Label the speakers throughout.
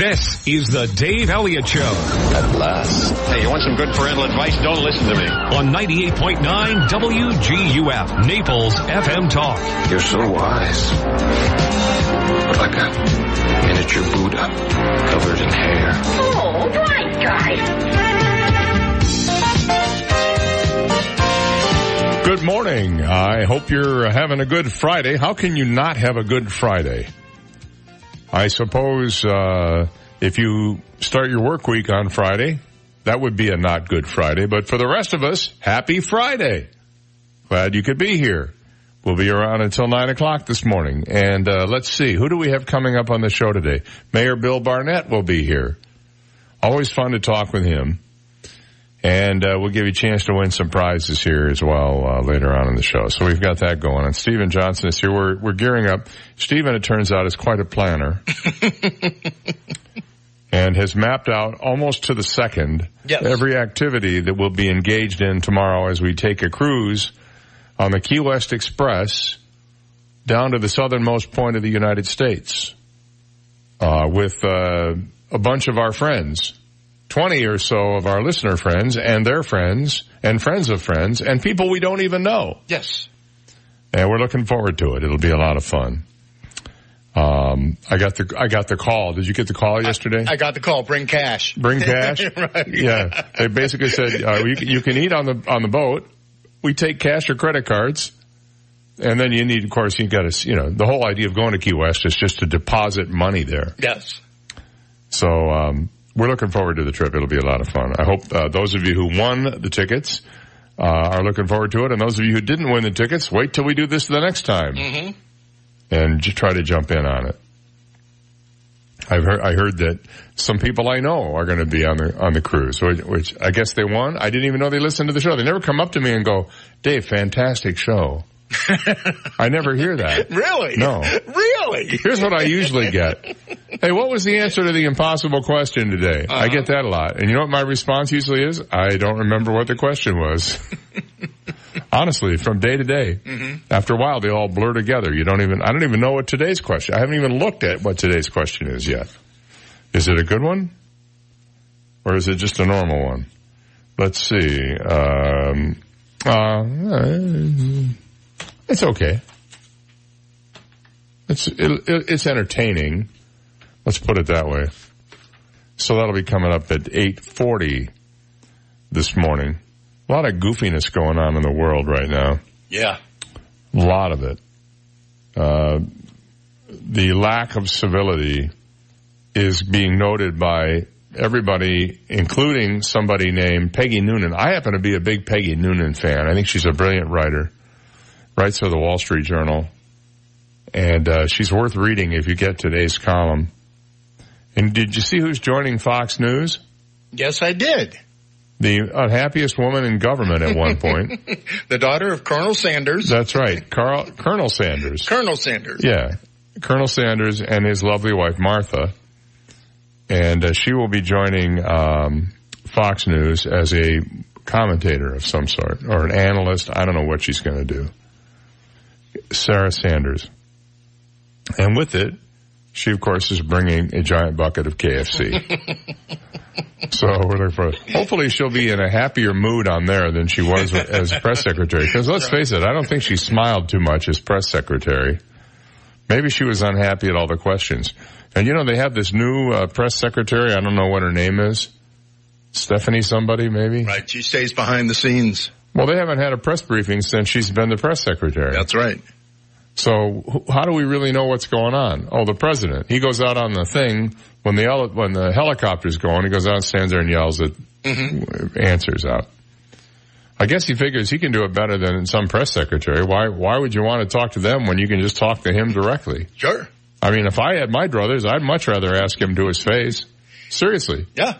Speaker 1: This is the Dave Elliott Show.
Speaker 2: At last.
Speaker 3: Hey, you want some good parental advice? Don't listen to me.
Speaker 1: On 98.9 WGUF, Naples FM Talk.
Speaker 2: You're so wise. Like a miniature Buddha covered in hair.
Speaker 4: Oh, right, guy.
Speaker 5: Good morning. I hope you're having a good Friday. How can you not have a good Friday? I suppose uh, if you start your work week on Friday, that would be a not good Friday. But for the rest of us, happy Friday. Glad you could be here. We'll be around until 9 o'clock this morning. And uh, let's see, who do we have coming up on the show today? Mayor Bill Barnett will be here. Always fun to talk with him. And uh, we'll give you a chance to win some prizes here as well uh, later on in the show. So we've got that going. And Stephen Johnson is here. We're we're gearing up. Stephen, it turns out, is quite a planner, and has mapped out almost to the second
Speaker 6: Yes.
Speaker 5: every activity that we'll be engaged in tomorrow as we take a cruise on the Key West Express down to the southernmost point of the United States uh, with uh, a bunch of our friends. 20 or so of our listener friends and their friends and friends of friends and people we don't even know.
Speaker 6: Yes.
Speaker 5: And we're looking forward to it. It'll be a lot of fun. Um, I got the, I got the call. Did you get the call yesterday?
Speaker 6: I got the call. Bring cash.
Speaker 5: Bring cash?
Speaker 6: Right.
Speaker 5: Yeah. They basically said, uh, you, can- you can eat on the, on the boat. We take cash or credit cards. And then you need, of course, you got to, you know, the whole idea of going to Key West is just to deposit money there.
Speaker 6: Yes.
Speaker 5: So um, we're looking forward to the trip. It'll be a lot of fun. I hope uh, those of you who won the tickets uh, are looking forward to it, and those of you who didn't win the tickets, wait till we do this the next time and j- try to jump in on it. I've heard I heard that some people I know are going to be on the on the cruise, which, which I guess they won. I didn't even know they listened to the show. They never come up to me and go, "Dave, fantastic show." I never hear that.
Speaker 6: Really?
Speaker 5: No.
Speaker 6: Really?
Speaker 5: Here's what I usually get. Hey, what was the answer to the impossible question today? I get that a lot. And you know what my response usually is? I don't remember what the question was. Honestly, from day to day. After a while, they all blur together. You don't even, I don't even know what today's question, I haven't even looked at what today's question is yet. Is it a good one? Or is it just a normal one? Let's see. Um, uh, it's okay. It's it, it, it's entertaining. Let's put it that way. So that'll be coming up at eight forty this morning. A lot of goofiness going on in the world right now.
Speaker 6: Yeah.
Speaker 5: A lot of it. Uh, the lack of civility is being noted by everybody, including somebody named Peggy Noonan. I happen to be a big Peggy Noonan fan. I think she's a brilliant writer. Writes for the Wall Street Journal. And uh, she's worth reading if you get today's column. And did you see who's joining Fox News?
Speaker 6: Yes, I did.
Speaker 5: The unhappiest woman in government at one point.
Speaker 6: The daughter of Colonel Sanders.
Speaker 5: That's right, Carl, Colonel Sanders.
Speaker 6: Colonel Sanders.
Speaker 5: Yeah, Colonel Sanders and his lovely wife Martha, and uh, she will be joining um, Fox News as a commentator of some sort or an analyst. I don't know what she's going to do. Sarah Sanders, and with it, she of course is bringing a giant bucket of KFC. So we're looking for. Hopefully, she'll be in a happier mood on there than she was as press secretary. Because let's face it, I don't think she smiled too much as press secretary. Maybe she was unhappy at all the questions. And you know, they have this new uh, press secretary. I don't know what her name is. Stephanie somebody, maybe.
Speaker 6: Right. She stays behind the scenes.
Speaker 5: Well, they haven't had a press briefing since she's been the press secretary.
Speaker 6: That's right.
Speaker 5: So how do we really know what's going on? Oh, the president. He goes out on the thing when the heli- when the helicopter's going. He goes out, and stands there, and yells at mm-hmm. answers out. I guess he figures he can do it better than some press secretary. Why why would you want to talk to them when you can just talk to him directly?
Speaker 6: Sure.
Speaker 5: I mean, if I had my druthers, I'd much rather ask him to his face. Seriously.
Speaker 6: Yeah.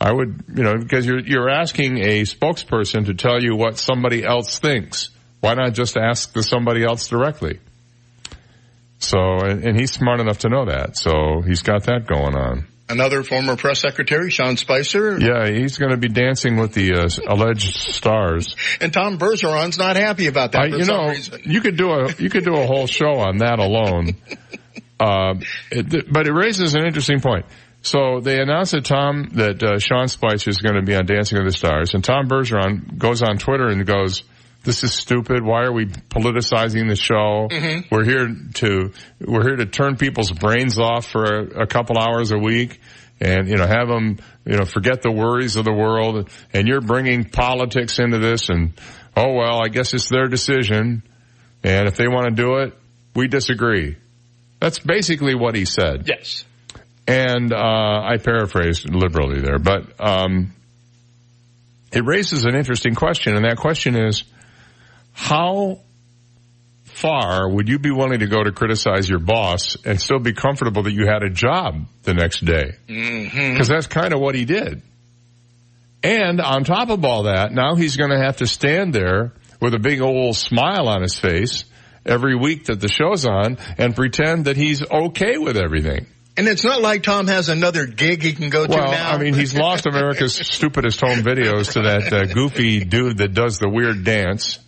Speaker 5: I would, you know, because you're you're asking a spokesperson to tell you what somebody else thinks. Why not just ask the somebody else directly? So, and, and he's smart enough to know that. So he's got that going on.
Speaker 6: Another former press secretary, Sean Spicer.
Speaker 5: Yeah, he's going to be dancing with the uh, alleged stars.
Speaker 6: And Tom Bergeron's not happy about that
Speaker 5: I, you know,
Speaker 6: reason.
Speaker 5: you could do a you could do a whole show on that alone. uh, it, but it raises an interesting point. So they announced that Tom, that uh, Sean Spicer is going to be on Dancing with the Stars, and Tom Bergeron goes on Twitter and goes, "This is stupid. Why are we politicizing the show? We're here to we're here to turn people's brains off for a, a couple hours a week." And, you know, have them, you know, forget the worries of the world. And you're bringing politics into this and, oh well, I guess it's their decision. And if they want to do it, we disagree. That's basically what he said.
Speaker 6: Yes.
Speaker 5: And uh, I paraphrased liberally there, but um, it raises an interesting question, and that question is: How far would you be willing to go to criticize your boss and still be comfortable that you had a job the next day? Because that's kind of what he did. And on top of all that, now he's going to have to stand there with a big old smile on his face every week that the show's on and pretend that he's okay with everything.
Speaker 6: And it's not like Tom has another gig he can go to
Speaker 5: Well,
Speaker 6: now.
Speaker 5: I mean, he's lost America's stupidest home videos to that uh, goofy dude that does the weird dance.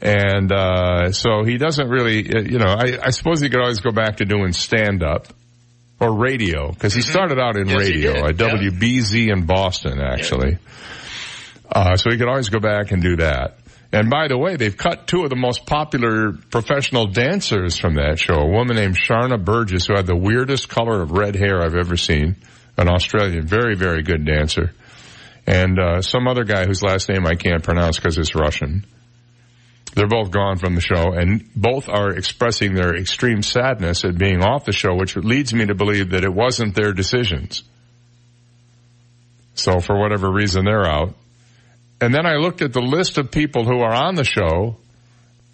Speaker 5: And, uh, so he doesn't really, uh, you know, I, I suppose he could always go back to doing stand up or radio because he started out in
Speaker 6: Mm-hmm. Yes,
Speaker 5: radio
Speaker 6: did.
Speaker 5: at WBZ in Boston, actually. Uh, so he could always go back and do that. And by the way, they've cut two of the most popular professional dancers from that show. A woman named Sharna Burgess, who had the weirdest color of red hair I've ever seen. An Australian, very, very good dancer. And, uh, some other guy whose last name I can't pronounce because it's Russian. They're both gone from the show and both are expressing their extreme sadness at being off the show, which leads me to believe that it wasn't their decisions. So for whatever reason, they're out. And then I looked at the list of people who are on the show.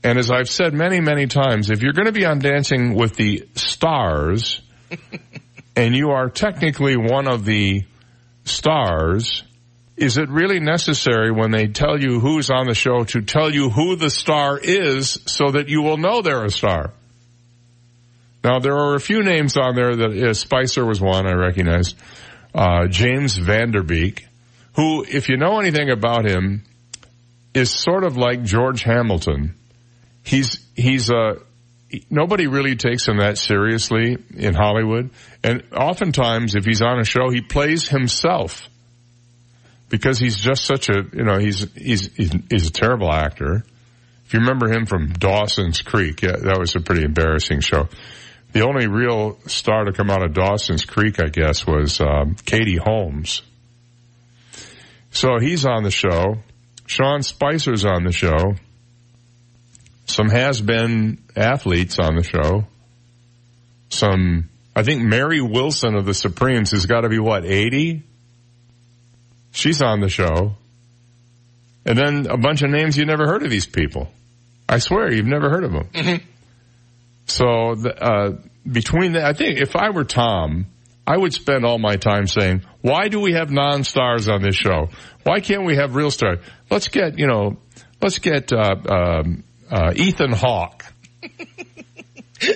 Speaker 5: And as I've said many, many times, if you're going to be on Dancing with the Stars and you are technically one of the stars, is it really necessary when they tell you who's on the show to tell you who the star is so that you will know they're a star? Now there are a few names on there that uh, Spicer was one I recognize. Uh, James Van Der Beek, who, if you know anything about him, is sort of like George Hamilton. He's he's uh nobody really takes him that seriously in Hollywood, and oftentimes if he's on a show, he plays himself because he's just such a you know he's he's he's, a terrible actor. If you remember him from Dawson's Creek, yeah, that was a pretty embarrassing show. The only real star to come out of Dawson's Creek, I guess, was um, Katie Holmes. So he's on the show. Sean Spicer's on the show. Some has-been athletes on the show. Some, I think Mary Wilson of the Supremes has got to be what, 80? She's on the show. And then a bunch of names you never heard of these people. I swear you've never heard of them. So, the, uh, between that, I think if I were Tom, I would spend all my time saying, why do we have non-stars on this show? Why can't we have real stars? Let's get, you know, let's get, uh, um, uh, Ethan Hawke.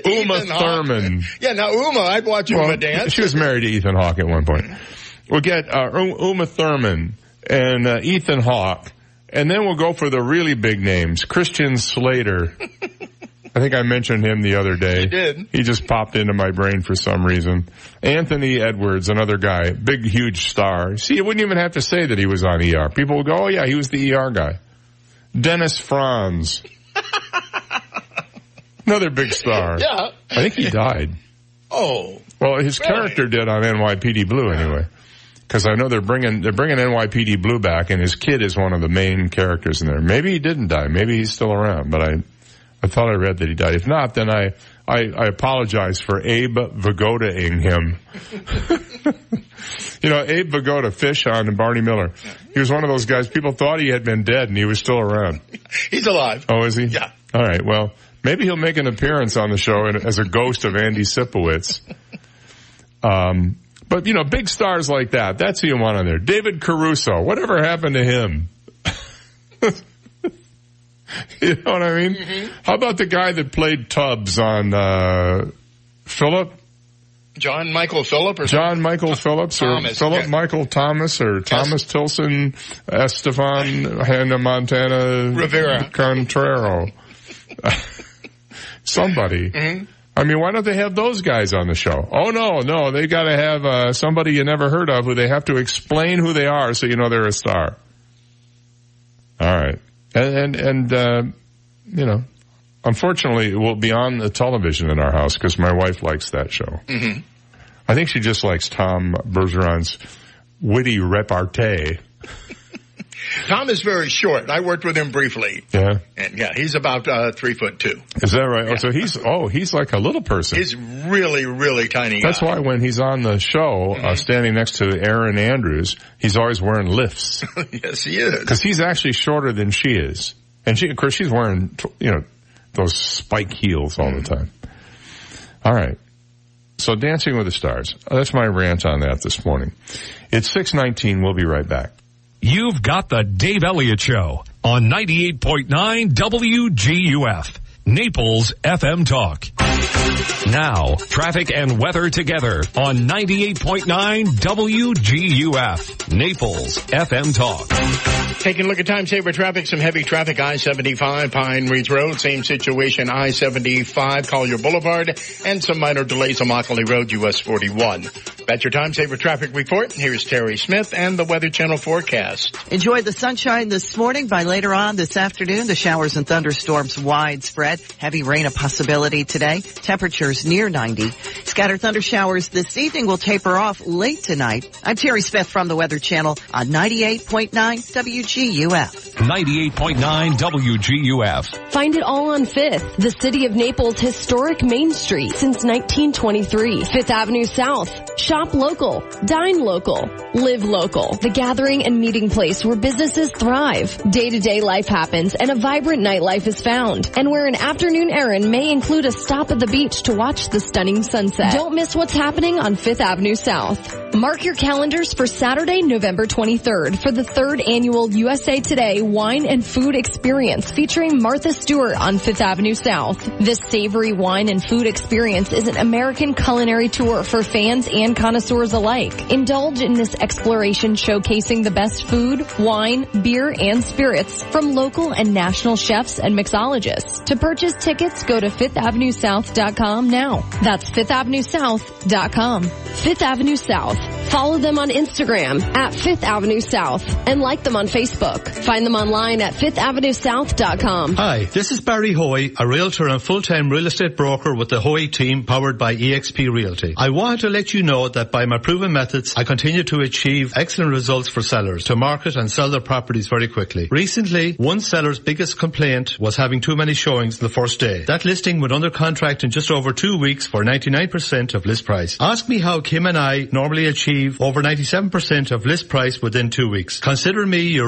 Speaker 5: Uma
Speaker 6: Ethan.
Speaker 5: Thurman.
Speaker 6: Yeah, now Uma, I'd watch Uma
Speaker 5: Well,
Speaker 6: dance.
Speaker 5: She was married to Ethan Hawke at one point. We'll get uh, Uma Thurman and uh, Ethan Hawke, and then we'll go for the really big names. Christian Slater. I think I mentioned him the other day.
Speaker 6: You did.
Speaker 5: He just popped into my brain for some reason. Anthony Edwards, another guy, big, huge star. See, you wouldn't even have to say that he was on ER. People would go, oh yeah, he was the ER guy. Dennis Franz. Another big star.
Speaker 6: Yeah.
Speaker 5: I think he died.
Speaker 6: Oh.
Speaker 5: Well, his
Speaker 6: Really?
Speaker 5: character did on NYPD Blue anyway. Because I know they're bringing they're bringing NYPD Blue back, and his kid is one of the main characters in there. Maybe he didn't die. Maybe he's still around. But I I thought I read that he died. If not, then I I, I apologize for Abe Vigoda-ing him. you know, Abe Vigoda, fish on and Barney Miller. He was one of those guys. People thought he had been dead, and he was still around.
Speaker 6: He's alive.
Speaker 5: Oh, is he?
Speaker 6: Yeah.
Speaker 5: All right. Well, maybe he'll make an appearance on the show as a ghost of Andy Sipowicz. Um, but you know, big stars like that, that's who you want on there. David Caruso, whatever happened to him? you know what I mean?
Speaker 6: Mm-hmm.
Speaker 5: How about the guy that played Tubbs on, uh, Philip?
Speaker 6: John Michael Phillips or
Speaker 5: John Michael Phillips or
Speaker 6: Thomas,
Speaker 5: Philip. Michael Thomas or Thomas Tilson Estefan Hannah Montana
Speaker 6: Rivera.
Speaker 5: Contrero. Somebody.
Speaker 6: Mm-hmm.
Speaker 5: I mean, why don't they have those guys on the show? Oh no, no, they got to have uh, somebody you never heard of who they have to explain who they are so you know they're a star. All right, and and, and uh, you know, unfortunately, it will be on the television in our house because my wife likes that show. Mm-hmm. I think she just likes Tom Bergeron's witty repartee.
Speaker 6: Tom is very short. I worked with him briefly.
Speaker 5: Yeah,
Speaker 6: And yeah, he's about uh, three foot two.
Speaker 5: is that right? Oh, so he's oh he's like a little person.
Speaker 6: He's really, really tiny.
Speaker 5: That's
Speaker 6: guy.
Speaker 5: why when he's on the show, uh, standing next to Erin Andrews, he's always wearing lifts
Speaker 6: yes, he is.
Speaker 5: because he's actually shorter than she is, and she, of course, she's wearing you know those spike heels all the time. All right, so Dancing with the Stars. Uh, That's my rant on that this morning. It's six nineteen. We'll be right back.
Speaker 1: You've got the Dave Elliott Show on 98.9 WGUF, Naples FM Talk. Now, traffic and weather together on 98.9 WGUF, Naples FM Talk.
Speaker 6: Taking a look at time saver traffic, some heavy traffic, I-75, Pine Ridge Road, same situation, I-75, Collier Boulevard, and some minor delays on Immokalee Road, US 41. That's your time saver traffic report. Here's Terry Smith and the Weather Channel forecast.
Speaker 7: Enjoy the sunshine this morning. By later on this afternoon, the showers and thunderstorms widespread. Heavy rain a possibility today. Temperatures near 90. Scattered thunder showers this evening will taper off late tonight. I'm Terry Smith from the Weather Channel on 98.9 WGUF.
Speaker 1: 98.9 WGUF.
Speaker 8: Find it all on Fifth, the city of Naples' historic Main Street since 1923. Fifth Avenue South. Shop local. Dine local. Live local. The gathering and meeting place where businesses thrive. Day-to-day life happens and a vibrant nightlife is found. And where an afternoon errand may include a stop at the beach to watch the stunning sunset. Don't miss what's happening on Fifth Avenue South. Mark your calendars for Saturday, November 23rd for the third annual USA Today Wine and Food Experience featuring Martha Stewart on Fifth Avenue South. This savory wine and food experience is an American culinary tour for fans and connoisseurs alike. Indulge in this exploration showcasing the best food, wine, beer, and spirits from local and national chefs and mixologists. To purchase tickets, go to fifthavenuesouth.com now. That's fifthavenuesouth.com. Fifth Avenue South. Follow them on Instagram at Fifth Avenue South and like them on Facebook. Find them online at fifthavenuesouth.com.
Speaker 9: Hi, this is Barry Hoy, a realtor and full-time real estate broker with the Hoy team powered by eXp Realty. I wanted to let you know that by my proven methods, I continue to achieve excellent results for sellers to market and sell their properties very quickly. Recently, one seller's biggest complaint was having too many showings the first day. That listing went under contract in just over two weeks for 99% of list price. Ask me how Kim and I normally achieve over 97% of list price within two weeks. Consider me your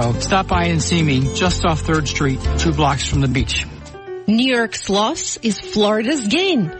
Speaker 10: 262-5500. Stop by and see me just off 3rd Street, two blocks from the beach.
Speaker 11: New York's loss is Florida's gain.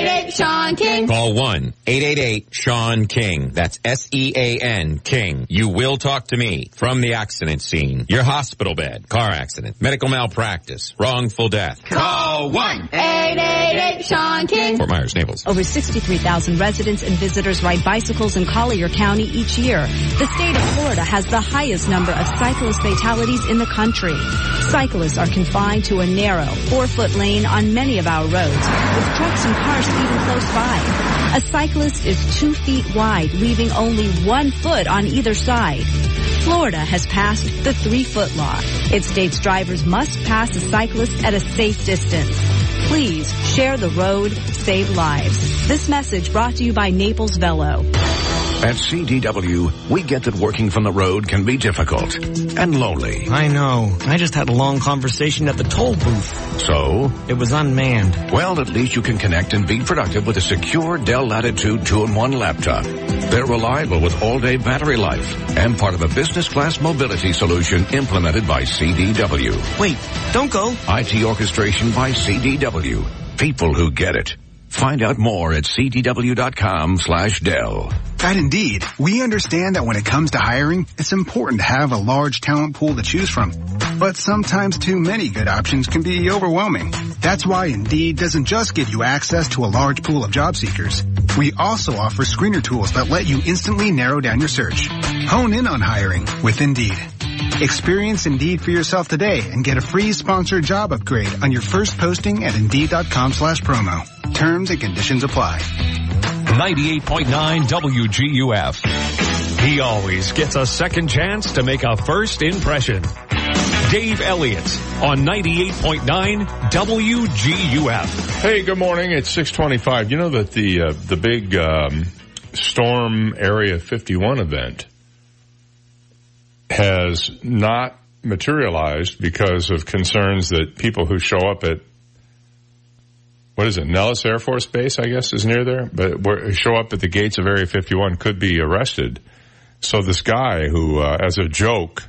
Speaker 12: 888 Sean King.
Speaker 13: Call 1-888-SEAN-KING. That's S-E-A-N King. You will talk to me from the accident scene. Your hospital bed, car accident, medical malpractice, wrongful death. Call 1
Speaker 12: 888 Sean King.
Speaker 13: Fort Myers, Naples.
Speaker 14: Over 63,000 residents and visitors ride bicycles in Collier County each year. The state of Florida has the highest number of cyclist fatalities in the country. Cyclists are confined to a narrow, four-foot lane on many of our roads, with trucks and cars speeding close by. A cyclist is two feet wide, leaving only one foot on either side. Florida has passed the three-foot law. It states drivers must pass a cyclist at a safe distance.
Speaker 15: Please share the road, save lives. This message brought to you by Naples Velo.
Speaker 16: At CDW, we get that working from the road can be difficult and lonely.
Speaker 17: I know. I just had a long conversation at the toll booth.
Speaker 16: So?
Speaker 17: It was unmanned.
Speaker 16: Well, at least you can connect and be productive with a secure Dell Latitude 2-in-1 laptop. They're reliable with all-day battery life and part of a business class mobility solution implemented by CDW.
Speaker 17: Wait, don't go.
Speaker 16: IT orchestration by CDW. People who get it. Find out more at cdw.com slash Dell.
Speaker 18: At Indeed, we understand that when it comes to hiring, it's important to have a large talent pool to choose from. But sometimes too many good options can be overwhelming. That's why Indeed doesn't just give you access to a large pool of job seekers. We also offer screener tools that let you instantly narrow down your search. Hone in on hiring with Indeed. Experience Indeed for yourself today and get a free sponsored job upgrade on your first posting at Indeed.com slash promo. Terms and conditions apply.
Speaker 1: 98.9 WGUF. He always gets a second chance to make a first impression. Dave Elliott on 98.9 WGUF.
Speaker 5: Hey, good morning. It's 625. You know that the, uh, the big, um, Storm Area 51 event has not materialized because of concerns that people who show up at what is it, Nellis Air Force Base, I guess, is near there, but show up at the gates of Area 51 could be arrested. So this guy who, uh, as a joke,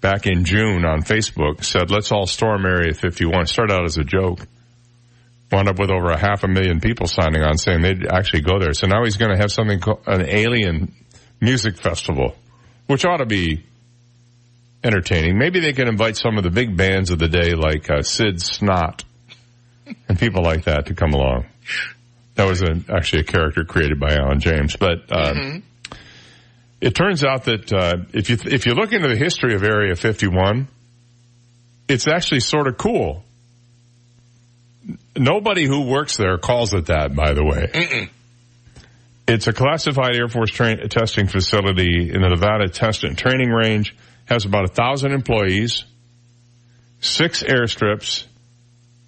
Speaker 5: back in June on Facebook said, let's all storm Area 51. Started out as a joke. Wound up with over a half a million people signing on saying they'd actually go there. So now he's going to have something called an alien music festival, which ought to be entertaining. Maybe they can invite some of the big bands of the day like uh, Sid Snot and people like that to come along. That was a, actually a character created by Alan James, but uh, mm-hmm. it turns out that uh, if you if you look into the history of Area 51, it's actually sort of cool. Nobody who works there calls it that, by the way. Mm-mm. It's a classified Air Force tra- testing facility in the Nevada Test and Training Range. Has about a thousand employees, six airstrips,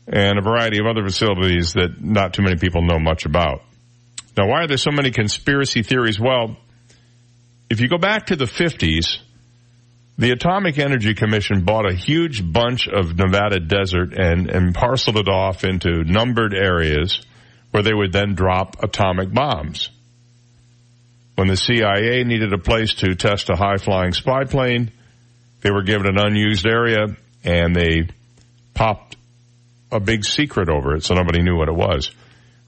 Speaker 5: and a variety of other facilities that not too many people know much about. Now, why are there so many conspiracy theories? Well, if you go back to the 50s, the Atomic Energy Commission bought a huge bunch of Nevada desert and, and parceled it off into numbered areas where they would then drop atomic bombs. When the CIA needed a place to test a high flying spy plane, they were given an unused area and they popped a big secret over it so nobody knew what it was.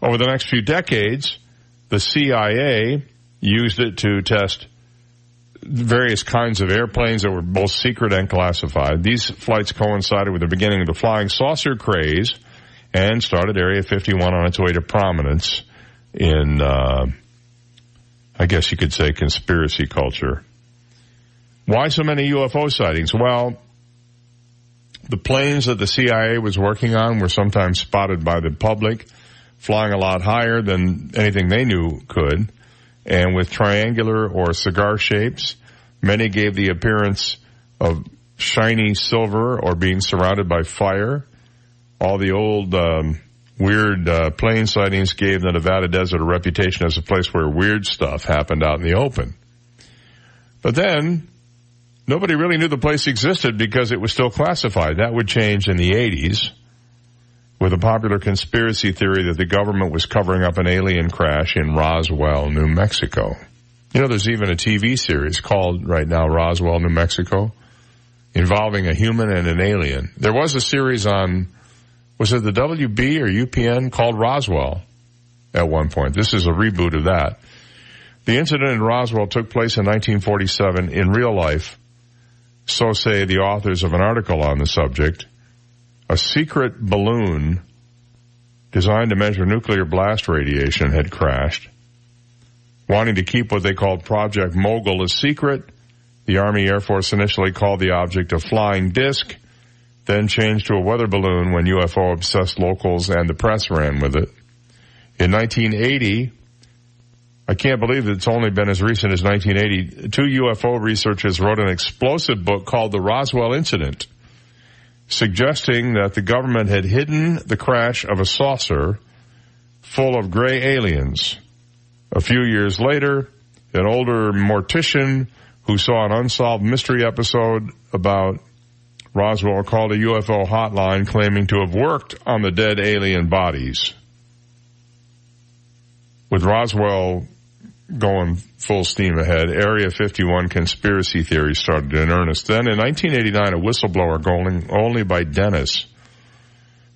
Speaker 5: Over the next few decades, the CIA used it to test various kinds of airplanes that were both secret and classified. These flights coincided with the beginning of the flying saucer craze and started Area 51 on its way to prominence in, uh, I guess you could say conspiracy culture. Why so many UFO sightings? Well, the planes that the CIA was working on were sometimes spotted by the public, flying a lot higher than anything they knew could, and with triangular or cigar shapes. Many gave the appearance of shiny silver or being surrounded by fire. All the old um, weird uh, plane sightings gave the Nevada desert a reputation as a place where weird stuff happened out in the open. But then nobody really knew the place existed because it was still classified. That would change in the 80s with a popular conspiracy theory that the government was covering up an alien crash in Roswell, New Mexico. You know, there's even a TV series called right now Roswell, New Mexico, involving a human and an alien. There was a series on, was it the WB or UPN called Roswell at one point. This is a reboot of that. The incident in Roswell took place in 1947 in real life so say the authors of an article on the subject, a secret balloon designed to measure nuclear blast radiation had crashed. Wanting to keep what they called Project Mogul a secret, the Army Air Force initially called the object a flying disc, then changed to a weather balloon when UFO obsessed locals and the press ran with it. In 1980, I can't believe that it's only been as recent as 1980. Two UFO researchers wrote an explosive book called The Roswell Incident. suggesting that the government had hidden the crash of a saucer full of gray aliens. A few years later, an older mortician who saw an unsolved mystery episode about Roswell called a UFO hotline claiming to have worked on the dead alien bodies. With Roswell going full steam ahead, Area 51 conspiracy theories started in earnest. Then in 1989, a whistleblower going only by Dennis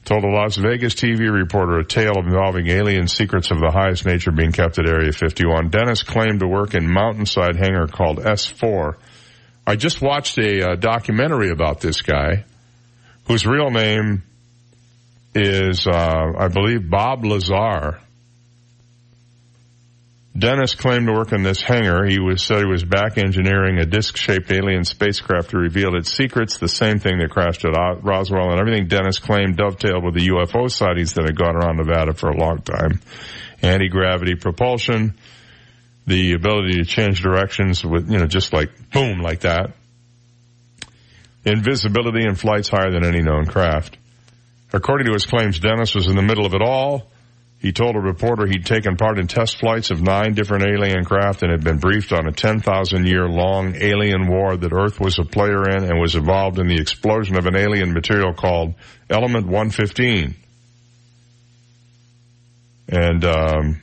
Speaker 5: told a Las Vegas TV reporter a tale involving alien secrets of the highest nature being kept at Area 51. Dennis claimed to work in mountainside hangar called S4. I just watched a uh, documentary about this guy, whose real name is, uh, I believe, Bob Lazar. Dennis claimed to work in this hangar. He was said he was back engineering a disc-shaped alien spacecraft to reveal its secrets, the same thing that crashed at Roswell, and everything Dennis claimed dovetailed with the UFO sightings that had gone around Nevada for a long time. Anti-gravity propulsion, the ability to change directions with, you know, just like boom, like that. Invisibility and flights higher than any known craft. According to his claims, Dennis was in the middle of it all he told a reporter he'd taken part in test flights of nine different alien craft and had been briefed on a 10,000 year long alien war that Earth was a player in and was involved in the explosion of an alien material called Element 115. And, um,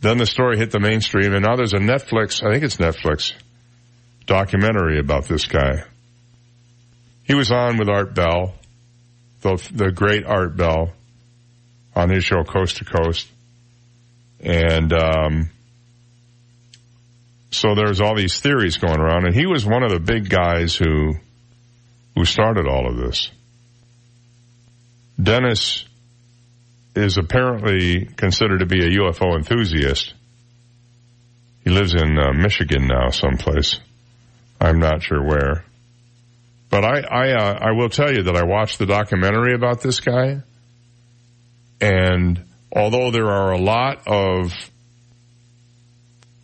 Speaker 5: then the story hit the mainstream and now there's a Netflix, I think it's Netflix, documentary about this guy. He was on with Art Bell, the, the great Art Bell on his show Coast to Coast. And, um, so there's all these theories going around and he was one of the big guys who, who started all of this. Dennis is apparently considered to be a UFO enthusiast. He lives in uh, Michigan now, someplace. I'm not sure where. But I, I, uh, I will tell you that I watched the documentary about this guy and although there are a lot of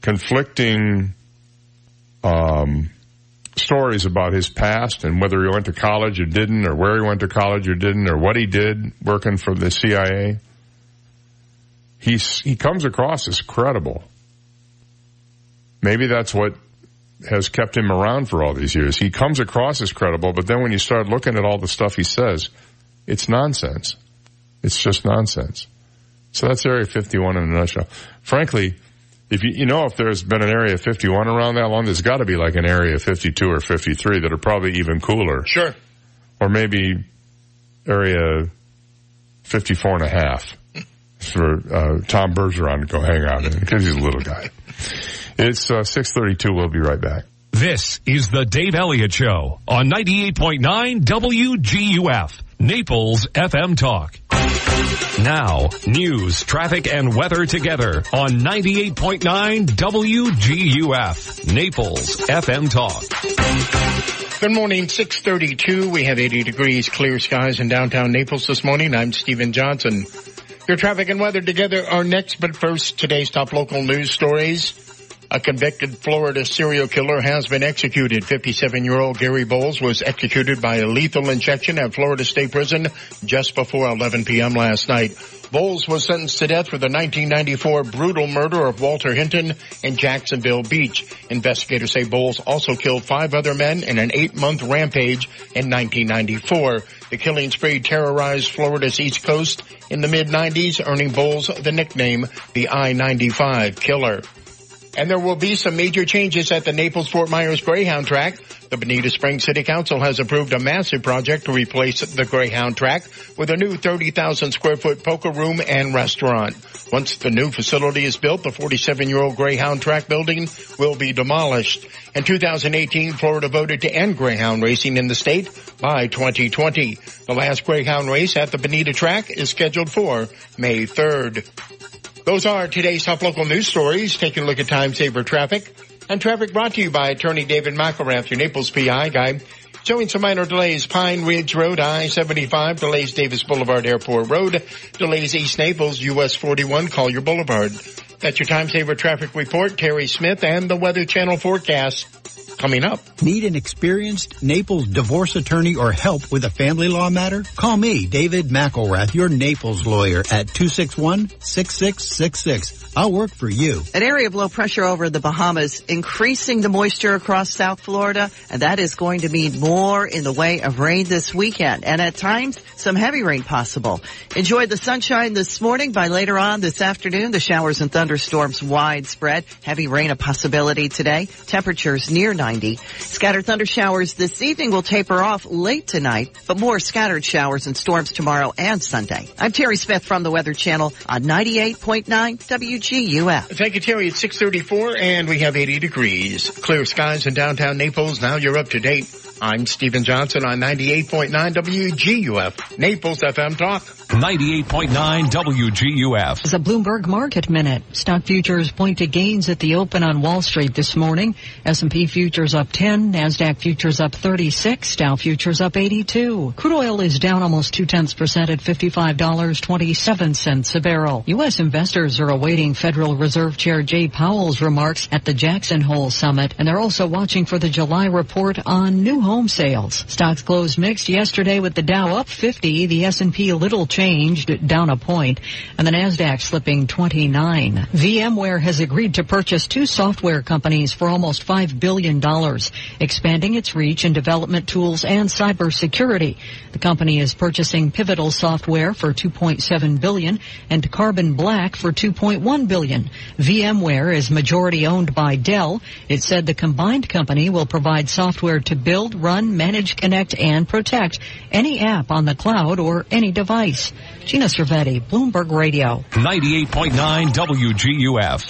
Speaker 5: conflicting um, stories about his past and whether he went to college or didn't, or where he went to college or didn't, or what he did working for the CIA, he's, he comes across as credible. Maybe that's what has kept him around for all these years. He comes across as credible, but then when you start looking at all the stuff he says, it's nonsense. It's just nonsense. So that's Area 51 in a nutshell. Frankly, if you, you know if there's been an Area 51 around that long, there's got to be like an Area 52 or 53 that are probably even cooler.
Speaker 6: Sure.
Speaker 5: Or maybe Area 54 and a half for uh, Tom Bergeron to go hang out in because he's a little guy. It's uh, 632. We'll be right back.
Speaker 1: This is the Dave Elliott Show on 98.9 WGUF, Naples FM Talk. Now, news, traffic, and weather together on 98.9 WGUF, Naples FM Talk.
Speaker 6: Good morning, 632. We have 80 degrees, clear skies in downtown Naples this morning. I'm Stephen Johnson. Your traffic and weather together are next, but first, today's top local news stories. A convicted Florida serial killer has been executed. 57-year-old Gary Bowles was executed by a lethal injection at Florida State Prison just before 11 p.m. last night. Bowles was sentenced to death for the 1994 brutal murder of Walter Hinton in Jacksonville Beach. Investigators say Bowles also killed five other men in an eight-month rampage in 1994. The killing spree terrorized Florida's East Coast in the mid-90s, earning Bowles the nickname the I-95 Killer. And there will be some major changes at the Naples-Fort Myers Greyhound track. The Bonita Springs City Council has approved a massive project to replace the Greyhound track with a new 30,000 square foot poker room and restaurant. Once the new facility is built, the 47 year old Greyhound track building will be demolished. In 2018, Florida voted to end Greyhound racing in the state by 2020. The last Greyhound race at the Bonita track is scheduled for May 3rd. Those are today's top local news stories. Taking a look at time saver traffic. And traffic brought to you by attorney David McElrath, your Naples PI guy. Showing some minor delays. Pine Ridge Road, I-75, delays Davis Boulevard Airport Road, delays East Naples, US 41, Collier Boulevard. That's your time saver traffic report. Terry Smith and the Weather Channel forecast. Coming up.
Speaker 19: Need an experienced Naples divorce attorney or help with a family law matter? Call me, David McElrath, your Naples lawyer at 261-6666. I'll work for you.
Speaker 7: An area of low pressure over the Bahamas increasing the moisture across South Florida, and that is going to mean more in the way of rain this weekend, and at times some heavy rain possible. Enjoy the sunshine this morning. By later on this afternoon, the showers and thunderstorms widespread. Heavy rain a possibility today. Temperatures near 90. Scattered thunder showers this evening will taper off late tonight, but more scattered showers and storms tomorrow and Sunday. I'm Terry Smith from the Weather Channel on 98.9 WGUF.
Speaker 6: Thank you, Terry. It's 634 and we have 80 degrees. Clear skies in downtown Naples. Now you're up to date. I'm Stephen Johnson on 98.9 WGUF, Naples FM Talk.
Speaker 1: 98.9 WGUF.
Speaker 20: It's a Bloomberg Market Minute. Stock futures point to gains at the open on Wall Street this morning. S&P futures up 10, NASDAQ futures up 36, Dow futures up 82. Crude oil is down almost two tenths percent at $55.27 a barrel. U.S. investors are awaiting Federal Reserve Chair Jay Powell's remarks at the Jackson Hole Summit, and they're also watching for the July report on new home sales. Stocks closed mixed yesterday with the Dow up 50, the S&P a little changed, down a point, and the NASDAQ slipping 29. VMware has agreed to purchase two software companies for almost $5 billion, expanding its reach in development tools and cybersecurity. The company is purchasing Pivotal Software for 2.7 billion and Carbon Black for 2.1 billion. VMware is majority owned by Dell. It said the combined company will provide software to build, run, manage, connect, and protect any app on the cloud or any device. Gina Cervetti, Bloomberg Radio.
Speaker 1: 98.9 WGUF.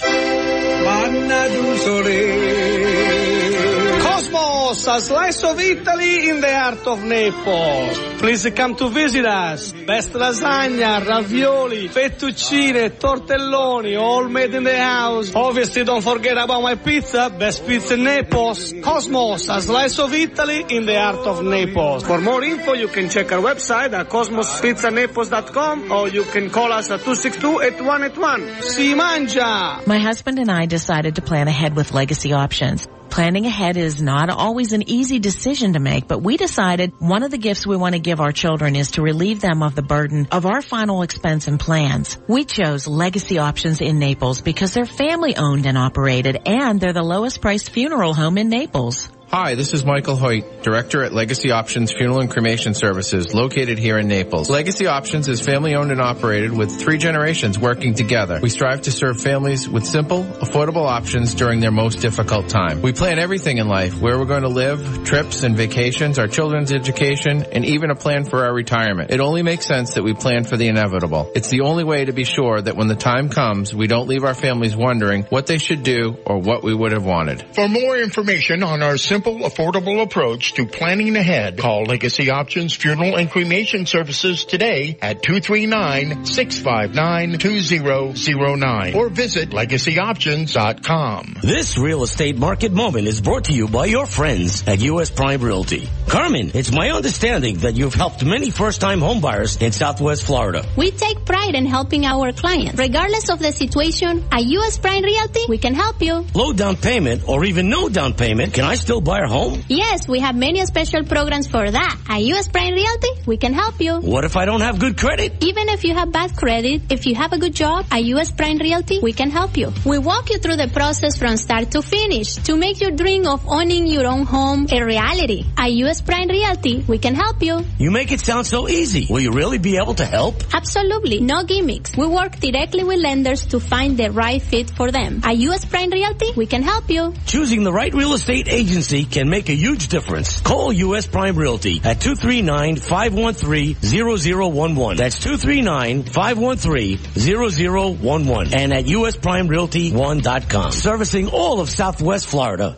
Speaker 21: Cosmos, a slice of Italy in the heart of Naples. Please come to visit us. Best lasagna, ravioli, fettuccine, tortelloni, all made in the house. Obviously, don't forget about my pizza. Best pizza in Naples. Cosmos, a slice of Italy in the heart of Naples. For more info, you can check our website at cosmospizzanaples.com or you can call us at 262-8181. Si mangia!
Speaker 22: My husband and I decided to plan ahead with legacy options. Planning ahead is not always an easy decision to make, but we decided one of the gifts we want to give our children is to relieve them of the burden of our final expense and plans. We chose Legacy Options in Naples because they're family owned and operated and they're the lowest priced funeral home in Naples.
Speaker 23: Hi, this is Michael Hoyt, Director at Legacy Options Funeral and Cremation Services, located here in Naples. Legacy Options is family owned and operated with three generations working together. We strive to serve families with simple, affordable options during their most difficult time. We plan everything in life, where we're going to live, trips and vacations, our children's education, and even a plan for our retirement. It only makes sense that we plan for the inevitable. It's the only way to be sure that when the time comes, we don't leave our families wondering what they should do or what we would have wanted.
Speaker 6: For more information on our simple, affordable approach to planning ahead, call Legacy Options Funeral and Cremation Services today at 239-659-2009 or visit legacyoptions.com.
Speaker 24: This real estate market moment is brought to you by your friends at U.S. Prime Realty. Carmen, it's my understanding that you've helped many first-time homebuyers in Southwest Florida.
Speaker 25: We take pride in helping our clients. Regardless of the situation, at U.S. Prime Realty, we can help you.
Speaker 24: Low down payment or even no down payment, can I still buy a home?
Speaker 25: Yes, we have many special programs for that. At U.S. Prime Realty, we can help you.
Speaker 24: What if I don't have good credit?
Speaker 25: Even if you have bad credit, if you have a good job, at U.S. Prime Realty, we can help you. We walk you through the process from start to finish to make your dream of owning your own home a reality. At U.S. Prime Realty, we can help you.
Speaker 24: You make it sound so easy. Will you really be able to help?
Speaker 25: Absolutely. No gimmicks. We work directly with lenders to find the right fit for them. At U.S. Prime Realty, we can help you.
Speaker 24: Choosing the right real estate agency can make a huge difference. Call U.S. Prime Realty at 239-513-0011. That's 239-513-0011. And at USPrimeRealty1.com. Servicing all of Southwest Florida.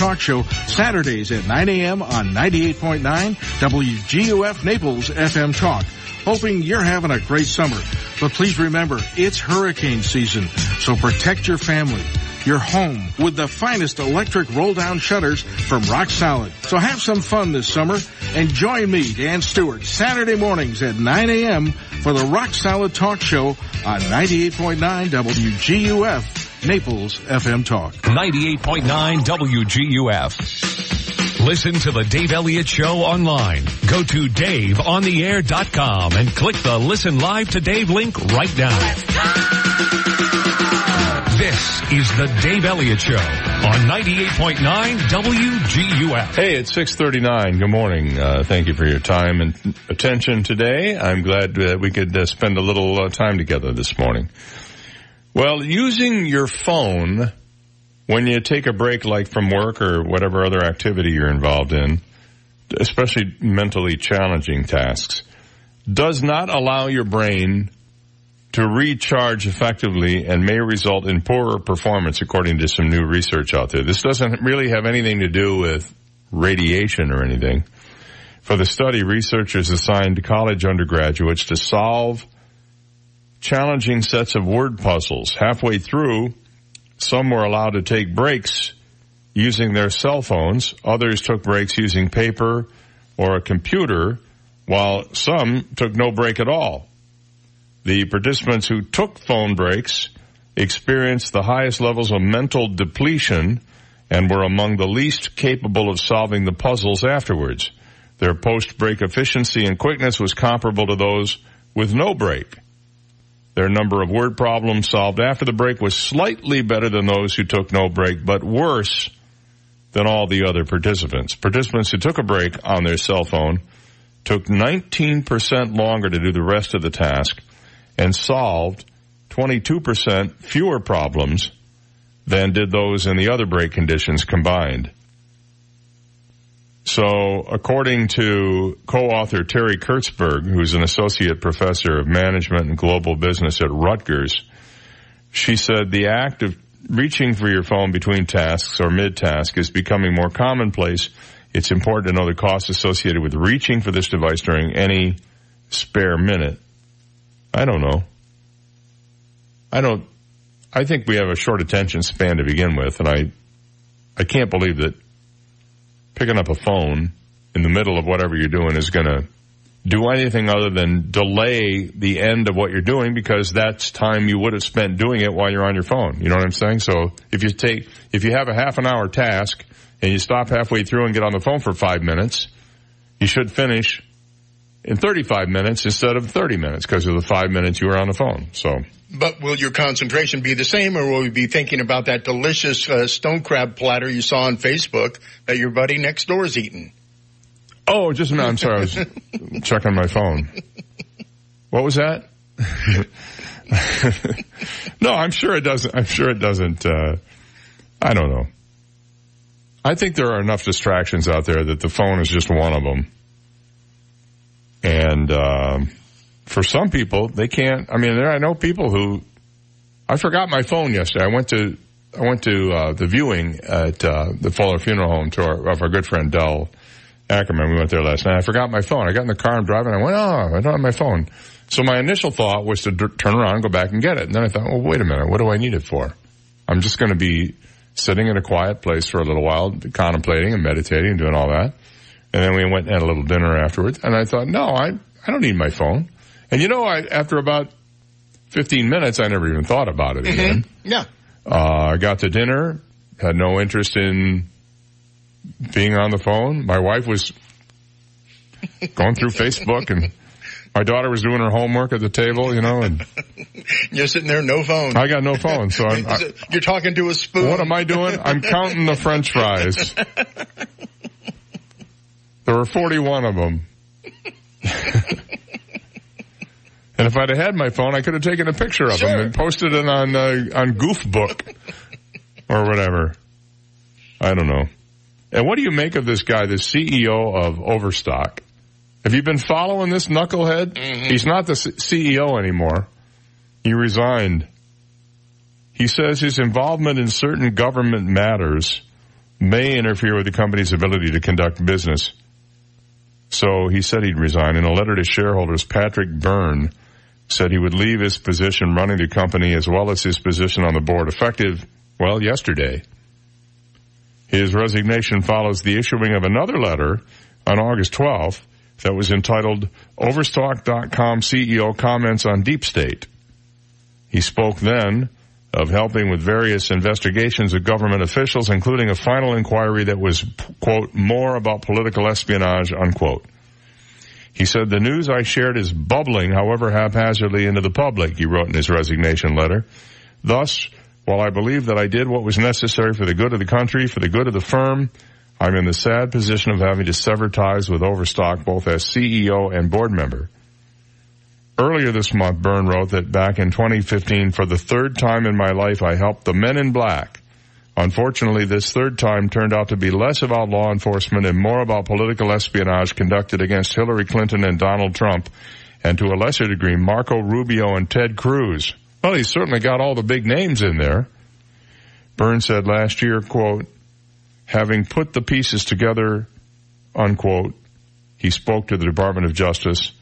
Speaker 26: Talk Show
Speaker 27: Saturdays at 9 a.m. on 98.9 WGUF Naples FM Talk. Hoping you're having a great summer. But please remember, it's hurricane season, so protect your family your home with the finest electric roll down shutters from Rock Solid. So have some fun this summer and join me, Dan Stewart, Saturday mornings at 9 a.m. for the Rock Solid Talk Show on 98.9 WGUF, Naples FM Talk.
Speaker 1: 98.9 WGUF. Listen to the Dave Elliott Show online. Go to DaveOnTheAir.com and click the Listen Live to Dave link right now. This is the Dave Elliott Show on 98.9 WGUF.
Speaker 5: Hey, it's 639. Good morning. Uh, thank you for your time and attention today. I'm glad that we could uh, spend a little uh, time together this morning. Well, using your phone when you take a break like from work or whatever other activity you're involved in, especially mentally challenging tasks, does not allow your brain to recharge effectively and may result in poorer performance according to some new research out there. This doesn't really have anything to do with radiation or anything. For the study, researchers assigned college undergraduates to solve challenging sets of word puzzles. Halfway through, some were allowed to take breaks using their cell phones. Others took breaks using paper or a computer, while some took no break at all. The participants who took phone breaks experienced the highest levels of mental depletion and were among the least capable of solving the puzzles afterwards. Their post-break efficiency and quickness was comparable to those with no break. Their number of word problems solved after the break was slightly better than those who took no break, but worse than all the other participants. Participants who took a break on their cell phone took 19% longer to do the rest of the task and solved 22% fewer problems than did those in the other break conditions combined. So according to co-author Terri Kurtzberg, who's an associate professor of management and global business at Rutgers, she said the act of reaching for your phone between tasks or mid-task is becoming more commonplace. It's important to know the costs associated with reaching for this device during any spare minute. I don't know. I don't, I think we have a short attention span to begin with, and I, I can't believe that picking up a phone in the middle of whatever you're doing is going to do anything other than delay the end of what you're doing because that's time you would have spent doing it while you're on your phone. You know what I'm saying? So if you take, if you have a half an hour task and you stop halfway through and get on the phone for five minutes, you should finish in 35 minutes instead of 30 minutes because of the five minutes you were on the phone. So.
Speaker 6: But will your concentration be the same or will you be thinking about that delicious uh, stone crab platter you saw on Facebook that your buddy next door is eating?
Speaker 5: Oh, just a minute. I'm sorry. I was checking my phone. What was that? no, I'm sure it doesn't. I'm sure it doesn't. Uh, I don't know. I think there are enough distractions out there that the phone is just one of them. And um, for some people, they can't. I mean, there I know people who. I forgot my phone yesterday. I went to I went to uh, the viewing at uh, the Fuller Funeral Home of our good friend Dell Ackerman. We went there last night. I forgot my phone. I got in the car. I'm driving. I went, oh, I don't have my phone. So my initial thought was to d- turn around and go back and get it. And then I thought, well, wait a minute. What do I need it for? I'm just going to be sitting in a quiet place for a little while, contemplating and meditating and doing all that. And then we went and had a little dinner afterwards. And I thought, no, I, I don't need my phone. And you know, I, after about 15 minutes, I never even thought about it again.
Speaker 6: Mm-hmm. Yeah.
Speaker 5: Uh, I got to dinner, had no interest in being on the phone. My wife was going through Facebook and my daughter was doing her homework at the table, you know, and
Speaker 6: you're sitting there, no phone.
Speaker 5: I got no phone, so I'm, I,
Speaker 6: you're talking to a spoon.
Speaker 5: What am I doing? I'm counting the French fries. There were 41 of them. and if I'd have had my phone, I could have taken a picture of
Speaker 6: Sure.
Speaker 5: them and posted it on uh, on Goofbook or whatever. I don't know. And what do you make of this guy, the CEO of Overstock? Have you been following this knucklehead? He's not the C- CEO anymore. He resigned. He says his involvement in certain government matters may interfere with the company's ability to conduct business. So he said he'd resign. In a letter to shareholders, Patrick Byrne said he would leave his position running the company as well as his position on the board effective, well, yesterday. His resignation follows the issuing of another letter on August 12th that was entitled Overstock.com CEO comments on deep state. He spoke then of helping with various investigations of government officials, including a final inquiry that was, quote, more about political espionage, unquote. He said, the news I shared is bubbling, however haphazardly, into the public, he wrote in his resignation letter. Thus, while I believe that I did what was necessary for the good of the country, for the good of the firm, I'm in the sad position of having to sever ties with Overstock both as CEO and board member. Earlier this month, Byrne wrote that back in 2015, for the third time in my life, I helped the men in black. Unfortunately, this third time turned out to be less about law enforcement and more about political espionage conducted against Hillary Clinton and Donald Trump, and to a lesser degree, Marco Rubio and Ted Cruz. Well, he's certainly got all the big names in there. Byrne said last year, quote, having put the pieces together, unquote, he spoke to the Department of Justice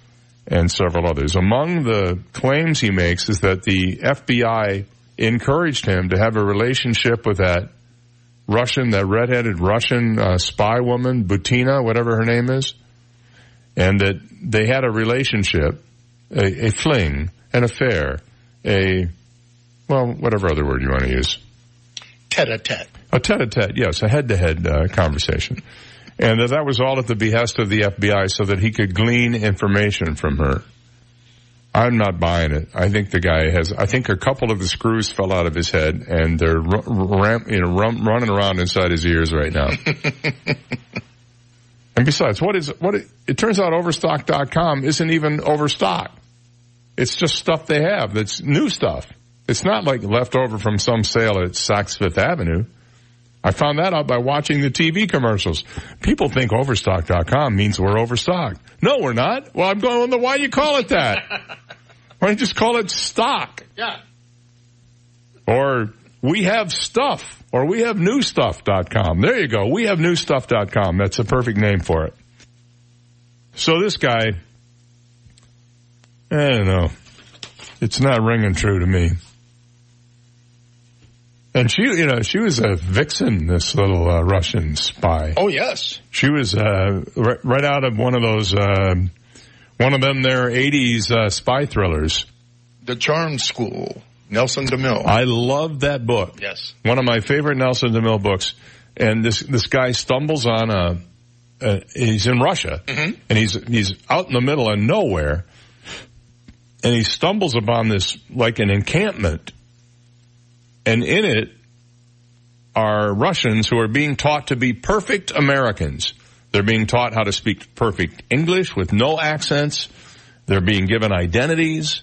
Speaker 5: and several others. Among the claims he makes is that the FBI encouraged him to have a relationship with that Russian, that redheaded Russian uh, spy woman, Butina, whatever her name is, and that they had a relationship, a, a fling, an affair, a, well, whatever other word you want to use.
Speaker 6: Tete-a-tete.
Speaker 5: A tete-a-tete, yes, a head-to-head uh, conversation and that was all at the behest of the FBI so that he could glean information from her. I'm not buying it. I think the guy has. I think a couple of the screws fell out of his head, and they're ram, you know, rum, running around inside his ears right now. and besides, what is what? It, it turns out Overstock.com isn't even overstock. It's just stuff they have. That's new stuff. It's not like leftover from some sale at Saks Fifth Avenue. I found that out by watching the TV commercials. People think overstock.com means we're overstocked. No, we're not. Well, I'm going, why do you call it that? why don't you just call it stock?
Speaker 6: Yeah.
Speaker 5: Or we have stuff. Or we have newstuff.com. There you go. We have newstuff.com. That's a perfect name for it. So this guy, I don't know. It's not ringing true to me. And she, you know, she was a vixen, this little uh, Russian spy.
Speaker 6: Oh yes,
Speaker 5: she was uh, right, right, out of one of those, uh, one of them their '80s uh, spy thrillers.
Speaker 6: The Charm School, Nelson DeMille.
Speaker 5: I love that book.
Speaker 6: Yes,
Speaker 5: one of my favorite Nelson DeMille books. And this this guy stumbles on a, a he's in Russia,
Speaker 6: mm-hmm.
Speaker 5: and he's he's out in the middle of nowhere, and he stumbles upon this like an encampment and in it are Russians who are being taught to be perfect Americans. They're being taught how to speak perfect English with no accents. They're being given identities.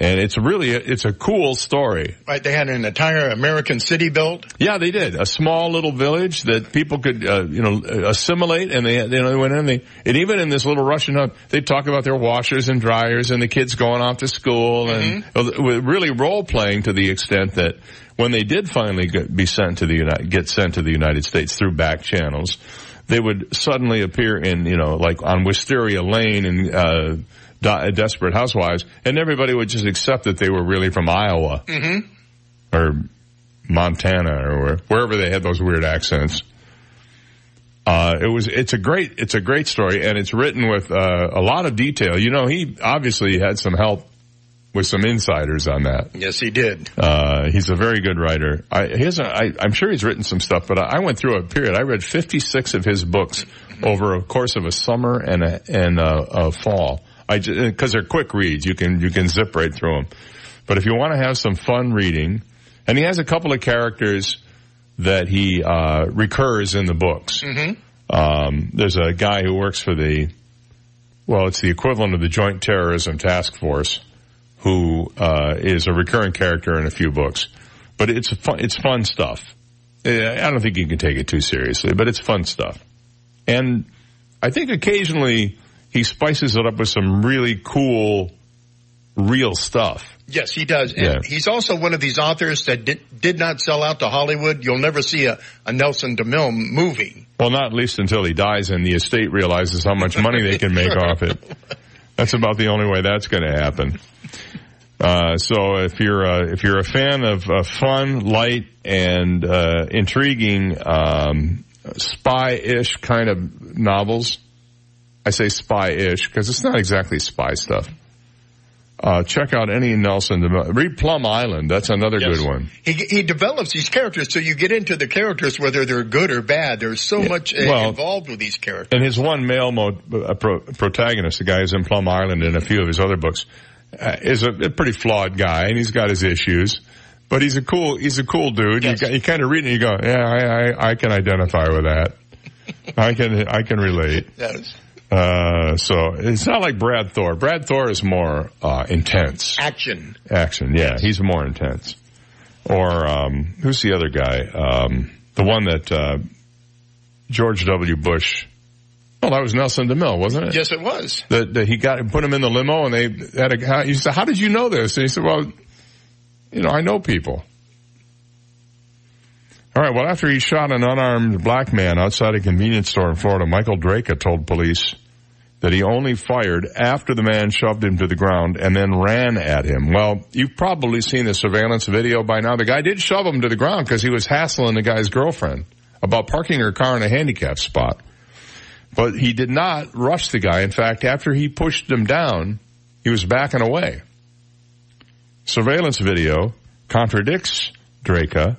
Speaker 5: And it's really, it's a cool story.
Speaker 6: Right, they had an entire American city built.
Speaker 5: Yeah, they did. A small little village that people could, uh, you know, assimilate, and they, you know, they went in. They, and even in this little Russian hut, they talk about their washers and dryers, and the kids going off to school, mm-hmm. and really role playing to the extent that when they did finally get, be sent to the United, get sent to the United States through back channels, they would suddenly appear in, you know, like on Wisteria Lane and. Uh, Desperate Housewives, and everybody would just accept that they were really from Iowa
Speaker 6: mm-hmm.
Speaker 5: or Montana or wherever they had those weird accents. Uh, it was, it's a great, it's a great story and it's written with, uh, a lot of detail. You know, he obviously had some help with some insiders on that.
Speaker 6: Yes, he did.
Speaker 5: Uh, he's a very good writer. I, he has a, I, I'm sure he's written some stuff, but I, I went through a period. I read 56 of his books over a course of a summer and a, and a, a fall. I because they're quick reads. You can you can zip right through them. But if you want to have some fun reading, and he has a couple of characters that he uh, recurs in the books.
Speaker 6: Mm-hmm.
Speaker 5: Um, there's a guy who works for the well, it's the equivalent of the Joint Terrorism Task Force, who uh, is a recurring character in a few books. But it's fun, it's fun stuff. I don't think you can take it too seriously, but it's fun stuff. And I think occasionally he spices it up with some really cool real stuff.
Speaker 6: Yes, he does. And
Speaker 5: Yeah.
Speaker 6: he's also one of these authors that did, did not sell out to Hollywood. You'll never see a, a Nelson DeMille movie.
Speaker 5: Well, not least until he dies and the estate realizes how much money they can make off it. That's about the only way that's going to happen. Uh, so if you're uh, if you're a fan of uh, fun, light, and uh, intriguing um, spy-ish kind of novels, I say spy-ish because it's not exactly spy stuff. Uh, check out any Nelson. Read Plum Island. That's another
Speaker 6: Yes.
Speaker 5: good one.
Speaker 6: He, he develops these characters so you get into the characters whether they're good or bad. There's so much uh,
Speaker 5: Well-
Speaker 6: involved with these characters.
Speaker 5: And his one male mo- uh, pro- protagonist, the guy who's in Plum Island and a few of his other books, uh, is a, a pretty flawed guy, and he's got his issues. But he's a cool, he's a cool dude. You, you kind of read it and you go, yeah, I, I, I can identify with that. I can, I can relate.
Speaker 6: Yes.
Speaker 5: Uh, so it's not like Brad Thor. Brad Thor is more, uh, intense.
Speaker 6: Action.
Speaker 5: Action, yeah, he's more intense. Or, um, who's the other guy? Um, the one that, uh, George W. Bush, oh, that was Nelson DeMille, wasn't it?
Speaker 6: Yes, it was.
Speaker 5: that, that he got put him in the limo and they had a how, he said how did you know this and he said well you know I know people all right well after he shot an unarmed black man outside a convenience store in Florida Michael Drejka told police that he only fired after the man shoved him to the ground and then ran at him well you've probably seen the surveillance video by now the guy did shove him to the ground because he was hassling the guy's girlfriend about parking her car in a handicap spot but he did not rush the guy. In fact, after he pushed him down, he was backing away. Surveillance video contradicts Drejka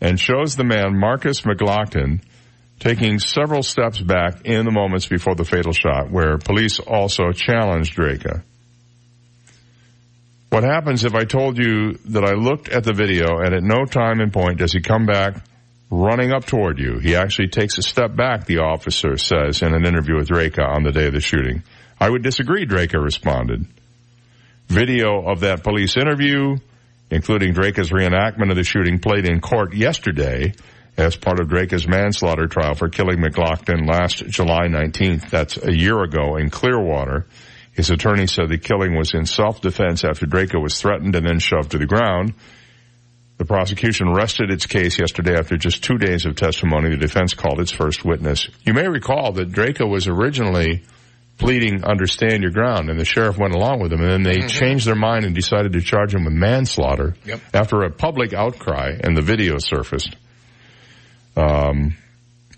Speaker 5: and shows the man Marcus McGlockton taking several steps back in the moments before the fatal shot where police also challenged Drejka. What happens if I told you that I looked at the video and at no time and point does he come back running up toward you? He actually takes a step back, the officer says in an interview with Drejka on the day of the shooting. I would disagree, Drejka responded. Video of that police interview, including Drejka's reenactment of the shooting, played in court yesterday as part of Drejka's manslaughter trial for killing McGlockton last July 19th. That's a year ago in Clearwater. His attorney said the killing was in self-defense after Drejka was threatened and then shoved to the ground. The prosecution rested its case yesterday after just two days of testimony. The defense called its first witness. You may recall that Drejka was originally pleading understand your ground and the sheriff went along with him and then they
Speaker 6: Mm-hmm.
Speaker 5: changed their mind and decided to charge him with manslaughter
Speaker 6: Yep.
Speaker 5: after a public outcry and the video surfaced. Um,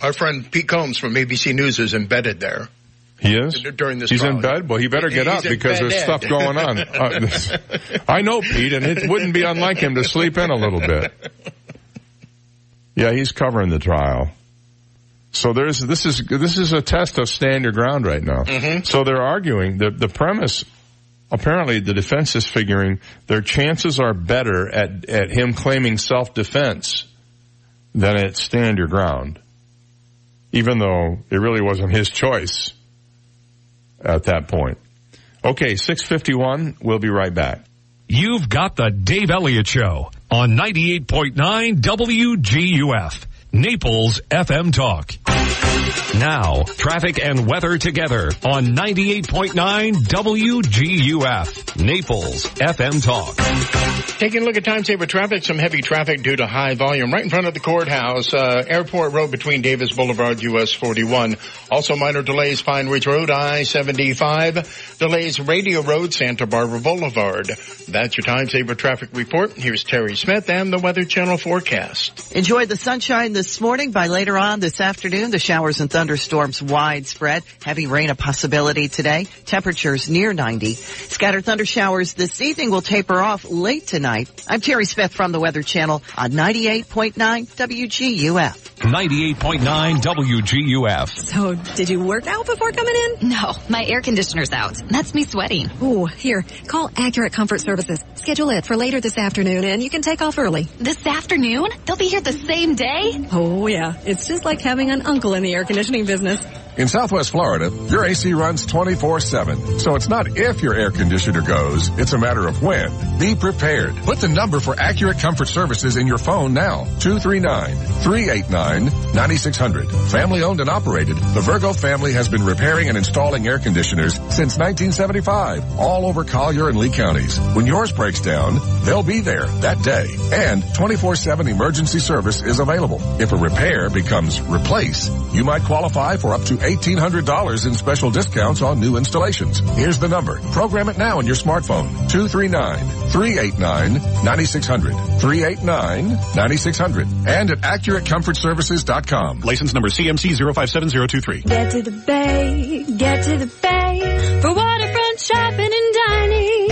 Speaker 6: Our friend Pete Combs from ABC News is embedded there.
Speaker 5: he is?
Speaker 6: During this
Speaker 5: He's
Speaker 6: trial.
Speaker 5: in bed? Well, he better get
Speaker 6: He's
Speaker 5: up because there's
Speaker 6: ed.
Speaker 5: stuff going on. Uh, I know Pete and it wouldn't be unlike him to sleep in a little bit. Yeah, he's covering the trial. So there's, this is, this is a test of stand your ground right now. Mm-hmm. So they're arguing the, the premise, apparently the defense is figuring their chances are better at, at him claiming self-defense than at stand your ground. Even though it really wasn't his choice at that point. Okay, 651, we'll be right back.
Speaker 1: You've got the Dave Elliott Show on 98.9 WGUF, Naples FM Talk. Now, traffic and weather together on 98.9 WGUF, Naples FM Talk.
Speaker 6: Taking a look at time saver traffic, some heavy traffic due to high volume right in front of the courthouse, uh, Airport Road between Davis Boulevard, US 41. Also minor delays, Pine Ridge Road, I-75. Delays, Radio Road, Santa Barbara Boulevard. That's your time saver traffic report. Here's Terry Smith and the Weather Channel forecast.
Speaker 7: Enjoy the sunshine this morning. By later on this afternoon, the showers and thunderstorms widespread. Heavy rain a possibility today. Temperatures near 90. Scattered thunder showers this evening will taper off late tonight. I'm Terry Smith from the Weather Channel on 98.9 WGUF.
Speaker 1: 98.9 WGUF.
Speaker 28: So, did you work out before coming in?
Speaker 29: No, my air conditioner's out. That's me sweating.
Speaker 28: Ooh, here, call Accurate Comfort Services. Schedule it for later this afternoon and you can take off early.
Speaker 29: This afternoon? They'll be here the same day?
Speaker 28: Oh yeah, it's just like having an uncle in the air conditioning business.
Speaker 30: In Southwest Florida, your AC runs 24-7. So it's not if your air conditioner goes, it's a matter of when. Be prepared. Put the number for Accurate Comfort Services in your phone now. 239-389-9600. Family owned and operated, the Virgo family has been repairing and installing air conditioners since 1975, all over Collier and Lee counties. When yours breaks down, they'll be there that day. And 24-7 emergency service is available. If a repair becomes replace, you might qualify for up to $1,800 in special discounts on new installations. Here's the number. Program it now on your smartphone. 239-389-9600. 389-9600. And at AccurateComfortServices.com.
Speaker 31: License number CMC 057023.
Speaker 32: Get to the bay, get to the bay for waterfront shopping and dining.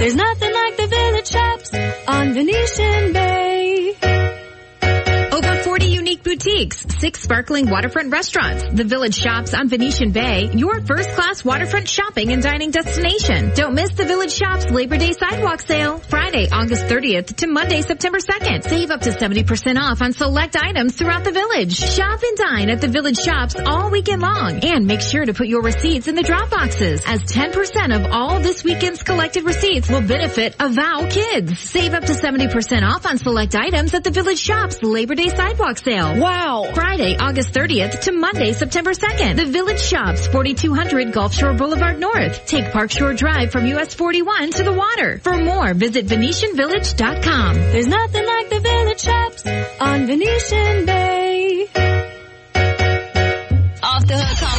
Speaker 32: There's nothing like the village shops on Venetian Bay.
Speaker 33: Boutiques, six sparkling waterfront restaurants, the Village Shops on Venetian Bay, your first class waterfront shopping and dining destination. Don't miss the Village Shops Labor Day sidewalk sale, Friday, August 30th to Monday, September 2nd. Save up to 70% off on select items throughout the village. Shop and dine at the Village Shops all weekend long and make sure to put your receipts in the drop boxes as 10% of all this weekend's collected receipts will benefit Avow Kids. Save up to 70% off on select items at the Village Shops Labor Day sidewalk sale. Wow. Friday, August 30th to Monday, September 2nd. The Village Shops, 4200 Gulf Shore Boulevard North. Take Park Shore Drive from US 41 to the water. For more, visit VenetianVillage.com.
Speaker 32: There's nothing like the village shops on Venetian Bay.
Speaker 34: Off the Hook Comedy Club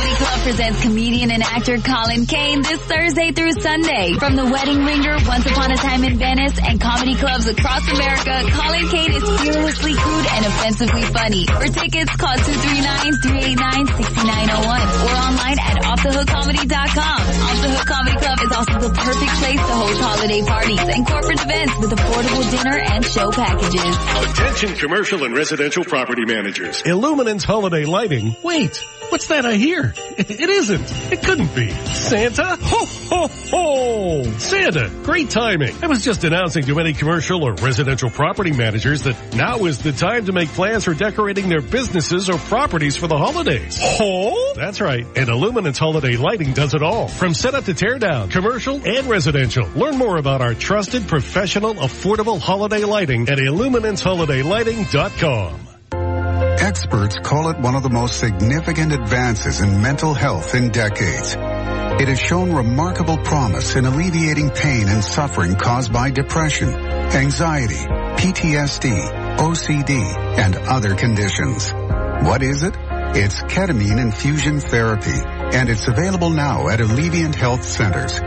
Speaker 34: presents comedian and actor Colin Kane this Thursday through Sunday. From The Wedding Ringer, Once Upon a Time in Venice, and comedy clubs across America, Colin Kane is fearlessly crude and offensively funny. For tickets, call 239-389-6901 or online at offthehookcomedy.com. Off the Hook Comedy Club is also the perfect place to host holiday parties and corporate events with affordable dinner and show packages.
Speaker 31: Attention commercial and residential property managers. Illuminance holiday lighting. Wait, what's that I hear? It isn't. It couldn't be. Santa? Ho, ho, ho! Santa, great timing. I was just announcing to any commercial or residential property managers that now is the time to make plans for decorating their businesses or properties for the holidays. Ho? That's right. And Illuminance holiday lighting does it all. From setup to tear down, commercial and residential. Learn more about our trusted, professional, affordable holiday lighting at illuminanceholiday.lighting.com.
Speaker 35: Experts call it one of the most significant advances in mental health in decades. It has shown remarkable promise in alleviating pain and suffering caused by depression, anxiety, PTSD, OCD, and other conditions. What is it? It's ketamine infusion therapy, and it's available now at Alleviant Health Centers.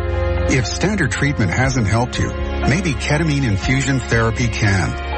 Speaker 35: If standard treatment hasn't helped you, maybe ketamine infusion therapy can.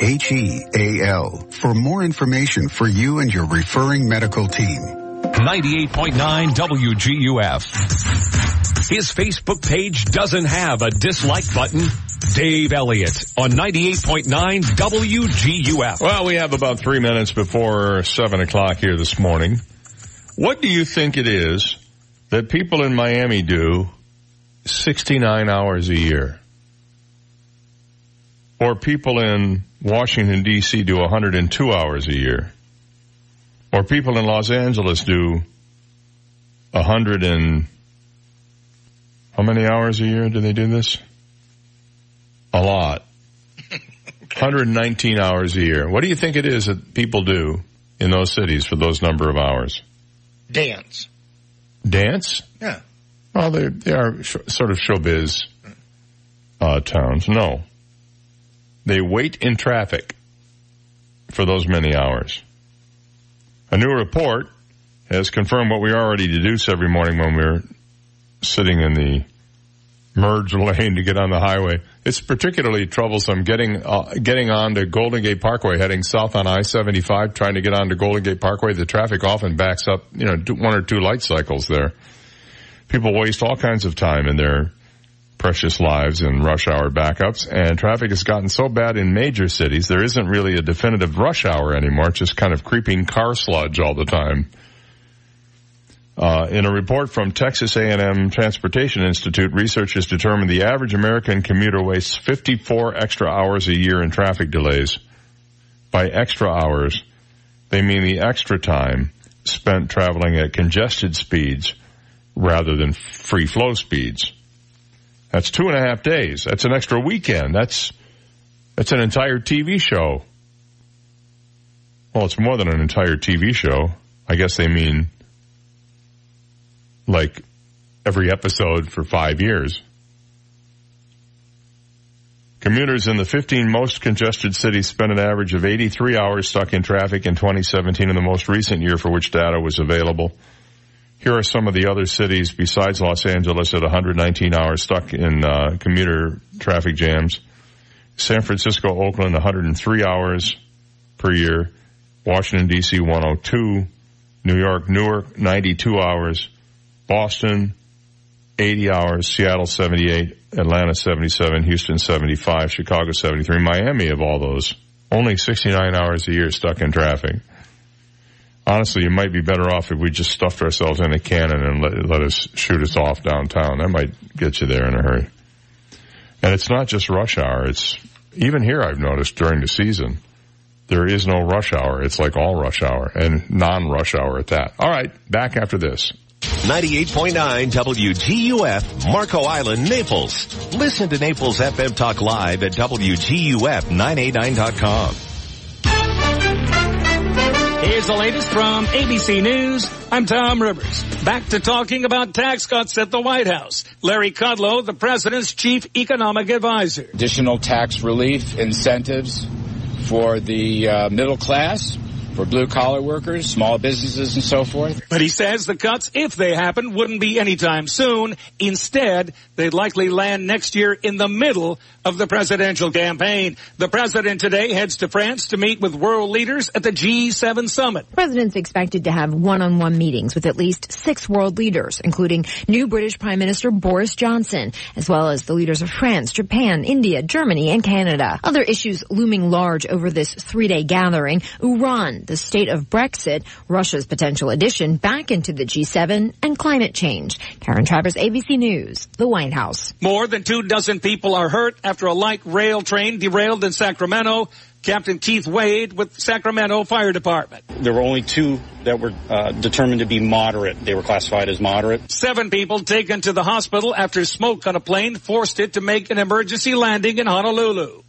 Speaker 35: H-E-A-L for more information for you and your referring medical team.
Speaker 1: 98.9 WGUF. His Facebook page doesn't have a dislike button. Dave Elliott on 98.9 WGUF.
Speaker 5: Well, we have about three minutes before seven o'clock here this morning. What do you think it is that people in Miami do 69 hours a year? Or people in Washington DC do 102 hours a year. Or people in Los Angeles do 100 and how many hours a year do they do this? A lot. 119 hours a year. What do you think it is that people do in those cities for those number of hours?
Speaker 6: Dance.
Speaker 5: Dance?
Speaker 6: Yeah.
Speaker 5: Well, they they are sh- sort of showbiz uh, towns. No, they wait in traffic for those many hours. A new report has confirmed what we already deduce every morning when we're sitting in the merge lane to get on the highway. It's particularly troublesome getting uh, getting on to Golden Gate Parkway, heading south on I-75, trying to get on to Golden Gate Parkway. The traffic often backs up, you know, one or two light cycles there. People waste all kinds of time in their precious lives in rush hour backups. And traffic has gotten so bad in major cities, there isn't really a definitive rush hour anymore. It's just kind of creeping car sludge all the time. Uh, in a report from Texas A&M Transportation Institute, researchers determined the average American commuter wastes 54 extra hours a year in traffic delays. By extra hours, they mean the extra time spent traveling at congested speeds rather than free flow speeds. That's two and a half days. That's an extra weekend. That's, that's an entire TV show. Well, it's more than an entire TV show. I guess they mean like every episode for five years. Commuters in the 15 most congested cities spent an average of 83 hours stuck in traffic in 2017 in the most recent year for which data was available. Here are some of the other cities besides Los Angeles at 119 hours stuck in uh, commuter traffic jams. San Francisco, Oakland, 103 hours per year. Washington, D.C., 102. New York, Newark, 92 hours. Boston, 80 hours. Seattle, 78. Atlanta, 77. Houston, 75. Chicago, 73. Miami, of all those, only 69 hours a year stuck in traffic honestly, you might be better off if we just stuffed ourselves in a cannon and let, let us shoot us off downtown. That might get you there in a hurry. And it's not just rush hour. It's even here I've noticed during the season, there is no rush hour. It's like all rush hour and non-rush hour at that. All right. Back after this.
Speaker 1: 98.9 WGUF, Marco Island, Naples. Listen to Naples FM Talk Live at WGUF989.com.
Speaker 32: Here's the latest from ABC News. I'm Tom Rivers. Back to talking about tax cuts at the White House. Larry Kudlow, the president's chief economic advisor.
Speaker 36: Additional tax relief incentives for the uh, middle class for blue collar workers, small businesses, and so forth.
Speaker 32: But he says the cuts, if they happen, wouldn't be anytime soon. Instead, they'd likely land next year in the middle of the presidential campaign. The president today heads to France to meet with world leaders at the G7 summit.
Speaker 29: The president's expected to have one-on-one meetings with at least six world leaders, including new British Prime Minister Boris Johnson, as well as the leaders of France, Japan, India, Germany, and Canada. Other issues looming large over this three-day gathering, Iran, the state of Brexit, Russia's potential addition back into the G7, and climate change. Karen Travers, ABC News, the White House.
Speaker 32: More than two dozen people are hurt after a light rail train derailed in Sacramento. Captain Keith Wade with Sacramento Fire Department.
Speaker 37: There were only two that were uh, determined to be moderate. They were classified as moderate.
Speaker 32: Seven people taken to the hospital after smoke on a plane forced it to make an emergency landing in Honolulu.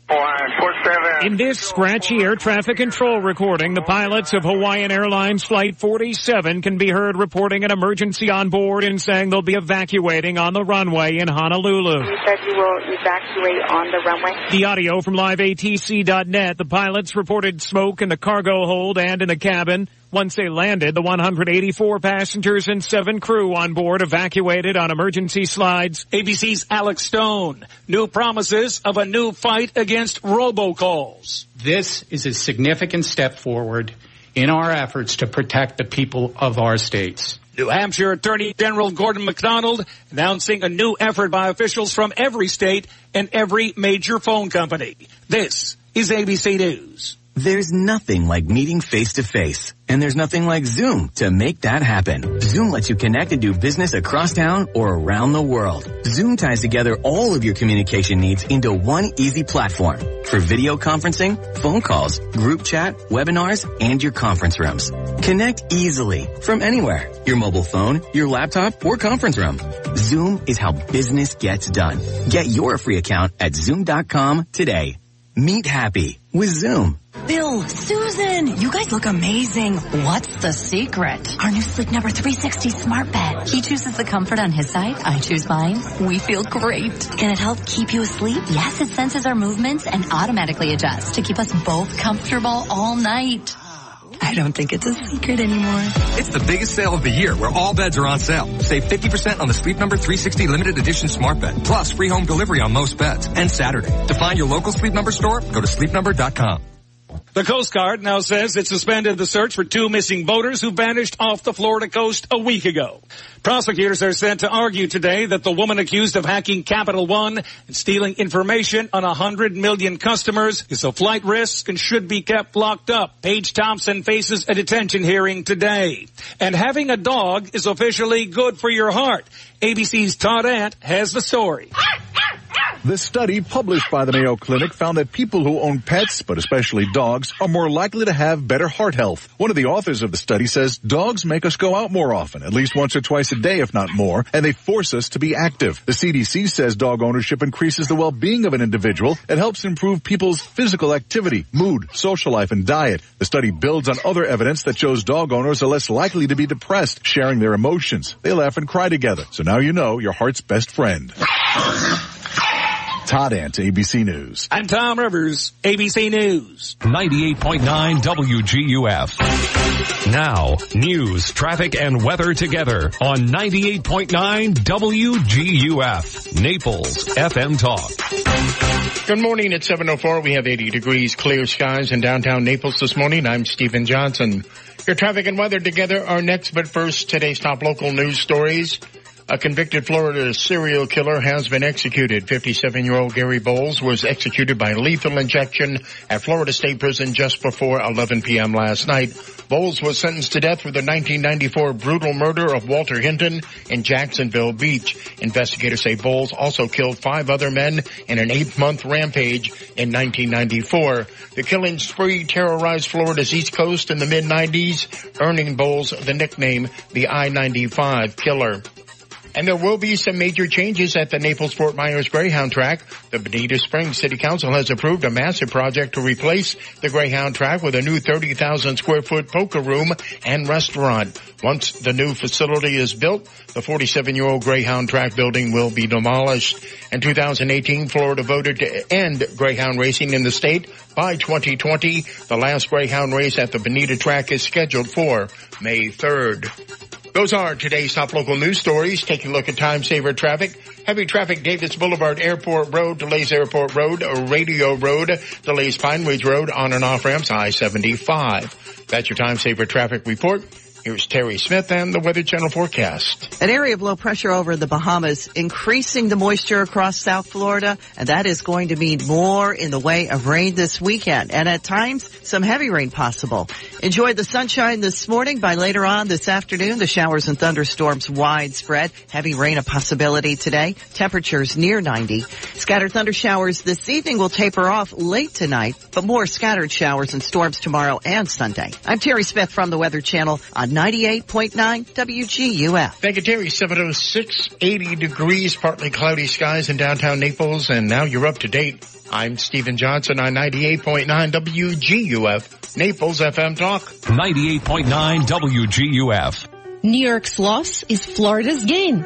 Speaker 38: In this scratchy air traffic control recording, the pilots of Hawaiian Airlines Flight 47 can be heard reporting an emergency on board and saying they'll be evacuating on the runway in Honolulu.
Speaker 39: You said you will evacuate on the runway?
Speaker 38: The audio from liveatc.net, the pilots reported smoke in the cargo hold and in the cabin. Once they landed, the 184 passengers and seven crew on board evacuated on emergency slides.
Speaker 32: ABC's Alex Stone. New promises of a new fight against robocalls.
Speaker 40: This is a significant step forward in our efforts to protect the people of our states.
Speaker 32: New Hampshire Attorney General Gordon MacDonald announcing a new effort by officials from every state and every major phone company. This is ABC News.
Speaker 19: There's nothing like meeting face to face. And there's nothing like Zoom to make that happen. Zoom lets you connect and do business across town or around the world. Zoom ties together all of your communication needs into one easy platform for video conferencing, phone calls, group chat, webinars, and your conference rooms. Connect easily from anywhere. Your mobile phone, your laptop, or conference room. Zoom is how business gets done. Get your free account at zoom.com today. Meet happy with Zoom.
Speaker 41: Bill, Susan, you guys look amazing. What's the secret?
Speaker 42: Our new Sleep Number 360 smart bed. He chooses the comfort on his side. I choose mine. We feel great. Can it help keep you asleep? Yes, it senses our movements and automatically adjusts to keep us both comfortable all night.
Speaker 41: I don't think it's a secret anymore.
Speaker 43: It's the biggest sale of the year where all beds are on sale. Save 50% on the Sleep Number 360 limited edition smart bed, plus free home delivery on most beds, and Saturday. To find your local Sleep Number store, go to sleepnumber.com.
Speaker 32: The Coast Guard now says it suspended the search for two missing boaters who vanished off the Florida coast a week ago. Prosecutors are set to argue today that the woman accused of hacking Capital One and stealing information on a hundred million customers is a flight risk and should be kept locked up. Paige Thompson faces a detention hearing today. And having a dog is officially good for your heart. ABC's Todd Ant has the story.
Speaker 44: This study published by the Mayo Clinic found that people who own pets, but especially dogs, are more likely to have better heart health. One of the authors of the study says dogs make us go out more often, at least once or twice a day, if not more, and they force us to be active. The CDC says dog ownership increases the well-being of an individual. It helps improve people's physical activity, mood, social life, and diet. The study builds on other evidence that shows dog owners are less likely to be depressed, sharing their emotions. They laugh and cry together. So now you know your heart's best friend. Todd Ant, ABC News.
Speaker 32: I'm Tom Rivers, ABC News.
Speaker 1: 98.9 WGUF. Now, news, traffic, and weather together on 98.9 WGUF. Naples FM Talk.
Speaker 6: Good morning at 7.04. We have 80 degrees clear skies in downtown Naples this morning. I'm Stephen Johnson. Your traffic and weather together are next, but first, today's top local news stories. A convicted Florida serial killer has been executed. 57-year-old Gary Bowles was executed by lethal injection at Florida State Prison just before 11 p.m. last night. Bowles was sentenced to death for the 1994 brutal murder of Walter Hinton in Jacksonville Beach. Investigators say Bowles also killed five other men in an eight-month rampage in 1994. The killing spree terrorized Florida's East Coast in the mid-90s, earning Bowles the nickname the I-95 Killer. And there will be some major changes at the Naples Fort Myers Greyhound track. The Bonita Springs City Council has approved a massive project to replace the Greyhound track with a new 30,000 square foot poker room and restaurant. Once the new facility is built, the 47 year old Greyhound track building will be demolished. In 2018, Florida voted to end Greyhound racing in the state by 2020. The last Greyhound race at the Bonita track is scheduled for May 3rd. Those are today's top local news stories. Taking a look at time saver traffic. Heavy traffic, Davis Boulevard, Airport Road, delays Airport Road, Radio Road, delays Pine Ridge Road, on and off ramps, I-75. That's your time saver traffic report. Here's Terry Smith and the Weather Channel forecast.
Speaker 7: An area of low pressure over the Bahamas increasing the moisture across South Florida, and that is going to mean more in the way of rain this weekend, and at times some heavy rain possible. Enjoy the sunshine this morning. By later on this afternoon, the showers and thunderstorms widespread. Heavy rain a possibility today. Temperatures near 90. Scattered thunder showers this evening will taper off late tonight, but more scattered showers and storms tomorrow and Sunday. I'm Terry Smith from the Weather Channel on 98.9 WGUF.
Speaker 6: Thank you, Terry. 706, 80 degrees, partly cloudy skies in downtown Naples, and now you're up to date. I'm Stephen Johnson on 98.9 WGUF, Naples FM Talk.
Speaker 1: 98.9 WGUF.
Speaker 11: New York's loss is Florida's gain.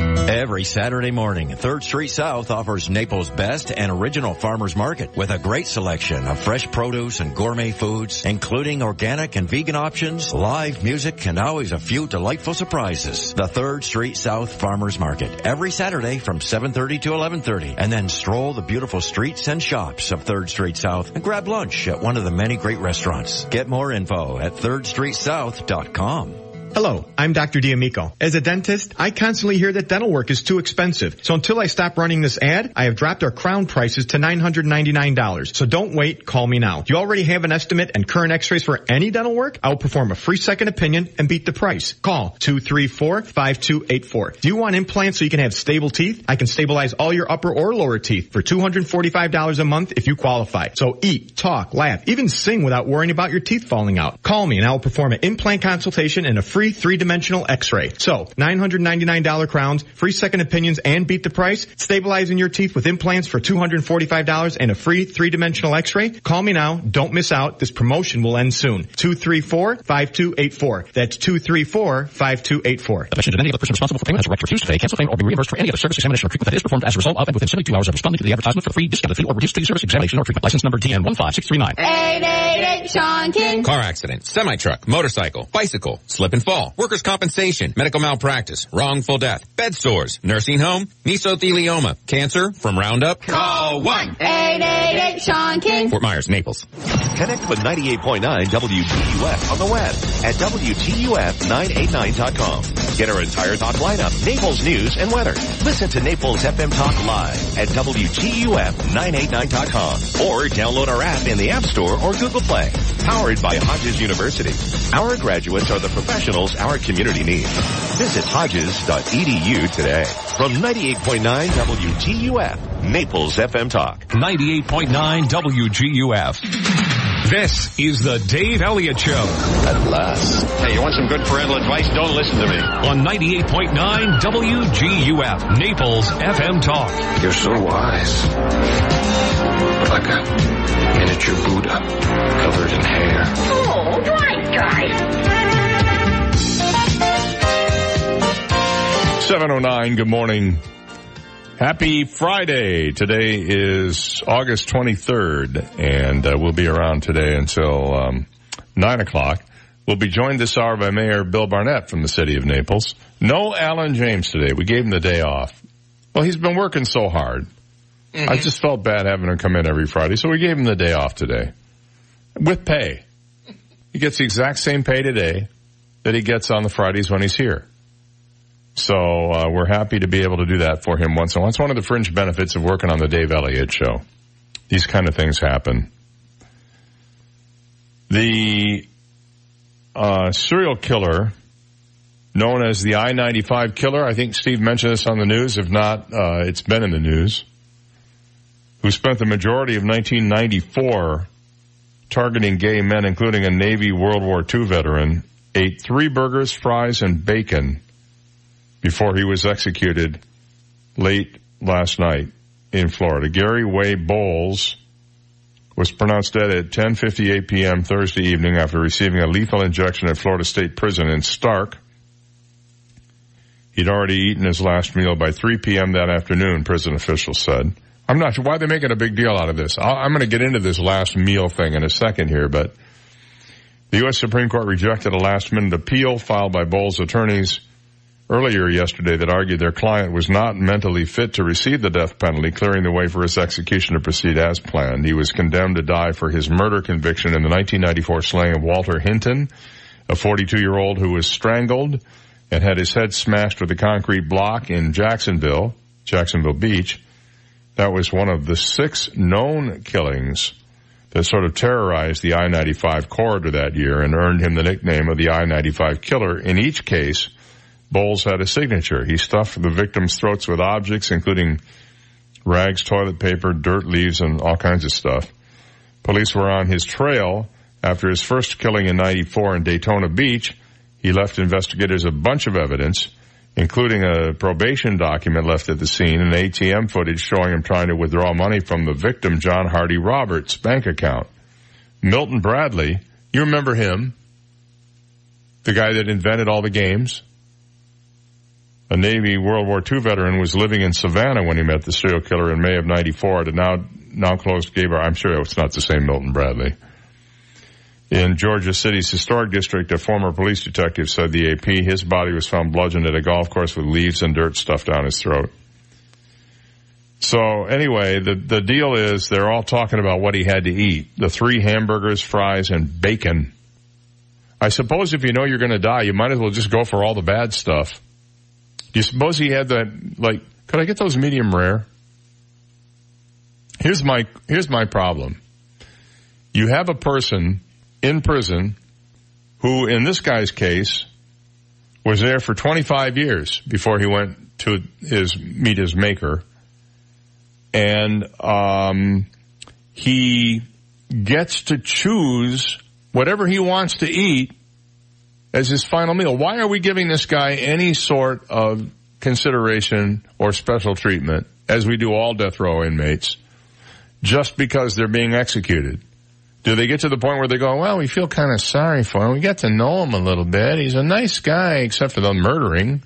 Speaker 45: Every Saturday morning, 3rd Street South offers Naples' best and original farmers market with a great selection of fresh produce and gourmet foods, including organic and vegan options, live music, and always a few delightful surprises. The 3rd Street South Farmers Market, every Saturday from 7.30 to 11.30, and then stroll the beautiful streets and shops of 3rd Street South and grab lunch at one of the many great restaurants. Get more info at 3rdstreetsouth.com.
Speaker 46: Hello, I'm Dr. D'Amico. As a dentist, I constantly hear that dental work is too expensive. So until I stop running this ad, I have dropped our crown prices to $999. So don't wait, call me now. You already have an estimate and current x-rays for any dental work? I will perform a free second opinion and beat the price. Call 234-5284. Do you want implants so you can have stable teeth? I can stabilize all your upper or lower teeth for $245 a month if you qualify. So eat, talk, laugh, even sing without worrying about your teeth falling out. Call me and I will perform an implant consultation and a free
Speaker 47: free three-dimensional x-ray. So, $999 crowns, free second opinions, and beat the price, stabilizing your teeth with implants for $245 and a free three-dimensional x-ray. Call me now. Don't miss out. This promotion will end soon. 234-5284. That's 234-5284.
Speaker 48: The mention of any other person responsible for payment has a right to refuse to pay, cancel payment, or be reimbursed for any other service, examination, or treatment that is performed as a result of and within 72 hours of responding to the advertisement for free, discounted fee, or reduced fee service, examination, or treatment. License number DN 15639.
Speaker 12: 888 Sean King.
Speaker 49: Car accident, semi-truck, motorcycle, bicycle, slip and fall, workers' compensation, medical malpractice, wrongful death, bed sores, nursing home, mesothelioma, cancer from Roundup. Call 1
Speaker 12: 888 Sean King.
Speaker 49: Fort Myers, Naples.
Speaker 50: Connect with 98.9 WGUF on the web at WGUF989.com. Get our entire talk lineup, Naples news and weather. Listen to Naples FM Talk live at WGUF989.com or download our app in the App Store or Google Play. Powered by Hodges University. Our graduates are the professionals our community needs. Visit hodges.edu today. From 98.9 WGUF, Naples FM Talk.
Speaker 1: 98.9 WGUF. This is the Dave Elliott Show.
Speaker 51: At last. Hey, you want some good parental advice? Don't listen to me.
Speaker 1: On 98.9 WGUF, Naples FM Talk.
Speaker 51: You're so wise. Like a miniature Buddha covered in hair.
Speaker 12: Oh, right, guys.
Speaker 5: 709, good morning. Happy Friday. Today is August 23rd, and uh, we'll be around today until um, 9 o'clock. We'll be joined this hour by Mayor Bill Barnett from the city of Naples. No Alan James today. We gave him the day off. Well, he's been working so hard. I just felt bad having him come in every Friday, so we gave him the day off today. With pay. He gets the exact same pay today that he gets on the Fridays when he's here. So uh, we're happy to be able to do that for him once in a while. It's one of the fringe benefits of working on the Dave Elliott show. These kind of things happen. The uh, serial killer known as the I-95 killer, I think Steve mentioned this on the news. If not, uh, it's been in the news. Who spent the majority of 1994 targeting gay men, including a Navy World War II veteran, ate three burgers, fries, and bacon before he was executed late last night in Florida. Gary Ray Bowles was pronounced dead at 10:58 p.m. Thursday evening after receiving a lethal injection at Florida State Prison in Starke. He'd already eaten his last meal by 3 p.m. that afternoon, prison officials said. I'm not sure why they're making a big deal out of this. i am going to get into this last meal thing in a second here, but the U.S. Supreme Court rejected a last minute appeal filed by Bowles' attorneys earlier yesterday that argued their client was not mentally fit to receive the death penalty, clearing the way for his execution to proceed as planned. He was condemned to die for his murder conviction in the 1994 slaying of Walter Hinton, a 42-year-old who was strangled and had his head smashed with a concrete block in Jacksonville, Jacksonville Beach. That was one of the six known killings that sort of terrorized the I-95 corridor that year and earned him the nickname of the I-95 killer. In each case, Bowles had a signature. He stuffed the victims' throats with objects, including rags, toilet paper, dirt, leaves, and all kinds of stuff. Police were on his trail after his first killing in 94 in Daytona Beach. He left investigators a bunch of evidence, including a probation document left at the scene and ATM footage showing him trying to withdraw money from the victim, John Hardy Roberts' bank account. Milton Bradley, you remember him? The guy that invented all the games? A Navy World War II veteran, was living in Savannah when he met the serial killer in May of 94 at a now, now closed gay bar. I'm sure it's not the same Milton Bradley. In Georgia City's historic district, a former police detective said the AP, his body was found bludgeoned at a golf course with leaves and dirt stuffed down his throat. So anyway, the, the deal is they're all talking about what he had to eat. The three hamburgers, fries, and bacon. I suppose if you know you're going to die, you might as well just go for all the bad stuff. You suppose he had that, like, could I get those medium rare? Here's my, here's my problem. You have a person in prison who, in this guy's case, was there for 25 years before he went to his, meet his maker. And, um, he gets to choose whatever he wants to eat as his final meal. Why are we giving this guy any sort of consideration or special treatment as we do all death row inmates just because they're being executed? Do they get to the point where they go, well, we feel kind of sorry for him. We got to know him a little bit. He's a nice guy, except for the murdering.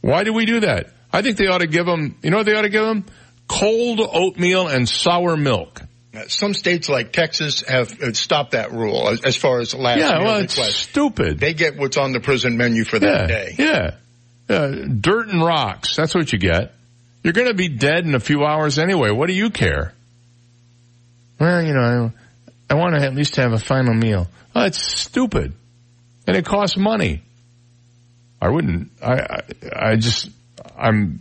Speaker 5: Why do we do that? I think they ought to give him, you know what they ought to give him? Cold oatmeal and sour milk.
Speaker 6: Uh, Some states like Texas have uh, stopped that rule as, as far as last
Speaker 5: Yeah,
Speaker 6: meal
Speaker 5: well, it's stupid.
Speaker 6: They get what's on the prison menu for that
Speaker 5: yeah,
Speaker 6: day.
Speaker 5: Yeah. Uh, dirt and rocks. That's what you get. You're going to be dead in a few hours anyway. What do you care? Well, you know, I, I want to at least have a final meal. Oh, it's stupid. And it costs money. I wouldn't, I, I, I just, I'm,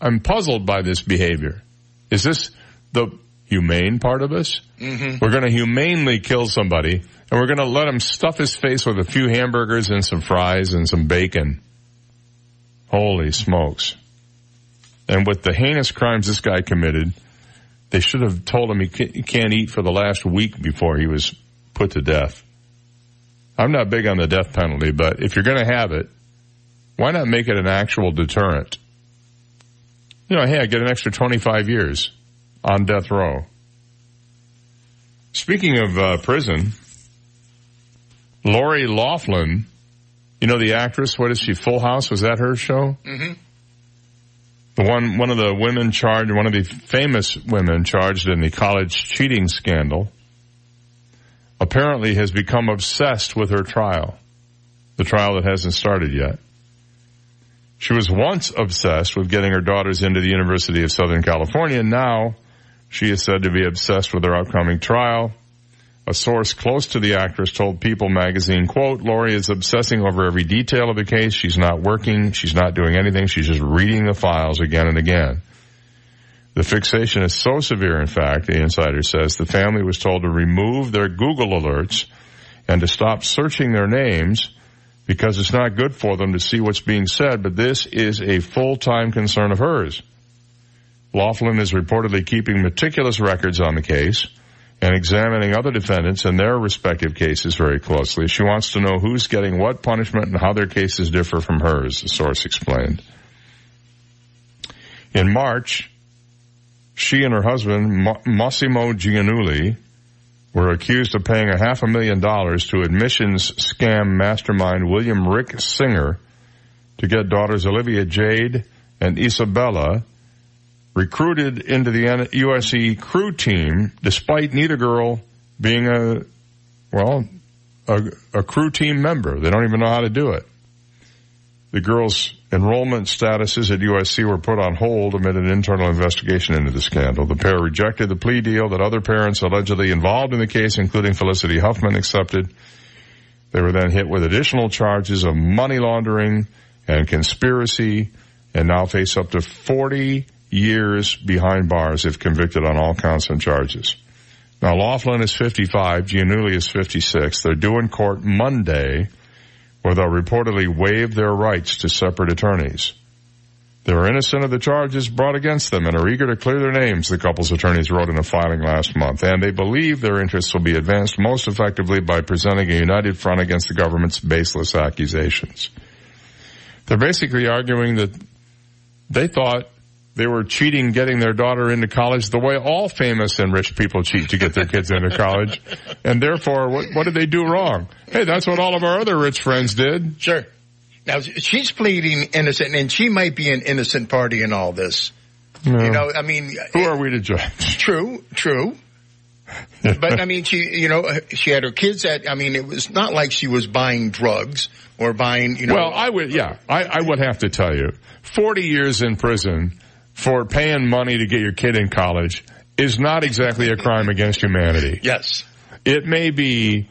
Speaker 5: I'm puzzled by this behavior. Is this the humane part of us?
Speaker 6: Mm-hmm.
Speaker 5: We're going to humanely kill somebody and we're going to let him stuff his face with a few hamburgers and some fries and some bacon. Holy smokes. And with the heinous crimes this guy committed, they should have told him he he can't eat for the last week before he was put to death. I'm not big on the death penalty, but if you're going to have it, why not make it an actual deterrent? You know, hey, I get an extra 25 years on death row. Speaking of uh, prison, Lori Loughlin, you know the actress, what is she, Full House? Was that her show?
Speaker 6: Mm-hmm.
Speaker 5: The one, one of the women charged, one of the famous women charged in the college cheating scandal, apparently has become obsessed with her trial. The trial that hasn't started yet. She was once obsessed with getting her daughters into the University of Southern California. Now she is said to be obsessed with her upcoming trial. A source close to the actress told People magazine, quote, Lori is obsessing over every detail of the case. She's not working. She's not doing anything. She's just reading the files again and again. The fixation is so severe, in fact, the insider says, the family was told to remove their Google alerts and to stop searching their names because it's not good for them to see what's being said, but this is a full-time concern of hers. Loughlin is reportedly keeping meticulous records on the case and examining other defendants and their respective cases very closely. She wants to know who's getting what punishment and how their cases differ from hers, the source explained. In March, she and her husband, Ma- Mossimo Giannulli, were accused of paying a half a million dollars to admissions scam mastermind William Rick Singer to get daughters Olivia Jade and Isabella recruited into the USC crew team despite neither girl being a, well, a, a crew team member. They don't even know how to do it. The girls' enrollment statuses at USC were put on hold amid an internal investigation into the scandal. The pair rejected the plea deal that other parents allegedly involved in the case, including Felicity Huffman, accepted. They were then hit with additional charges of money laundering and conspiracy and now face up to 40 years behind bars if convicted on all counts and charges. Now Loughlin is 55, Giannulli is 56. They're due in court Monday where they'll reportedly waive their rights to separate attorneys. They are innocent of the charges brought against them and are eager to clear their names, the couple's attorneys wrote in a filing last month. And they believe their interests will be advanced most effectively by presenting a united front against the government's baseless accusations. They're basically arguing that they thought they were cheating getting their daughter into college the way all famous and rich people cheat to get their kids into college. And therefore, what, what did they do wrong? Hey, that's what all of our other rich friends did.
Speaker 6: Sure. Now she's pleading innocent, and she might be an innocent party in all this.
Speaker 5: No.
Speaker 6: You know, I mean,
Speaker 5: Who are we to judge?
Speaker 6: true, true. but I mean, she, you know, she had her kids at, I mean, it was not like she was buying drugs or buying, you know.
Speaker 5: Well, I would, yeah, I, I would have to tell you, 40 years in prison for paying money to get your kid in college is not exactly a crime against humanity.
Speaker 6: Yes.
Speaker 5: It may be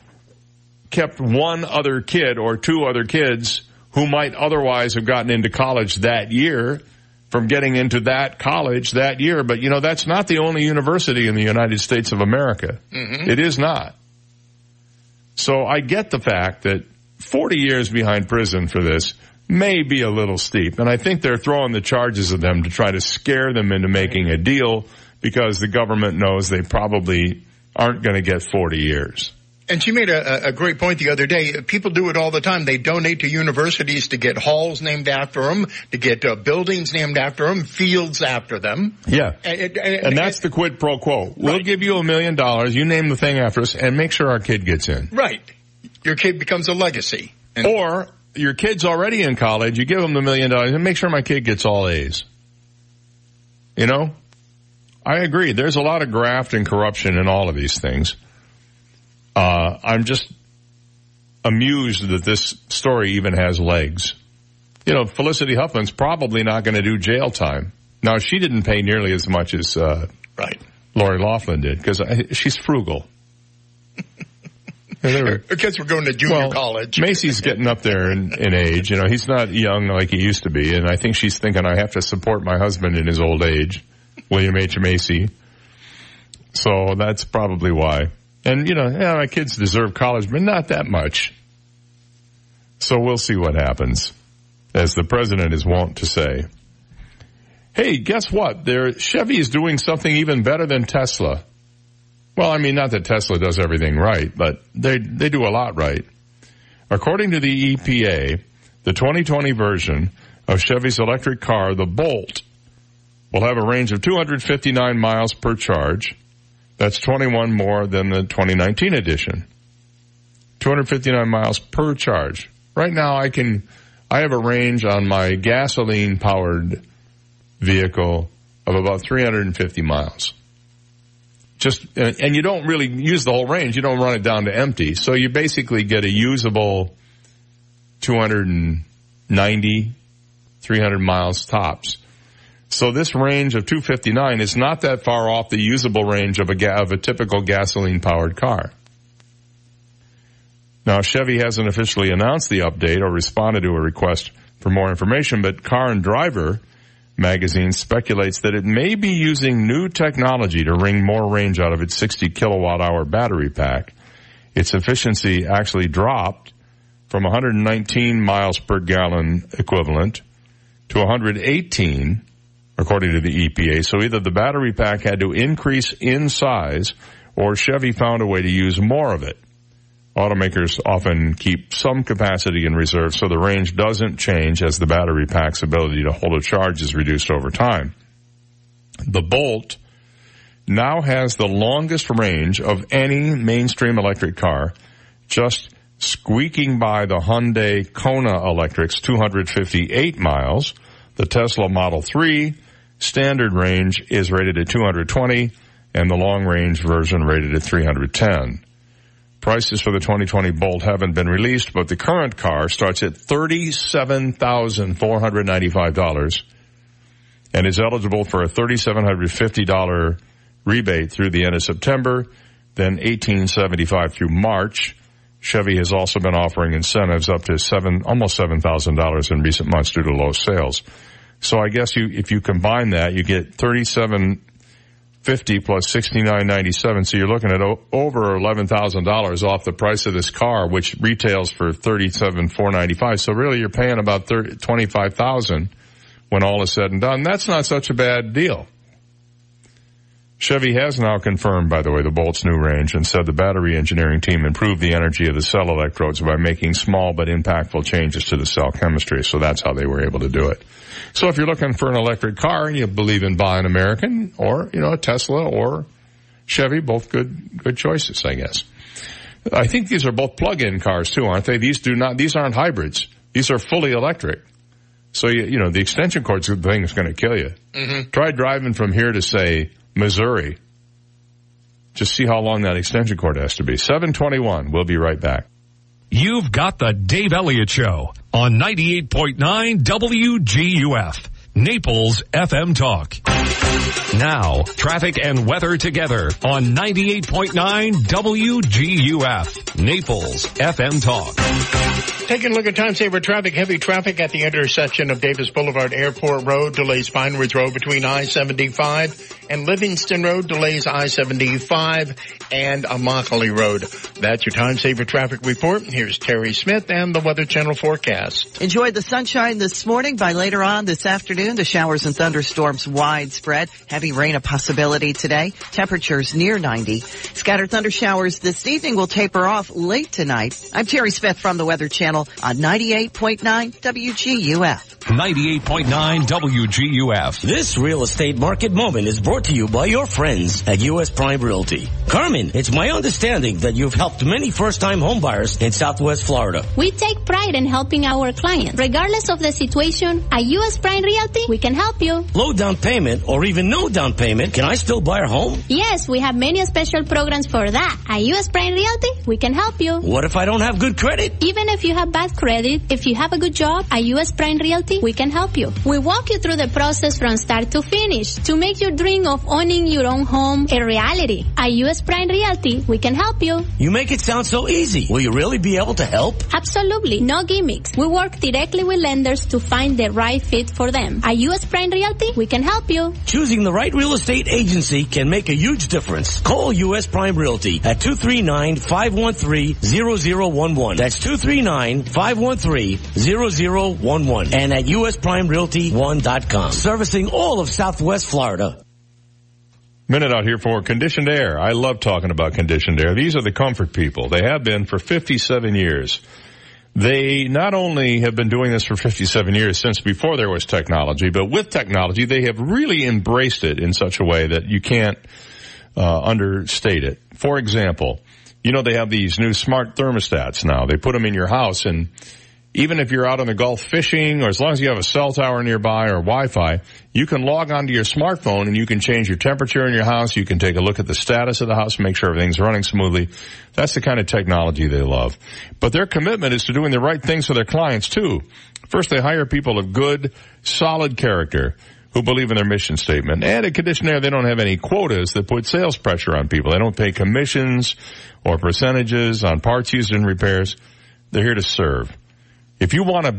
Speaker 5: kept one other kid or two other kids who might otherwise have gotten into college that year from getting into that college that year. But you know, that's not the only university in the United States of America.
Speaker 6: Mhm.
Speaker 5: It is not. So I get the fact that 40 years behind prison for this may be a little steep. And I think they're throwing the charges at them to try to scare them into making a deal because the government knows they probably aren't going to get 40 years.
Speaker 6: And she made a, a great point the other day. People do it all the time. They donate to universities to get halls named after them, to get uh, buildings named after them, fields after them.
Speaker 5: Yeah.
Speaker 6: And, and,
Speaker 5: And that's the quid pro quo. We'll give you a million dollars, you name the thing after us, and make sure our kid gets in.
Speaker 6: right. Your kid becomes a legacy.
Speaker 5: And or your kid's already in college, you give them the million dollars and make sure my kid gets all A's. You know? I agree. There's a lot of graft and corruption in all of these things. Uh, I'm just amused that this story even has legs. You know, Felicity Huffman's probably not going to do jail time. Now, she didn't pay nearly as much as, uh,
Speaker 6: right.
Speaker 5: Lori Loughlin did because she's frugal. Yeah, were-
Speaker 6: kids were going to junior college.
Speaker 5: Macy's getting up there in, in age. You know, he's not young like he used to be. And I think she's thinking, I have to support my husband in his old age, William H. Macy. So that's probably why. And, you know, yeah, my kids deserve college, but not that much. So we'll see what happens, as the president is wont to say. Hey, guess what? There, Chevy is doing something even better than Tesla. Well, I mean, not that Tesla does everything right, but they, they do a lot right. According to the EPA, the 2020 version of Chevy's electric car, the Bolt, will have a range of 259 miles per charge. That's 21 more than the 2019 edition. 259 miles per charge. Right now I can, I have a range on my gasoline powered vehicle of about 350 miles. Just, uh, and you don't really use the whole range. You don't run it down to empty. So you basically get a usable 290, 300 miles tops. So this range of 259 is not that far off the usable range of a, ga- of a typical gasoline powered car. Now Chevy hasn't officially announced the update or responded to a request for more information, but Car and Driver magazine speculates that it may be using new technology to wring more range out of its 60 kilowatt hour battery pack. Its efficiency actually dropped from 119 miles per gallon equivalent to 118 according to the EPA. So either the battery pack had to increase in size or Chevy found a way to use more of it. Automakers often keep some capacity in reserve so the range doesn't change as the battery pack's ability to hold a charge is reduced over time. The Bolt now has the longest range of any mainstream electric car, just squeaking by the Hyundai Kona Electric's 258 miles. The Tesla Model 3 standard range is rated at 220 and the long range version rated at 310. Prices for the 2020 Bolt haven't been released, but the current car starts at $37,495 and is eligible for a $3,750 rebate through the end of September, then 1875 through March. Chevy has also been offering incentives up to seven, almost $7,000 in recent months due to low sales. So I guess you, if you combine that, you get 3750 plus 6997. So you're looking at over $11,000 off the price of this car, which retails for thirty seven four ninety five. So really you're paying about 30, 25,000 when all is said and done. That's not such a bad deal. Chevy has now confirmed, by the way, the Bolt's new range and said the battery engineering team improved the energy of the cell electrodes by making small but impactful changes to the cell chemistry. So that's how they were able to do it. So if you're looking for an electric car and you believe in buying American or, you know, a Tesla or Chevy, both good, good choices, I guess. I think these are both plug-in cars too, aren't they? These do not, these aren't hybrids. These are fully electric. So you, you know, the extension cord thing is going to kill you.
Speaker 6: Mm-hmm.
Speaker 5: Try driving from here to say Missouri. Just see how long that extension cord has to be. 721. We'll be right back.
Speaker 1: You've got the Dave Elliott Show on 98.9 WGUF, Naples FM Talk. Now, traffic and weather together on 98.9 WGUF, Naples FM Talk.
Speaker 6: Taking a look at time saver traffic, heavy traffic at the intersection of Davis Boulevard Airport Road, delays Pine Ridge Road between I-75 and Livingston Road, delays I-75 and Immokalee Road. That's your time saver traffic report. Here's Terry Smith and the Weather Channel forecast.
Speaker 7: Enjoy the sunshine this morning. By later on this afternoon, the showers and thunderstorms widespread. Heavy rain a possibility today. Temperatures near 90. Scattered thunder showers this evening will taper off late tonight. I'm Terry Smith from the Weather Channel on 98.9 WGUF.
Speaker 1: 98.9 WGUF.
Speaker 24: This real estate market moment is brought to you by your friends at U.S. Prime Realty. Carmen, it's my understanding that you've helped many first-time homebuyers in Southwest Florida.
Speaker 52: We take pride in helping our clients. Regardless of the situation, at U.S. Prime Realty, we can help you.
Speaker 24: Low down payment or even no down payment, can I still buy a home?
Speaker 52: Yes, we have many special programs for that. At U.S. Prime Realty, we can help you.
Speaker 24: What if I don't have good credit?
Speaker 52: Even if you have bad credit, if you have a good job, at U.S. Prime Realty, we can help you. We walk you through the process from start to finish to make your dream of owning your own home a reality. At U.S. Prime Realty, we can help you.
Speaker 24: You make it sound so easy. Will you really be able to help?
Speaker 52: Absolutely. No gimmicks. We work directly with lenders to find the right fit for them. At U.S. Prime Realty, we can help you.
Speaker 24: Choosing the right real estate agency can make a huge difference. Call U.S. Prime Realty at 239-513-0011. That's 239-513-0011. And at USPrimeRealty1.com. Servicing all of Southwest Florida.
Speaker 5: Minute out here for conditioned air. I love talking about conditioned air. These are the comfort people. They have been for 57 years. They not only have been doing this for 57 years since before there was technology, but with technology, they have really embraced it in such a way that you can't uh, understate it. For example, you know they have these new smart thermostats now. They put them in your house and even if you're out on the Gulf fishing or as long as you have a cell tower nearby or Wi-Fi, you can log onto your smartphone and you can change your temperature in your house. You can take a look at the status of the house, make sure everything's running smoothly. That's the kind of technology they love. But their commitment is to doing the right things for their clients too. First, they hire people of good, solid character who believe in their mission statement. And at Conditioned Air, they don't have any quotas that put sales pressure on people. They don't pay commissions or percentages on parts used in repairs. They're here to serve. If you want a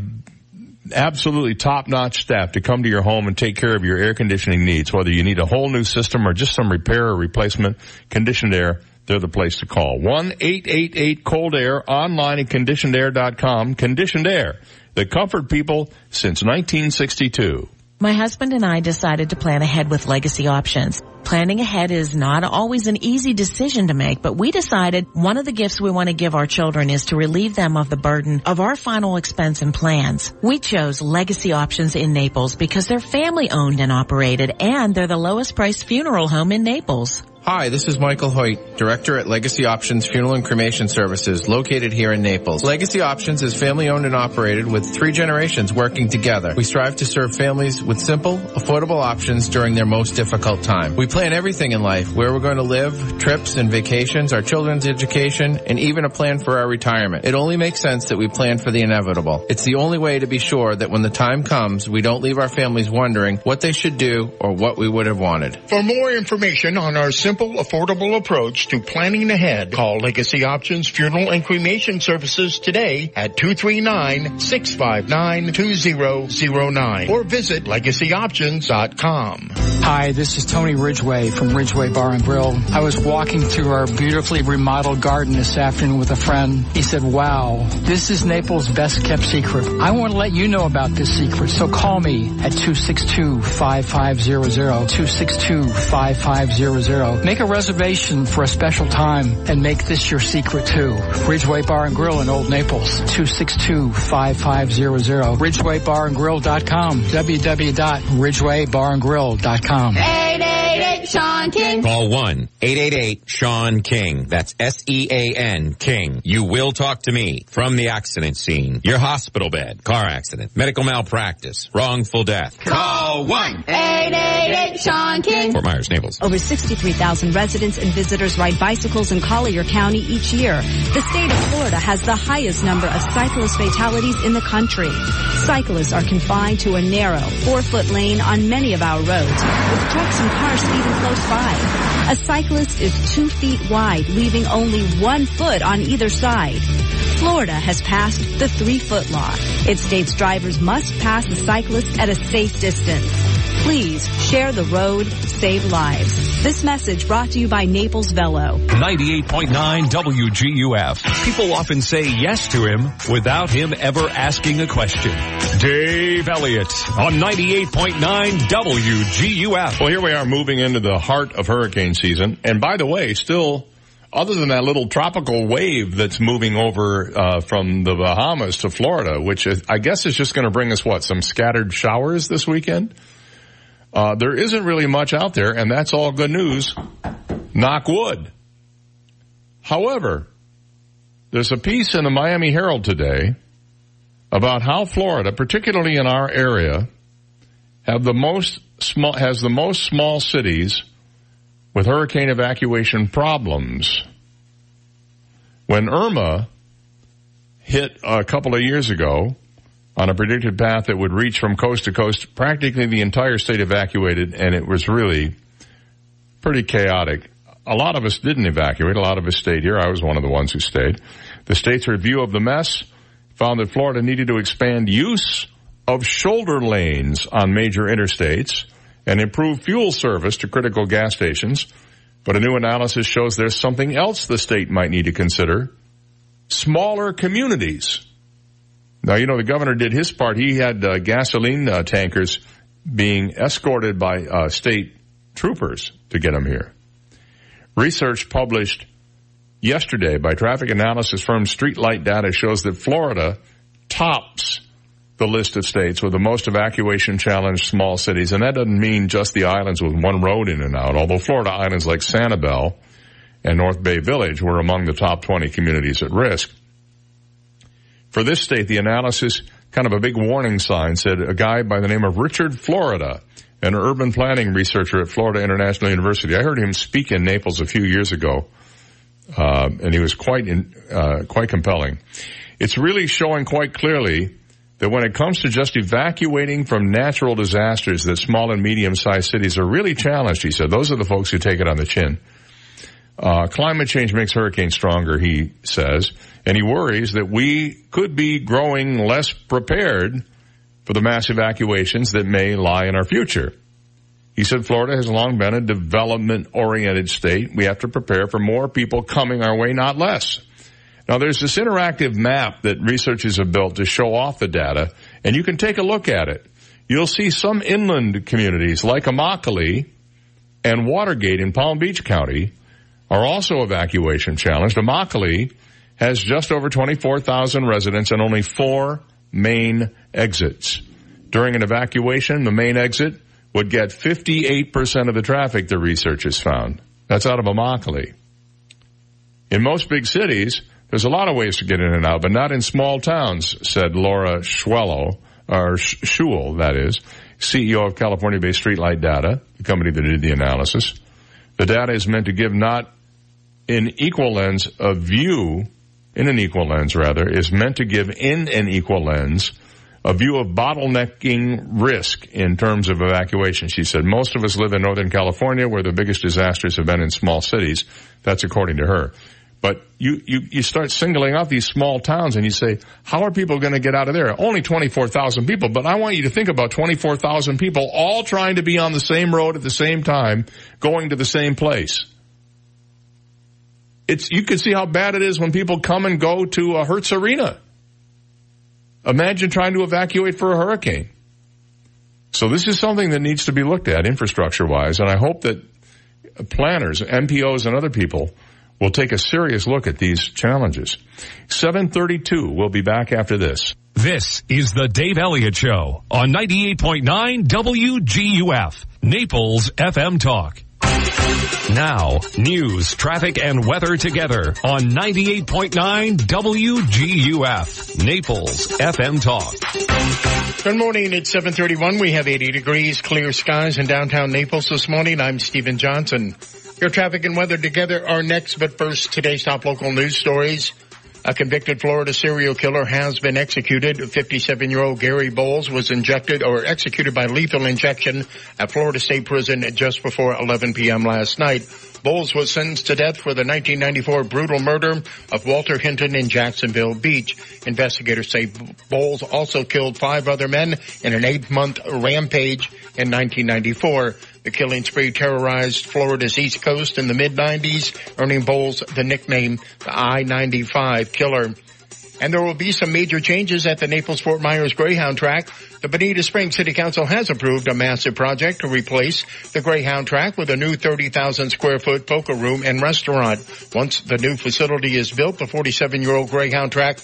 Speaker 5: absolutely top-notch staff to come to your home and take care of your air conditioning needs, whether you need a whole new system or just some repair or replacement, conditioned air, they're the place to call. 1-888-COLD-AIR, online at conditionedair.com. Conditioned Air, the comfort people since 1962.
Speaker 22: My husband and I decided to plan ahead with legacy options. Planning ahead is not always an easy decision to make, but we decided one of the gifts we want to give our children is to relieve them of the burden of our final expense and plans. We chose Legacy Options in Naples because they're family owned and operated and they're the lowest priced funeral home in Naples.
Speaker 23: Hi, this is Michael Hoyt, Director at Legacy Options Funeral and Cremation Services, located here in Naples. Legacy Options is family owned and operated with three generations working together. We strive to serve families with simple, affordable options during their most difficult time. We plan everything in life, where we're going to live, trips and vacations, our children's education, and even a plan for our retirement. It only makes sense that we plan for the inevitable. It's the only way to be sure that when the time comes, we don't leave our families wondering what they should do or what we would have wanted.
Speaker 6: For more information on our simple, affordable approach to planning ahead, call Legacy Options Funeral and Cremation Services today at 239-659-2009 or visit legacyoptions.com.
Speaker 10: Hi, this is Tony Ridgway from Ridgway Bar and Grill. I was walking through our beautifully remodeled garden this afternoon with a friend. He said, wow, this is Naples' best kept secret. I want to let you know about this secret, so call me at 262-5500, 262-5500. Make a reservation for a special time and make this your secret too. Ridgway Bar and Grill in Old Naples, 262-5500. RidgwayBarandGrill.com, www.ridgwaybarandgrill.com.
Speaker 12: 888 Sean King.
Speaker 13: Call 1-888-SEAN-KING. That's S-E-A-N King. You will talk to me from the accident scene. Your hospital bed, car accident, medical malpractice, wrongful death. Call
Speaker 12: 1-888 Sean King.
Speaker 13: Fort Myers, Naples.
Speaker 14: Over 63,000 residents and visitors ride bicycles in Collier County each year. The state of Florida has the highest number of cyclist fatalities in the country. Cyclists are confined to a narrow, four-foot lane on many of our roads, with trucks and cars speeding close by. A cyclist is two feet wide, leaving only one foot on either side. Florida has passed the three foot law. It states drivers must pass a cyclist at a safe distance. Please share the road, save lives. This message brought to you by Naples Velo.
Speaker 1: 98.9 WGUF. People often say yes to him without him ever asking a question. Dave Elliott on 98.9 WGUF.
Speaker 5: Well, here we are moving into the heart of hurricane season. And by the way, still, other than that little tropical wave that's moving over uh, from the Bahamas to Florida, which is, I guess is just going to bring us what some scattered showers this weekend. Uh, there isn't really much out there, and that's all good news. Knock wood. However, there's a piece in the Miami Herald today about how Florida, particularly in our area, have the most small, has the most small cities with hurricane evacuation problems. When Irma hit a couple of years ago on a predicted path that would reach from coast to coast, practically the entire state evacuated and it was really pretty chaotic. A lot of us didn't evacuate. A lot of us stayed here. I was one of the ones who stayed. The state's review of the mess found that Florida needed to expand use of shoulder lanes on major interstates and improve fuel service to critical gas stations. But a new analysis shows there's something else the state might need to consider. Smaller communities. Now, you know, the governor did his part. He had uh, gasoline uh, tankers being escorted by uh, state troopers to get them here. Research published yesterday by traffic analysis firm Streetlight Data shows that Florida tops the list of states with the most evacuation challenged small cities. And that doesn't mean just the islands with one road in and out, although Florida islands like Sanibel and North Bay Village were among the top 20 communities at risk. For this state, the analysis, kind of a big warning sign, said a guy by the name of Richard Florida, an urban planning researcher at Florida International University. I heard him speak in Naples a few years ago, uh, and he was quite in, uh, quite compelling. It's really showing quite clearly that when it comes to just evacuating from natural disasters, that small and medium-sized cities are really challenged. He said those are the folks who take it on the chin. Uh, climate change makes hurricanes stronger, he says, and he worries that we could be growing less prepared for the mass evacuations that may lie in our future. He said Florida has long been a development oriented state. We have to prepare for more people coming our way, not less. Now there's this interactive map that researchers have built to show off the data, and you can take a look at it. You'll see some inland communities like Immokalee and Watergate in Palm Beach County are also evacuation challenged. Immokalee has just over 24,000 residents and only four main exits. During an evacuation, the main exit would get 58% of the traffic, the researchers found. That's out of Immokalee. In most big cities, there's a lot of ways to get in and out, but not in small towns, said Laura Schwello, or Schul, that is, CEO of California-based Streetlight Data, the company that did the analysis. The data is meant to give not in equal lens a view, in an equal lens rather, is meant to give in an equal lens a view of bottlenecking risk in terms of evacuation. She said, most of us live in Northern California where the biggest disasters have been in small cities. That's according to her. But you, you, you start singling out these small towns and you say, how are people going to get out of there? Only 24,000 people, but I want you to think about 24,000 people all trying to be on the same road at the same time, going to the same place. It's, you can see how bad it is when people come and go to a Hertz Arena. Imagine trying to evacuate for a hurricane. So this is something that needs to be looked at infrastructure wise, and I hope that planners, MPOs and other people will take a serious look at these challenges. 732, we'll be back after this.
Speaker 1: This is the Dave Elliott Show on 98.9 WGUF, Naples FM Talk. Now, news, traffic, and weather together on 98.9 WGUF, Naples FM Talk.
Speaker 6: Good morning. It's 731. We have 80 degrees, clear skies in downtown Naples this morning. I'm Stephen Johnson. Your traffic and weather together are next, but first, today's top local news stories. A convicted Florida serial killer has been executed. 57-year-old Gary Bowles was injected or executed by lethal injection at Florida State Prison just before 11 p.m. last night. Bowles was sentenced to death for the 1994 brutal murder of Walter Hinton in Jacksonville Beach. Investigators say Bowles also killed five other men in an eight-month rampage in 1994. The killing spree terrorized Florida's East Coast in the mid-90s, earning Bowles the nickname the I-95 Killer. And there will be some major changes at the Naples-Fort Myers Greyhound track. The Bonita Springs City Council has approved a massive project to replace the Greyhound track with a new 30,000 square foot poker room and restaurant. Once the new facility is built, the 47 year old Greyhound track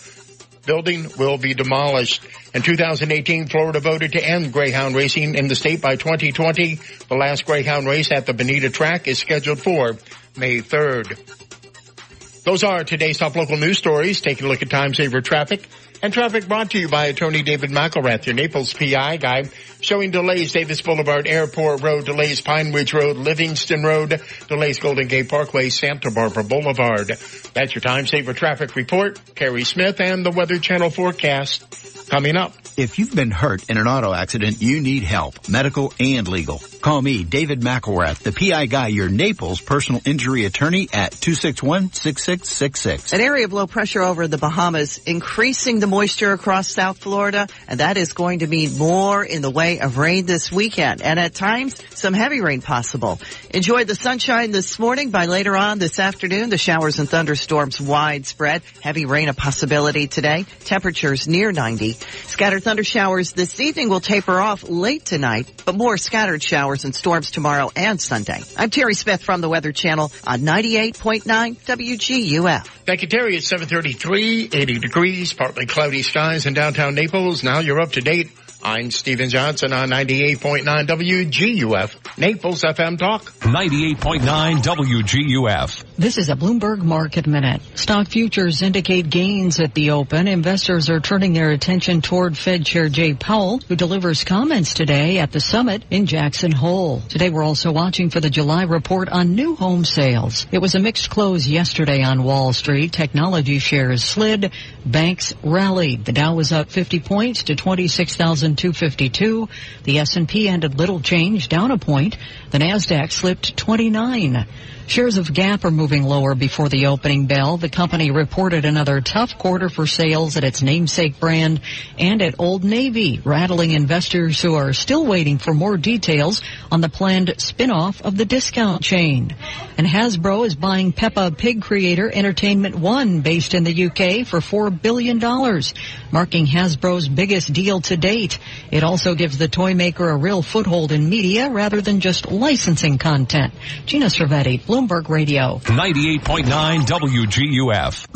Speaker 6: building will be demolished. In 2018, Florida voted to end Greyhound racing in the state by 2020. The last Greyhound race at the Bonita track is scheduled for May 3rd. Those are today's top local news stories. Taking a look at time saver traffic. And traffic brought to you by attorney David McElrath, your Naples PI guy, showing delays Davis Boulevard, Airport Road, delays Pine Ridge Road, Livingston Road, delays Golden Gate Parkway, Santa Barbara Boulevard. That's your time saver traffic report. Carrie Smith and the Weather Channel forecast coming up.
Speaker 19: If you've been hurt in an auto accident, you need help, medical and legal. Call me, David McElrath, the PI guy, your Naples personal injury attorney at 261-6666.
Speaker 7: An area of low pressure over the Bahamas increasing the moisture across South Florida, and that is going to mean more in the way of rain this weekend, and at times some heavy rain possible. Enjoy the sunshine this morning. By later on this afternoon, the showers and thunderstorms widespread. Heavy rain a possibility today. Temperatures near 90. Scattered thunder showers this evening will taper off late tonight, but more scattered showers and storms tomorrow and Sunday. I'm Terry Smith from the Weather Channel on 98.9 WGUF.
Speaker 6: Thank you, Terry. It's 733, 80 degrees, partly cloudy skies in downtown Naples. Now you're up to date. I'm Stephen Johnson on 98.9 WGUF, Naples FM Talk.
Speaker 1: 98.9 WGUF.
Speaker 20: This is a Bloomberg Market Minute. Stock futures indicate gains at the open. Investors are turning their attention toward Fed Chair Jay Powell, who delivers comments today at the summit in Jackson Hole. Today we're also watching for the July report on new home sales. It was a mixed close yesterday on Wall Street. Technology shares slid. Banks rallied. The Dow was up 50 points to 26,252. The S&P ended little change, down a point. The Nasdaq slipped 29. Shares of Gap are moving lower before the opening bell. The company reported another tough quarter for sales at its namesake brand and at Old Navy, rattling investors who are still waiting for more details on the planned spin-off of the discount chain. And Hasbro is buying Peppa Pig creator Entertainment One based in the UK for $4 billion, marking Hasbro's biggest deal to date. It also gives the toy maker a real foothold in media rather than just licensing content. Gina Cervetti, Bloomberg Radio.
Speaker 1: 98.9 WGUF.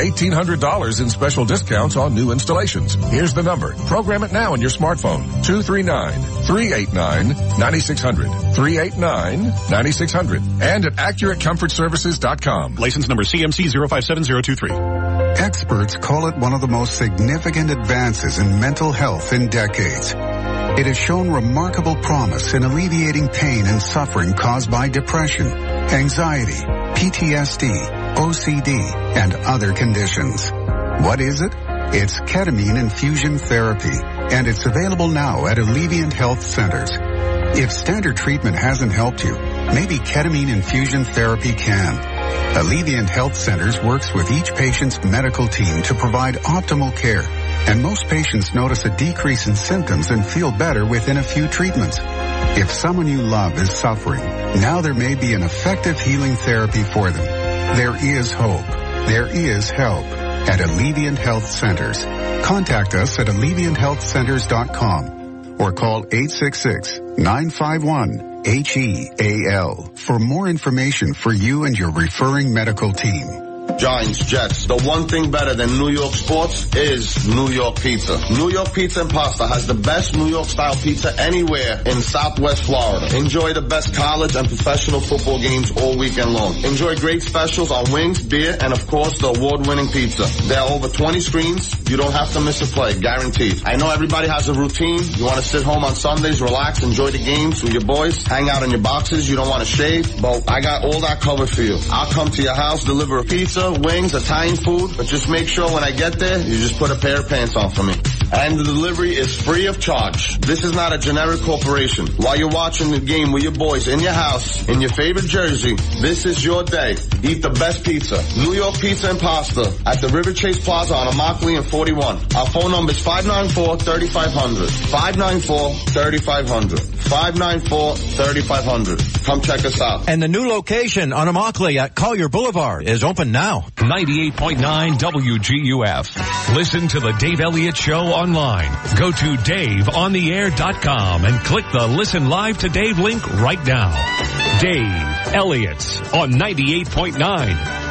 Speaker 30: $1,800 in special discounts on new installations. Here's the number. Program it now on your smartphone. 239-389-9600. 389-9600. And at AccurateComfortServices.com.
Speaker 53: License number CMC 057023.
Speaker 35: Experts call it one of the most significant advances in mental health in decades. It has shown remarkable promise in alleviating pain and suffering caused by depression, anxiety, PTSD, OCD, and other conditions. What is it? It's ketamine infusion therapy, and it's available now at Alleviant Health Centers. If standard treatment hasn't helped you, maybe ketamine infusion therapy can.
Speaker 54: Alleviant Health Centers works with each patient's medical team to provide optimal care. And most patients notice a decrease in symptoms and feel better within a few treatments. If someone you love is suffering, now there may be an effective healing therapy for them. There is hope. There is help at Alleviant Health Centers. Contact us at allevianthealthcenters.com or call 866-951-HEAL for more information for you and your referring medical team.
Speaker 55: Giants, Jets. The one thing better than New York sports is New York pizza. New York Pizza and Pasta has the best New York style pizza anywhere in Southwest Florida. Enjoy the best college and professional football games all weekend long. Enjoy great specials on wings, beer, and of course the award winning pizza. There are over 20 screens. You don't have to miss a play, guaranteed. I know everybody has a routine. You want to sit home on Sundays, relax, enjoy the games with your boys, hang out in your boxes. You don't want to shave. But I got all that covered for you. I'll come to your house, deliver a pizza, wings, Italian food, but just make sure when I get there, you just put a pair of pants on for me. And the delivery is free of charge. This is not a generic corporation. While you're watching the game with your boys in your house, in your favorite jersey, this is your day. Eat the best pizza. New York Pizza and Pasta at the River Chase Plaza on Immokalee and 41. Our phone number is 594-3500. 594-3500. 594-3500. Come check us out.
Speaker 56: And the new location on Immokalee at Collier Boulevard is open now.
Speaker 1: 98.9 WGUF. Listen to the Dave Elliott Show online. Go to DaveOnTheAir.com and click the Listen Live to Dave link right now. Dave Elliott on 98.9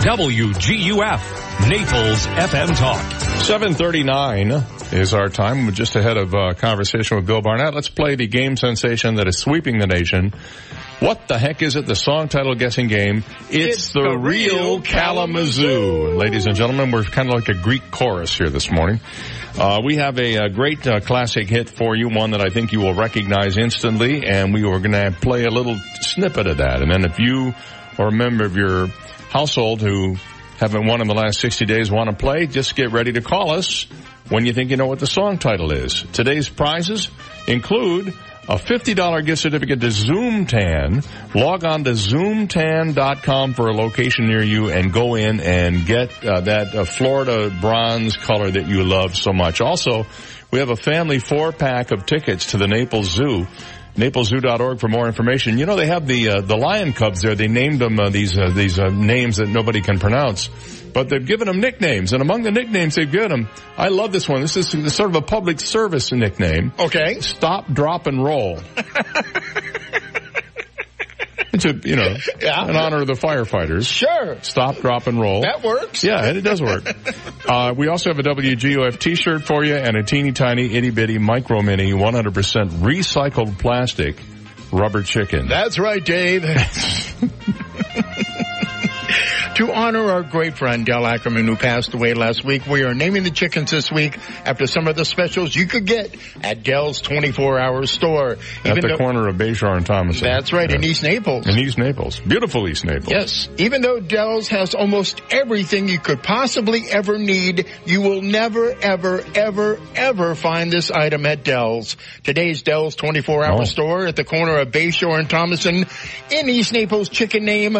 Speaker 1: WGUF. Naples FM Talk.
Speaker 5: 739 is our time. We're just ahead of a conversation with Bill Barnett. Let's play the game sensation that is sweeping the nation. What the heck is it? The song title guessing game. It's,
Speaker 6: It's
Speaker 5: the,
Speaker 6: the
Speaker 5: real
Speaker 6: real
Speaker 5: Kalamazoo. Ladies and gentlemen, we're kind of like a Greek chorus here this morning. Uh, we have a, a great uh, classic hit for you, one that I think you will recognize instantly, and we are going to play a little snippet of that. And then if you or a member of your household who haven't won in the last 60 days want to play, just get ready to call us when you think you know what the song title is. Today's prizes include a $50 gift certificate to Zoomtan. Log on to zoomtan.com for a location near you and go in and get uh, that uh, Florida bronze color that you love so much. Also, we have a family four pack of tickets to the Naples Zoo. NaplesZoo.org for more information. You know they have the uh, the lion cubs there. They named them uh, these uh, these uh, names that nobody can pronounce, but they've given them nicknames. And among the nicknames they've given them, I love this one. This is sort of a public service nickname.
Speaker 6: Okay.
Speaker 5: Stop, drop, and roll. It's a, you know,
Speaker 6: Yeah.
Speaker 5: in honor of the firefighters.
Speaker 6: Sure.
Speaker 5: Stop, drop, and roll.
Speaker 6: That works.
Speaker 5: Yeah, and it does work. uh, we also have a WGUF t-shirt for you and a teeny tiny itty bitty micro mini 100% recycled plastic rubber chicken.
Speaker 6: That's right, Dave. to honor our great friend Del Ackerman who passed away last week, we are naming the chickens this week after some of the specials you could get at Del's 24-hour store.
Speaker 5: At
Speaker 6: Even
Speaker 5: the
Speaker 6: though-
Speaker 5: corner of Bayshore and Thomas.
Speaker 6: That's right, in East Naples.
Speaker 5: In East Naples. Beautiful East Naples.
Speaker 6: Yes. Even though Del's has almost everything you could possibly ever need, you will never, ever, ever, ever find this item at Del's. Today's Del's 24 hour
Speaker 5: Oh.
Speaker 6: store at the corner of Bayshore and Thomasson in East Naples chicken name,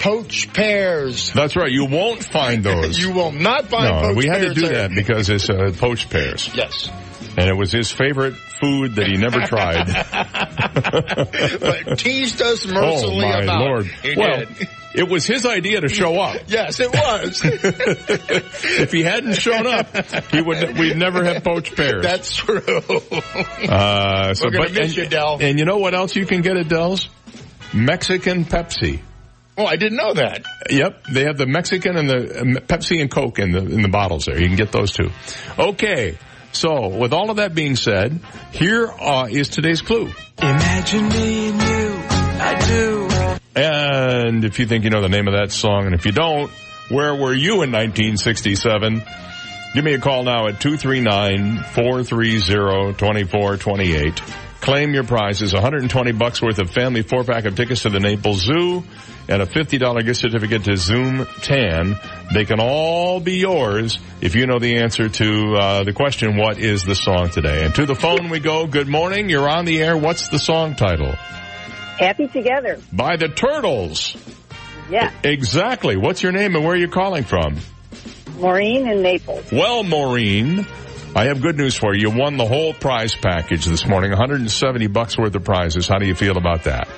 Speaker 6: Poached Pears.
Speaker 5: That's right. You won't find those.
Speaker 6: You will not find
Speaker 5: no, we had to do
Speaker 6: there.
Speaker 5: that because it's uh, poached pears.
Speaker 6: Yes.
Speaker 5: And it was his favorite food that he never tried.
Speaker 6: but teased us
Speaker 5: oh
Speaker 6: mercilessly
Speaker 5: my
Speaker 6: about.
Speaker 5: lord.
Speaker 6: He
Speaker 5: well,
Speaker 6: did.
Speaker 5: it was his idea to show up.
Speaker 6: Yes, it was.
Speaker 5: if he hadn't shown up, he would we'd never have poached pears.
Speaker 6: That's true.
Speaker 5: Uh, so,
Speaker 6: We're gonna
Speaker 5: but,
Speaker 6: miss
Speaker 5: and,
Speaker 6: you, Del.
Speaker 5: And you know what else you can get at Del's? Mexican Pepsi.
Speaker 6: Oh, I didn't know that.
Speaker 5: Yep, they have the Mexican and the um, Pepsi and Coke in the in the bottles there. You can get those too. Okay, so with all of that being said, here uh, is today's clue.
Speaker 57: Imagine me and you, I do.
Speaker 5: And if you think you know the name of that song, and if you don't, where were you in 1967? Give me a call now at 239-430-2428. Claim your prizes, 120 bucks worth of family four pack of tickets to the Naples Zoo and a $50 gift certificate to Zoom Tan. They can all be yours if you know the answer to uh, the question, what is the song today? And to the phone we go. Good morning. You're on the air. What's the song title?
Speaker 58: Happy together.
Speaker 5: By the Turtles.
Speaker 59: Yeah.
Speaker 5: Exactly. What's your name and where are you calling from?
Speaker 59: Maureen in Naples.
Speaker 5: Well, Maureen, I have good news for you. You won the whole prize package this morning, 170 bucks worth of prizes. How do you feel about that?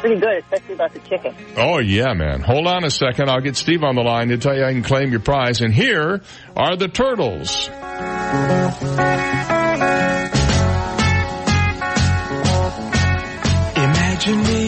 Speaker 59: Pretty good, especially about the chicken.
Speaker 5: Oh yeah, man. Hold on a second. I'll get Steve on the line to tell you I can claim your prize. And here are the turtles.
Speaker 57: Imagine me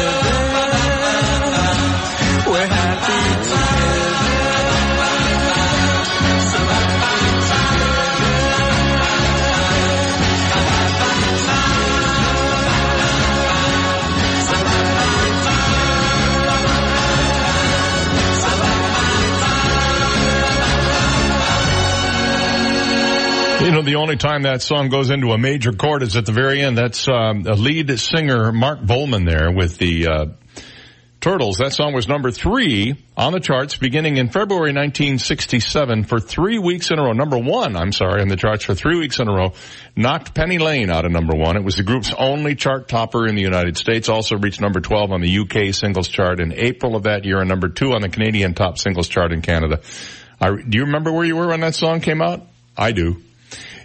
Speaker 5: Know, the only time that song goes into a major chord is at the very end. That's um, a lead singer, Mark Volman, there with the uh, Turtles. That song was number three on the charts beginning in February 1967 for three weeks in a row. Number one, I'm sorry, on the charts for three weeks in a row. Knocked Penny Lane out of number one. It was the group's only chart topper in the United States. Also reached number 12 on the UK singles chart in April of that year and number two on the Canadian top singles chart in Canada. I, do you remember where you were when that song came out? I do.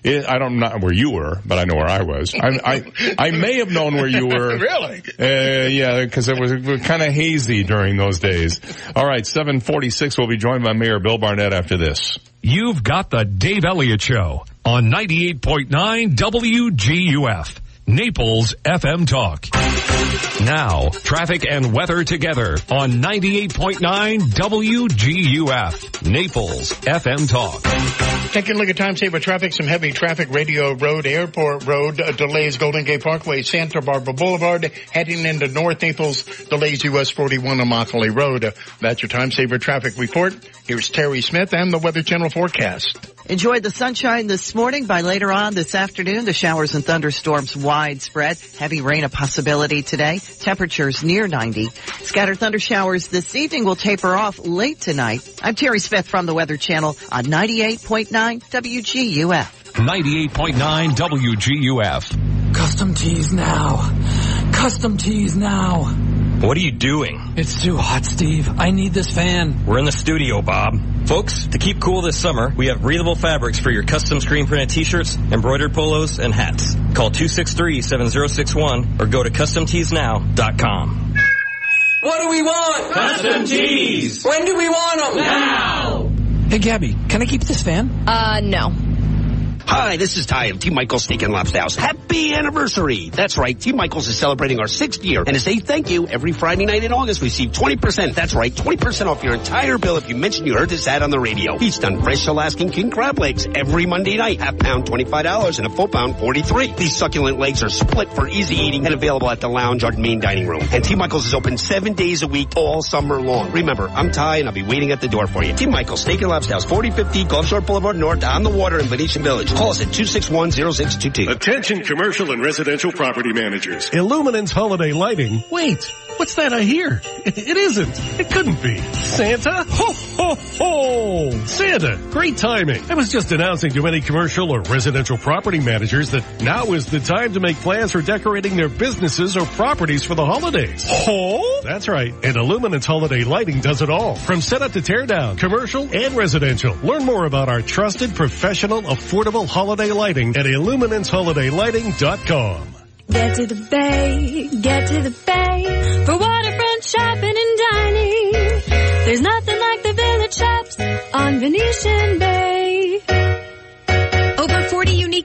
Speaker 5: It, I don't know where you were, but I know where I was. I, I, I may have known where you were.
Speaker 6: really?
Speaker 5: Uh, yeah, because it was, it was kind of hazy during those days. All right, 746. We'll be joined by Mayor Bill Barnett after this.
Speaker 1: You've got the Dave Elliott Show on 98.9 WGUF. Naples FM Talk. Now, traffic and weather together on 98.9 WGUF. Naples FM Talk.
Speaker 6: Taking a look at time saver traffic, some heavy traffic, Radio Road, Airport Road, uh, delays Golden Gate Parkway, Santa Barbara Boulevard, heading into North Naples, delays US 41 on Immokalee Road. Uh, that's your time saver traffic report. Here's Terry Smith and the Weather Channel forecast.
Speaker 7: Enjoy the sunshine this morning. By later on this afternoon, the showers and thunderstorms widespread. Heavy rain a possibility today. Temperatures near 90. Scattered thunder showers this evening will taper off late tonight. I'm Terry Smith from the Weather Channel on 98.9 WGUF.
Speaker 1: 98.9 WGUF.
Speaker 10: Custom tees now. Custom tees now.
Speaker 58: What are you doing?
Speaker 10: It's too hot, Steve. I need this fan.
Speaker 58: We're in the studio, Bob. Folks, to keep cool this summer, we have breathable fabrics for your custom screen printed t-shirts, embroidered polos, and hats.
Speaker 60: Call 263-7061 or go to customteesnow.com.
Speaker 61: What do we want?
Speaker 60: Custom tees.
Speaker 61: When do we want them? Now.
Speaker 62: Hey, Gabby, can I keep this fan?
Speaker 34: Uh, no.
Speaker 63: Hi, this is Ty of T. Michael's Steak and Lobster House. Happy anniversary! That's right, T. Michael's is celebrating our sixth year. And to say thank you, every Friday night in August, we receive 20%. That's right, 20% off your entire bill if you mention you heard this ad on the radio. Feast on fresh Alaskan king crab legs every Monday night. Half pound, $25 and a full pound, 43 These succulent legs are split for easy eating and available at the lounge or main dining room. And T. Michael's is open seven days a week all summer long. Remember, I'm Ty and I'll be waiting at the door for you. T. Michael's Steak and Lobster House, 4050 Gulf Shore Boulevard North on the water in Venetian Village. Call us at 261 0622.
Speaker 64: Attention commercial and residential property managers.
Speaker 31: Illuminance holiday lighting. Wait, what's that I hear? It isn't. It couldn't be. Santa? Ho, ho, ho! Santa, great timing. I was just announcing to any commercial or residential property managers that now is the time to make plans for decorating their businesses or properties for the holidays. Ho? That's right. And Illuminance holiday lighting does it all. From setup to tear down, commercial and residential. Learn more about our trusted, professional, affordable holiday lighting at illuminanceholiday.lighting.com.
Speaker 65: Get to the bay, get to the bay for waterfront shopping and dining. There's nothing like the village shops on Venetian Bay.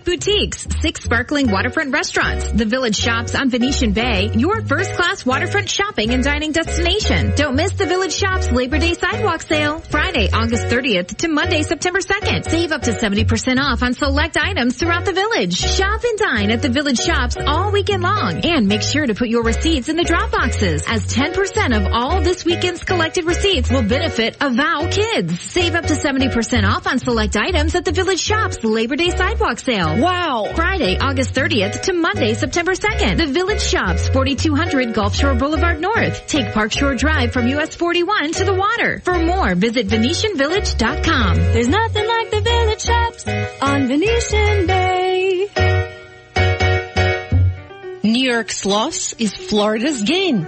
Speaker 33: Over 40 unique boutiques, six sparkling waterfront restaurants, the Village Shops on Venetian Bay, your first-class waterfront shopping and dining destination. Don't miss the Village Shops Labor Day Sidewalk Sale, Friday, August 30th to Monday, September 2nd. Save up to 70% off on select items throughout the village. Shop and dine at the Village Shops all weekend long. And make sure to put your receipts in the drop boxes, as 10% of all this weekend's collected receipts will benefit Avow Kids. Save up to 70% off on select items at the Village Shops Labor Day Sidewalk Sale. Wow! Friday, August 30th to Monday, September 2nd. The Village Shops, 4200 Gulf Shore Boulevard North. Take Park Shore Drive from US 41 to the water. For more, visit VenetianVillage.com.
Speaker 65: There's nothing like the village shops on Venetian Bay.
Speaker 11: New York's loss is Florida's gain.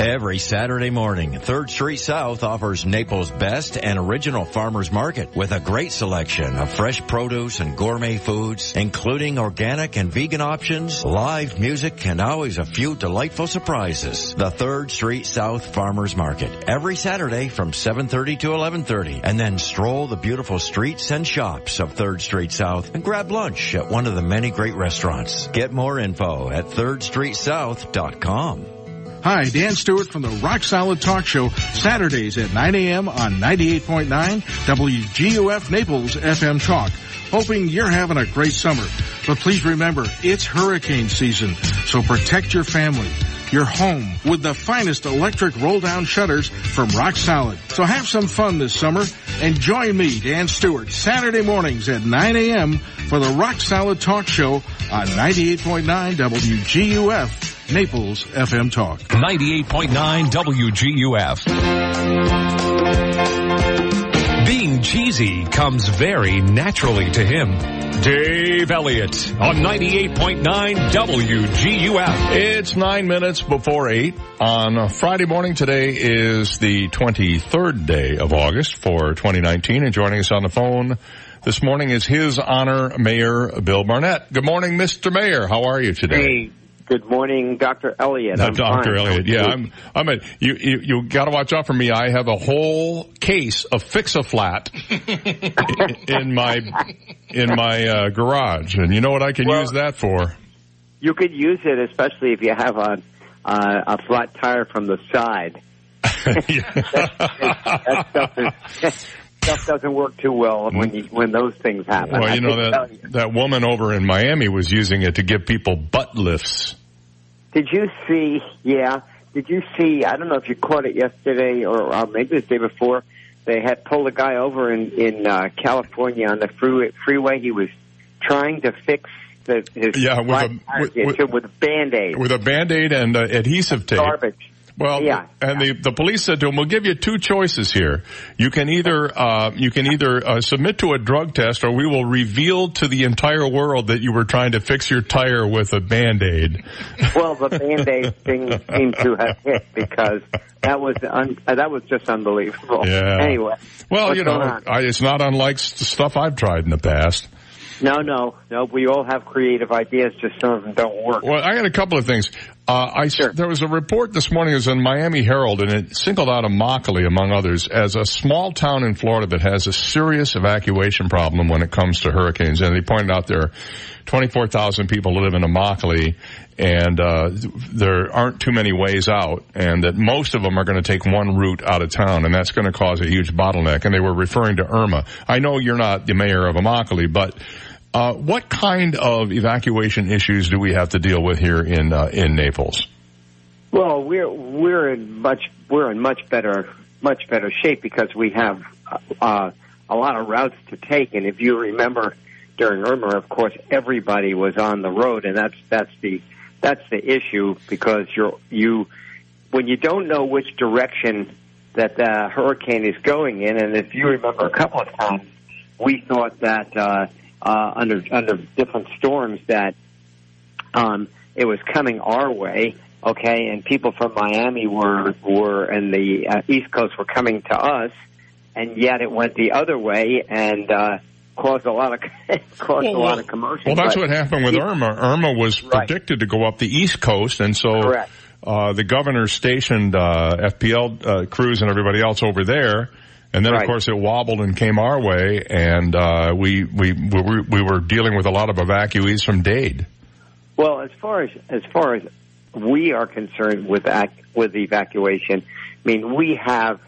Speaker 56: Every Saturday morning, 3rd Street South offers Naples' best and original farmers market with a great selection of fresh produce and gourmet foods, including organic and vegan options, live music, and always a few delightful surprises. The 3rd Street South Farmers Market, every Saturday from 7.30 to 11.30, and then stroll the beautiful streets and shops of 3rd Street South and grab lunch at one of the many great restaurants. Get more info at 3rdstreetsouth.com.
Speaker 26: Hi, Dan Stewart from the Rock Solid Talk Show, Saturdays at 9 a.m. on 98.9 WGUF Naples FM Talk. Hoping you're having a great summer. But please remember, it's hurricane season, so protect your family, your home, with the finest electric roll-down shutters from Rock Solid. So have some fun this summer and join me, Dan Stewart, Saturday mornings at 9 a.m. for the Rock Solid Talk Show on 98.9 WGUF. Naples FM Talk.
Speaker 1: 98.9 WGUF. Being cheesy comes very naturally to him. Dave Elliott on 98.9 WGUF.
Speaker 5: It's nine minutes before eight on Friday morning. Today is the 23rd day of August for 2019 and joining us on the phone this morning is his honor Mayor Bill Barnett. Good morning, Mr. Mayor. How are you today?
Speaker 66: Hey. Good morning, Dr. Elliott.
Speaker 5: No, Dr.
Speaker 66: fine.
Speaker 5: Elliott. Yeah, I'm. I'm a. You. You, you got to watch out for me. I have a whole case of Fix-A-Flat in my in my uh, garage, and you know what I can
Speaker 66: Well-
Speaker 5: use that for?
Speaker 66: You could use it, especially if you have a uh, a flat tire from the side. that stuff is. Stuff doesn't work too well when you, when those things happen.
Speaker 5: Well, you know that that woman over in Miami was using it to give people butt lifts.
Speaker 66: Did you see? Yeah. Did you see? I don't know if you caught it yesterday or, or maybe the day before. They had pulled a guy over in in uh, California on the freeway. Freeway. He was trying to fix the, his
Speaker 5: Yeah, with a- with- with-
Speaker 66: with a band-aid.
Speaker 5: with a band-aid and uh, adhesive tape.
Speaker 66: Garbage.
Speaker 5: Well,
Speaker 66: Yeah.
Speaker 5: and the, the police said to him, "We'll give you two choices here. You can either uh, you can either uh, submit to a drug test, or we will reveal to the entire world that you were trying to fix your tire with a band-aid."
Speaker 66: Well, the band-aid thing seemed to have hit because that was un- uh, that was just unbelievable.
Speaker 5: Yeah.
Speaker 66: Anyway.
Speaker 5: Well, you know. I, it's not unlike s- stuff I've tried in the past.
Speaker 66: No, no, no. We all have creative ideas, just some of them don't work.
Speaker 5: Well, I got a couple of things. Uh, I there was a report this morning. It was in Miami Herald, and it singled out Immokalee, among others, as a small town in Florida that has a serious evacuation problem when it comes to hurricanes. And they pointed out there are 24,000 people live in Immokalee, and uh, there aren't too many ways out, and that most of them are going to take one route out of town, and that's going to cause a huge bottleneck. And they were referring to Irma. I know you're not the mayor of Immokalee, but uh, what kind of evacuation issues do we have to deal with here in uh, in Naples?
Speaker 66: Well, we're we're in much we're in much better much better shape because we have uh, a lot of routes to take, and if you remember during Irma, of course, everybody was on the road, and that's that's the that's the issue because you're you when you don't know which direction that the hurricane is going in, and if you remember a couple of times, we thought that uh, uh, under under different storms that um, it was coming our way, okay, and people from Miami were were and the uh, East Coast were coming to us, and yet it went the other way and uh, caused a lot of caused a lot of commotion.
Speaker 5: Well, that's
Speaker 66: But-
Speaker 5: what happened with Irma. Irma was predicted to go up the East Coast, and so
Speaker 66: Correct.
Speaker 5: uh, the governor stationed uh, FPL uh, crews and everybody else over there. And then, of course, it wobbled and came our way, and uh, we, we we were- we were dealing with a lot of evacuees from Dade.
Speaker 66: Well, as far as as far as we are concerned with ac with evacuation, I mean we have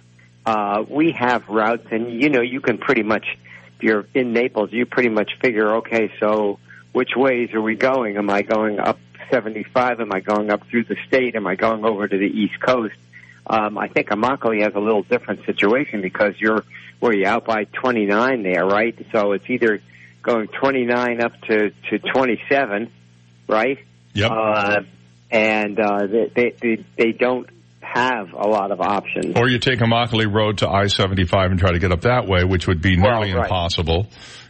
Speaker 66: uh, we have routes, and you know you can pretty much if you're in Naples, you pretty much figure okay, so which ways are we going? Am I going up 75? Am I going up through the state? Am I going over to the East Coast? Um, I think Immokalee has a little different situation because you're where you out by 29 there, right? So it's either going 29 up to to 27 right?
Speaker 5: Yep.
Speaker 66: Uh, and uh, they, they they don't have a lot of options.
Speaker 5: Or you take Immokalee Road to I-75 and try to get up that way, which would be nearly
Speaker 66: right.
Speaker 5: impossible